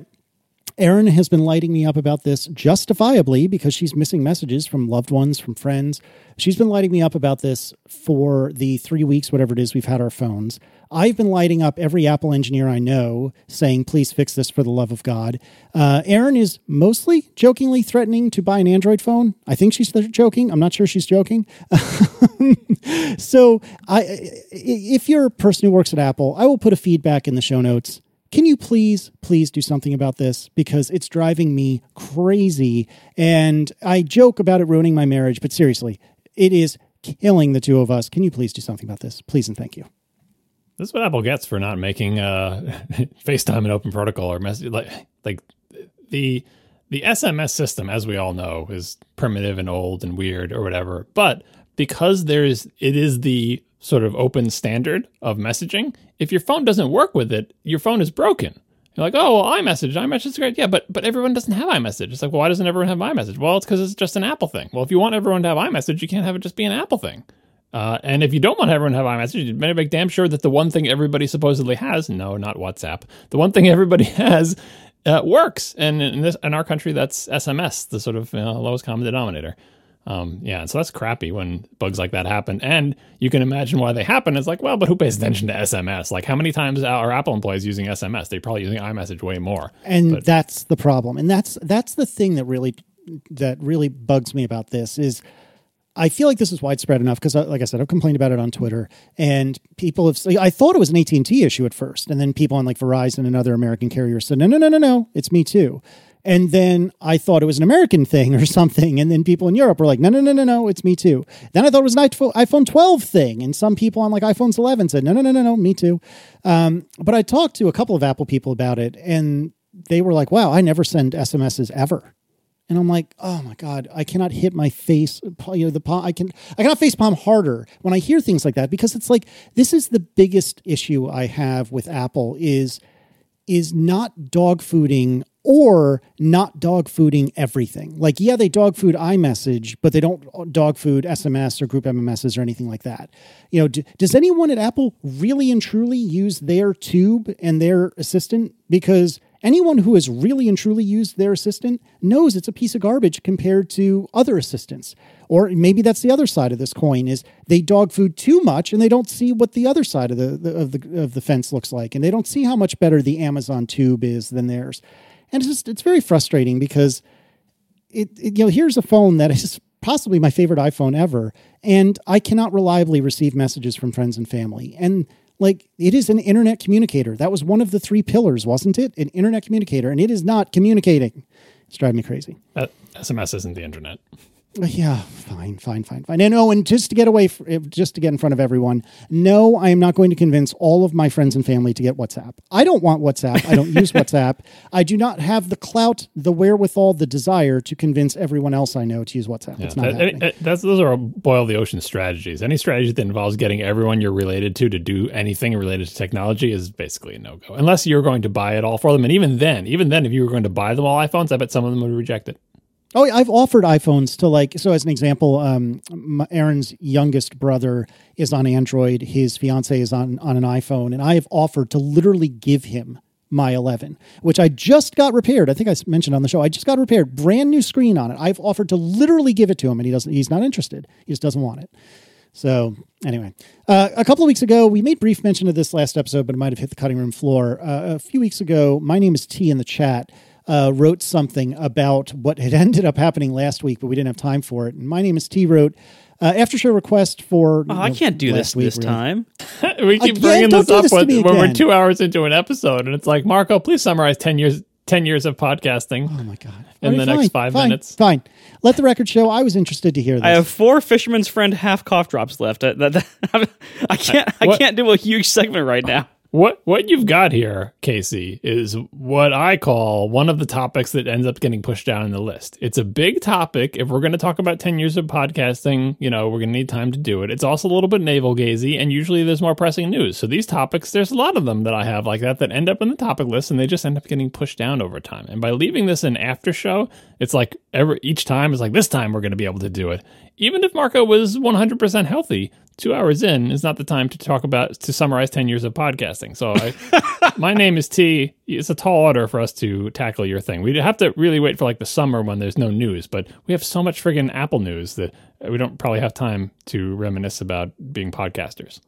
Speaker 1: Erin has been lighting me up about this justifiably because she's missing messages from loved ones, from friends. She's been lighting me up about this for the three weeks, whatever it is, we've had our phones. I've been lighting up every Apple engineer I know saying, please fix this for the love of God. Uh, Erin is mostly jokingly threatening to buy an Android phone. I think she's joking. I'm not sure she's joking. (laughs) so, I, if you're a person who works at Apple, I will put a feedback in the show notes can you please, please do something about this? Because it's driving me crazy. And I joke about it ruining my marriage, but seriously, it is killing the two of us. Can you please do something about this? Please and thank you.
Speaker 3: This is what Apple gets for not making uh, (laughs) FaceTime an open protocol or message like like the the SMS system, as we all know, is primitive and old and weird or whatever. But because there is it is the sort of open standard of messaging, if your phone doesn't work with it, your phone is broken. You're like, oh, well, iMessage, iMessage is great. Yeah, but but everyone doesn't have iMessage. It's like, well, why doesn't everyone have iMessage? Well, it's because it's just an Apple thing. Well, if you want everyone to have iMessage, you can't have it just be an Apple thing. Uh, and if you don't want everyone to have iMessage, you better make damn sure that the one thing everybody supposedly has, no, not WhatsApp, the one thing (laughs) everybody has uh, works. And in this in our country, that's SMS, the sort of uh, lowest common denominator. Um, yeah, so that's crappy when bugs like that happen. And you can imagine why they happen. It's like, well, but who pays attention to SMS? Like, how many times are Apple employees using SMS? They're probably using iMessage way more.
Speaker 1: And
Speaker 3: But-
Speaker 1: that's the problem. And that's that's the thing that really that really bugs me about this is I feel like this is widespread enough because, like I said, I've complained about it on Twitter, and people have. I thought it was an AT and T issue at first, and then people on like Verizon and other American carriers said, "No, no, no, no, no, it's me too." And then I thought it was an American thing or (laughs) something, and then people in Europe were like, "No, no, no, no, no, it's me too." Then I thought it was an iPhone iPhone 12 thing, and some people on like iPhones 11 said, "No, no, no, no, no, me too." Um, but I talked to a couple of Apple people about it, and they were like, "Wow, I never send SMSs ever." and I'm like, oh my god, I cannot hit my face. You know, the palm. I can. I cannot face palm harder when I hear things like that because it's like this is the biggest issue I have with Apple is is not dog fooding or not dog fooding everything. Like, yeah, they dog food iMessage, but they don't dog food SMS or group MMSs or anything like that. You know, does anyone at Apple really and truly use their tube and their assistant? Because anyone who has really and truly used their assistant knows it's a piece of garbage compared to other assistants. Or maybe that's the other side of this coin is they dog food too much and they don't see what the other side of the, the of the of the fence looks like and they don't see how much better the Amazon tube is than theirs. And it's just it's very frustrating because it, it you know here's a phone that is possibly my favorite iPhone ever, and I cannot reliably receive messages from friends and family. And like it is an internet communicator. That was one of the three pillars, wasn't it? An internet communicator, and it is not communicating. It's driving me crazy.
Speaker 3: Uh, SMS isn't the internet.
Speaker 1: Yeah, fine, fine, fine, fine. And oh, and just to get away, fr- eh, just to get in front of everyone, no, I am not going to convince all of my friends and family to get WhatsApp. I don't want WhatsApp. I don't use (laughs) WhatsApp. I do not have the clout, the wherewithal, the desire to convince everyone else I know to use WhatsApp. It's not
Speaker 3: That-
Speaker 1: happening.
Speaker 3: any- that's those are boil the ocean strategies. Any strategy that involves getting everyone you're related to to do anything related to technology is basically a no go. Unless you're going to buy it all for them, and even then, even then, if you were going to buy them all iPhones, I bet some of them would reject it.
Speaker 1: Oh, I've offered iPhones to like so. As an example, um, my, Erin's youngest brother is on Android. His fiance is on on an iPhone, and I have offered to literally give him my 11, which I just got repaired. I think I mentioned on the show. I just got repaired, brand new screen on it. I've offered to literally give it to him, and he doesn't. He's not interested. He just doesn't want it. So anyway, uh, a couple of weeks ago, we made brief mention of this last episode, but it might have hit the cutting room floor. Uh, a few weeks ago, my name is T in the chat. Uh, wrote something about what had (laughs) ended up happening last week, but we didn't have time for it. And my name is T. Wrote uh, after show request for.
Speaker 2: Oh,
Speaker 1: you
Speaker 2: I can't do this
Speaker 1: week,
Speaker 2: this
Speaker 1: really.
Speaker 2: time. (laughs)
Speaker 3: we keep
Speaker 1: Again,
Speaker 3: bringing this up
Speaker 1: this
Speaker 3: when, when we're two hours into an episode, and it's like, Marco, please summarize ten years ten years of podcasting.
Speaker 1: Oh my god!
Speaker 3: In
Speaker 1: All
Speaker 3: the next five
Speaker 1: fine,
Speaker 3: minutes.
Speaker 1: Fine. Let the record show. I was interested to hear this.
Speaker 2: I have four fisherman's friend half cough drops left. I, that, that- (laughs) I can't. I
Speaker 3: What-
Speaker 2: can't do a huge segment right now.
Speaker 3: What what you've got here, Casey, is what I call one of the topics that ends up getting pushed down in the list. It's a big topic. If we're going to talk about 10 years of podcasting, you know, we're going to need time to do it. It's also a little bit navel gazy, and usually there's more pressing news. So these topics, there's a lot of them that I have like that that end up in the topic list, and they just end up getting pushed down over time. And by leaving this in after show, it's like every each time is like this time we're going to be able to do it. Even if Marco was 100% healthy, two hours in is not the time to talk about to summarize 10 years of podcasting so I, (laughs) my name is t it's a tall order for us to tackle your thing we'd have to really wait for like the summer when there's no news but we have so much friggin apple news that we don't probably have time to reminisce about being podcasters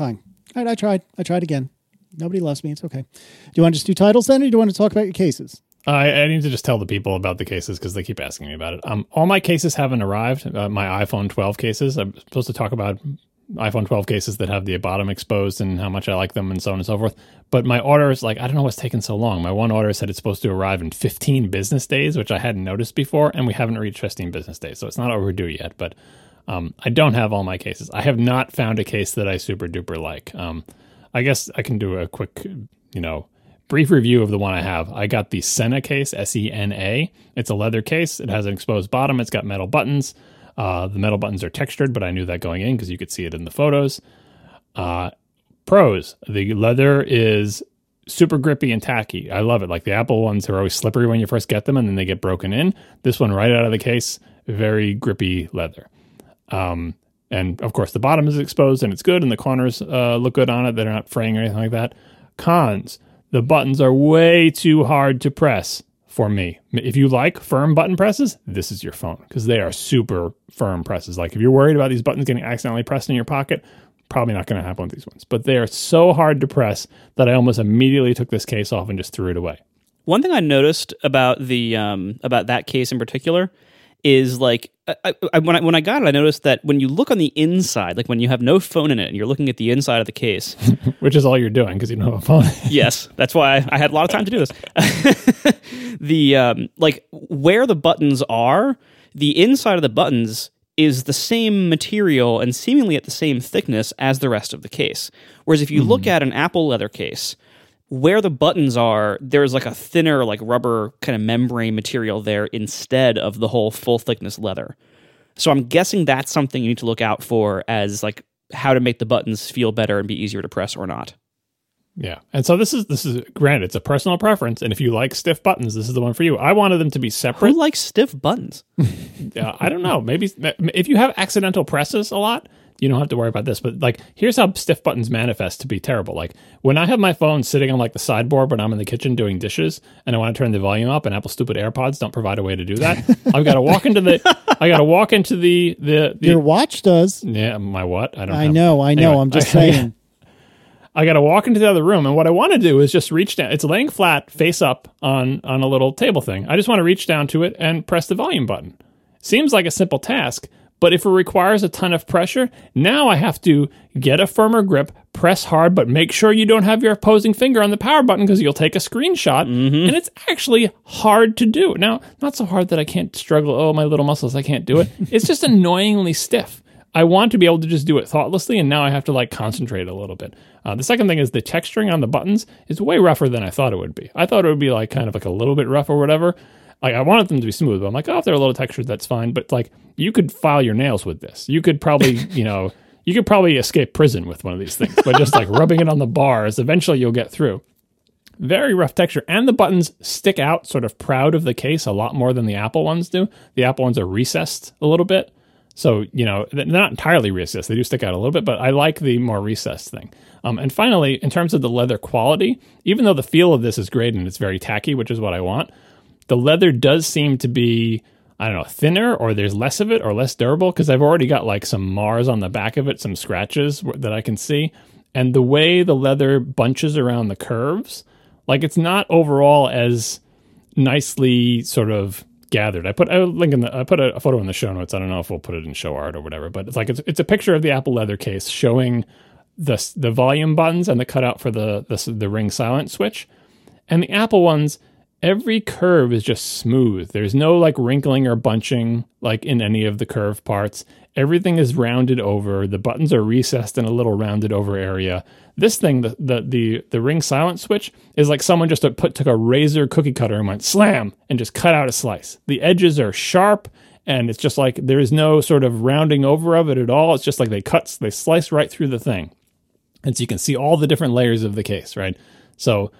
Speaker 1: Fine. All right, I tried. I tried again. Nobody loves me. It's okay. Do you want to just do titles then, or do you want to talk about your cases?
Speaker 3: I, I need to just tell the people about the cases because they keep asking me about it. Um, all my cases haven't arrived. Uh, my iPhone 12 cases. I'm supposed to talk about iPhone 12 cases that have the bottom exposed and how much I like them and so on and so forth. But my order is like I don't know what's taking so long. My one order said it's supposed to arrive in 15 business days, which I hadn't noticed before, and we haven't reached 15 business days, so it's not overdue yet. But um, I don't have all my cases. I have not found a case that I super duper like. Um, I guess I can do a quick, you know, brief review of the one I have. I got the Sena case, S E N A. It's a leather case. It has an exposed bottom. It's got metal buttons. Uh, the metal buttons are textured, but I knew that going in because you could see it in the photos. Uh, pros: the leather is super grippy and tacky. I love it. Like the Apple ones are always slippery when you first get them, and then they get broken in. This one, right out of the case, very grippy leather. Um, and of course, the bottom is exposed and it's good, and the corners uh, look good on it. They're not fraying or anything like that. Cons: the buttons are way too hard to press for me. If you like firm button presses, this is your phone because they are super firm presses. Like if you're worried about these buttons getting accidentally pressed in your pocket, probably not going to happen with these ones. But they are so hard to press that I almost immediately took this case off and just threw it away.
Speaker 2: One thing I noticed about the um, about that case in particular is like I, I, when I when I got it, I noticed that when you look on the inside, like when you have no phone in it and you're looking at the inside of the case, (laughs)
Speaker 3: Which is all you're doing because you don't have a phone. (laughs)
Speaker 2: yes, that's why I, I had a lot of time to do this. (laughs) the um, like where the buttons are, the inside of the buttons is the same material and seemingly at the same thickness as the rest of the case. Whereas if you look at an Apple leather case, where the buttons are, there's like a thinner, like rubber kind of membrane material there instead of the whole full thickness leather. So I'm guessing that's something you need to look out for as like how to make the buttons feel better and be easier to press or not.
Speaker 3: Yeah. And so this is this is granted, it's a personal preference. And if you like stiff buttons, this is the one for you. I wanted them to be separate.
Speaker 2: Who likes stiff buttons? (laughs)
Speaker 3: uh, I don't know. Maybe if you have accidental presses a lot, you don't have to worry about this. But like, here's how stiff buttons manifest to be terrible. Like when I have my phone sitting on like the sideboard when I'm in the kitchen doing dishes, and I want to turn the volume up, and Apple stupid AirPods don't provide a way to do that. (laughs) I've got to walk into the. I got to walk into the the. the
Speaker 1: Your watch does.
Speaker 3: yeah, my what? I don't. Know.
Speaker 1: I
Speaker 3: have-
Speaker 1: know. I know.
Speaker 3: Anyway,
Speaker 1: I'm just (laughs)
Speaker 3: I-
Speaker 1: saying. (laughs)
Speaker 3: I got to walk into the other room, and what I want to do is just reach down. It's laying flat, face up on on a little table thing. I just want to reach down to it and press the volume button. Seems like a simple task, but if it requires a ton of pressure, now I have to get a firmer grip, press hard, but make sure you don't have your opposing finger on the power button because you'll take a screenshot. And it's actually hard to do. Now, not so hard that I can't struggle. Oh, my little muscles, I can't do it. (laughs) It's just annoyingly stiff. I want to be able to just do it thoughtlessly, and now I have to like concentrate a little bit. Uh, the second thing is the texturing on the buttons is way rougher than I thought it would be. I thought it would be like kind of like a little bit rough or whatever. Like I wanted them to be smooth, but I'm like, oh, if they're a little textured, that's fine. But like, you could file your nails with this. You could probably, (laughs) you know, you could probably escape prison with one of these things. But just like rubbing it on the bars, eventually you'll get through. Very rough texture, and the buttons stick out, sort of proud of the case, a lot more than the Apple ones do. The Apple ones are recessed a little bit, so you know they're not entirely recessed. They do stick out a little bit, but I like the more recessed thing. Um, and finally, in terms of the leather quality, even though the feel of this is great and it's very tacky, which is what I want, the leather does seem to be I don't know thinner or there's less of it or less durable because I've already got like some mars on the back of it, some scratches that I can see, and the way the leather bunches around the curves, like it's not overall as nicely sort of gathered. I put a link in the I put a, photo in the show notes. I don't know if we'll put it in show art or whatever, but it's like it's it's a picture of the Apple leather case showing the the volume buttons and the cutout for the the, the ring silent switch, and the Apple ones. Every curve is just smooth. There's no like wrinkling or bunching like in any of the curve parts. Everything is rounded over. The buttons are recessed in a little rounded over area. This thing, the the the, the ring silent switch, is like someone just put took a razor cookie cutter and went slam and just cut out a slice. The edges are sharp and it's just like there is no sort of rounding over of it at all. It's just like they cut they slice right through the thing. And so you can see all the different layers of the case, right? So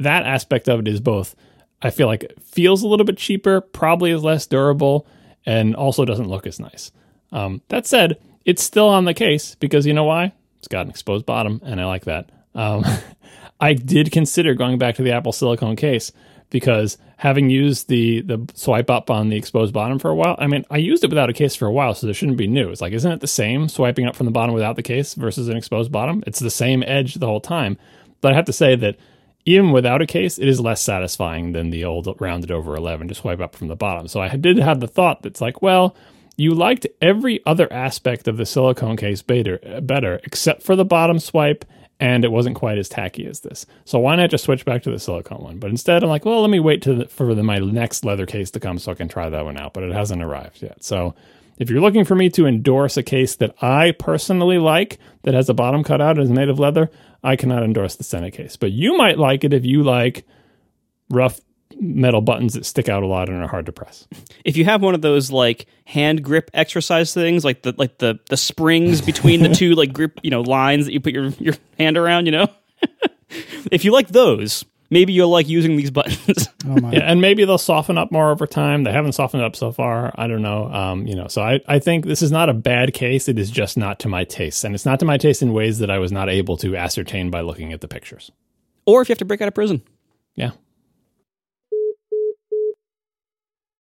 Speaker 3: that aspect of it is both I feel like it feels a little bit cheaper, probably is less durable, and also doesn't look as nice. Um, that said, it's still on the case because you know why? It's got an exposed bottom, and I like that. Um, (laughs) I did consider going back to the Apple silicone case because having used the the swipe up on the exposed bottom for a while, I mean, I used it without a case for a while, so there shouldn't be new. It's like, isn't it the same swiping up from the bottom without the case versus an exposed bottom? It's the same edge the whole time. But I have to say that even without a case, it is less satisfying than the old rounded over 11 to swipe up from the bottom. So I did have the thought that's like, well, you liked every other aspect of the silicone case better, better except for the bottom swipe, and it wasn't quite as tacky as this. So why not just switch back to the silicone one? But instead, I'm like, well, let me wait the, for the, my next leather case to come so I can try that one out. But it hasn't arrived yet. So if you're looking for me to endorse a case that I personally like that has a bottom cutout and is made of leather, I cannot endorse the Sena case. But you might like it if you like rough metal buttons that stick out a lot and are hard to press.
Speaker 2: If you have one of those like hand grip exercise things, like the like the the springs between the (laughs) two like grip, you know, lines that you put your your hand around, you know. (laughs) if you like those, maybe you'll like using these buttons. (laughs)
Speaker 1: Oh my!
Speaker 3: Yeah, and maybe they'll soften up more over time. They haven't softened up so far. I don't know. Um, you know, so I, I think this is not a bad case. It is just not to my taste. And it's not to my taste in ways that I was not able to ascertain by looking at the pictures.
Speaker 2: or if you have to break out of prison.
Speaker 3: Yeah.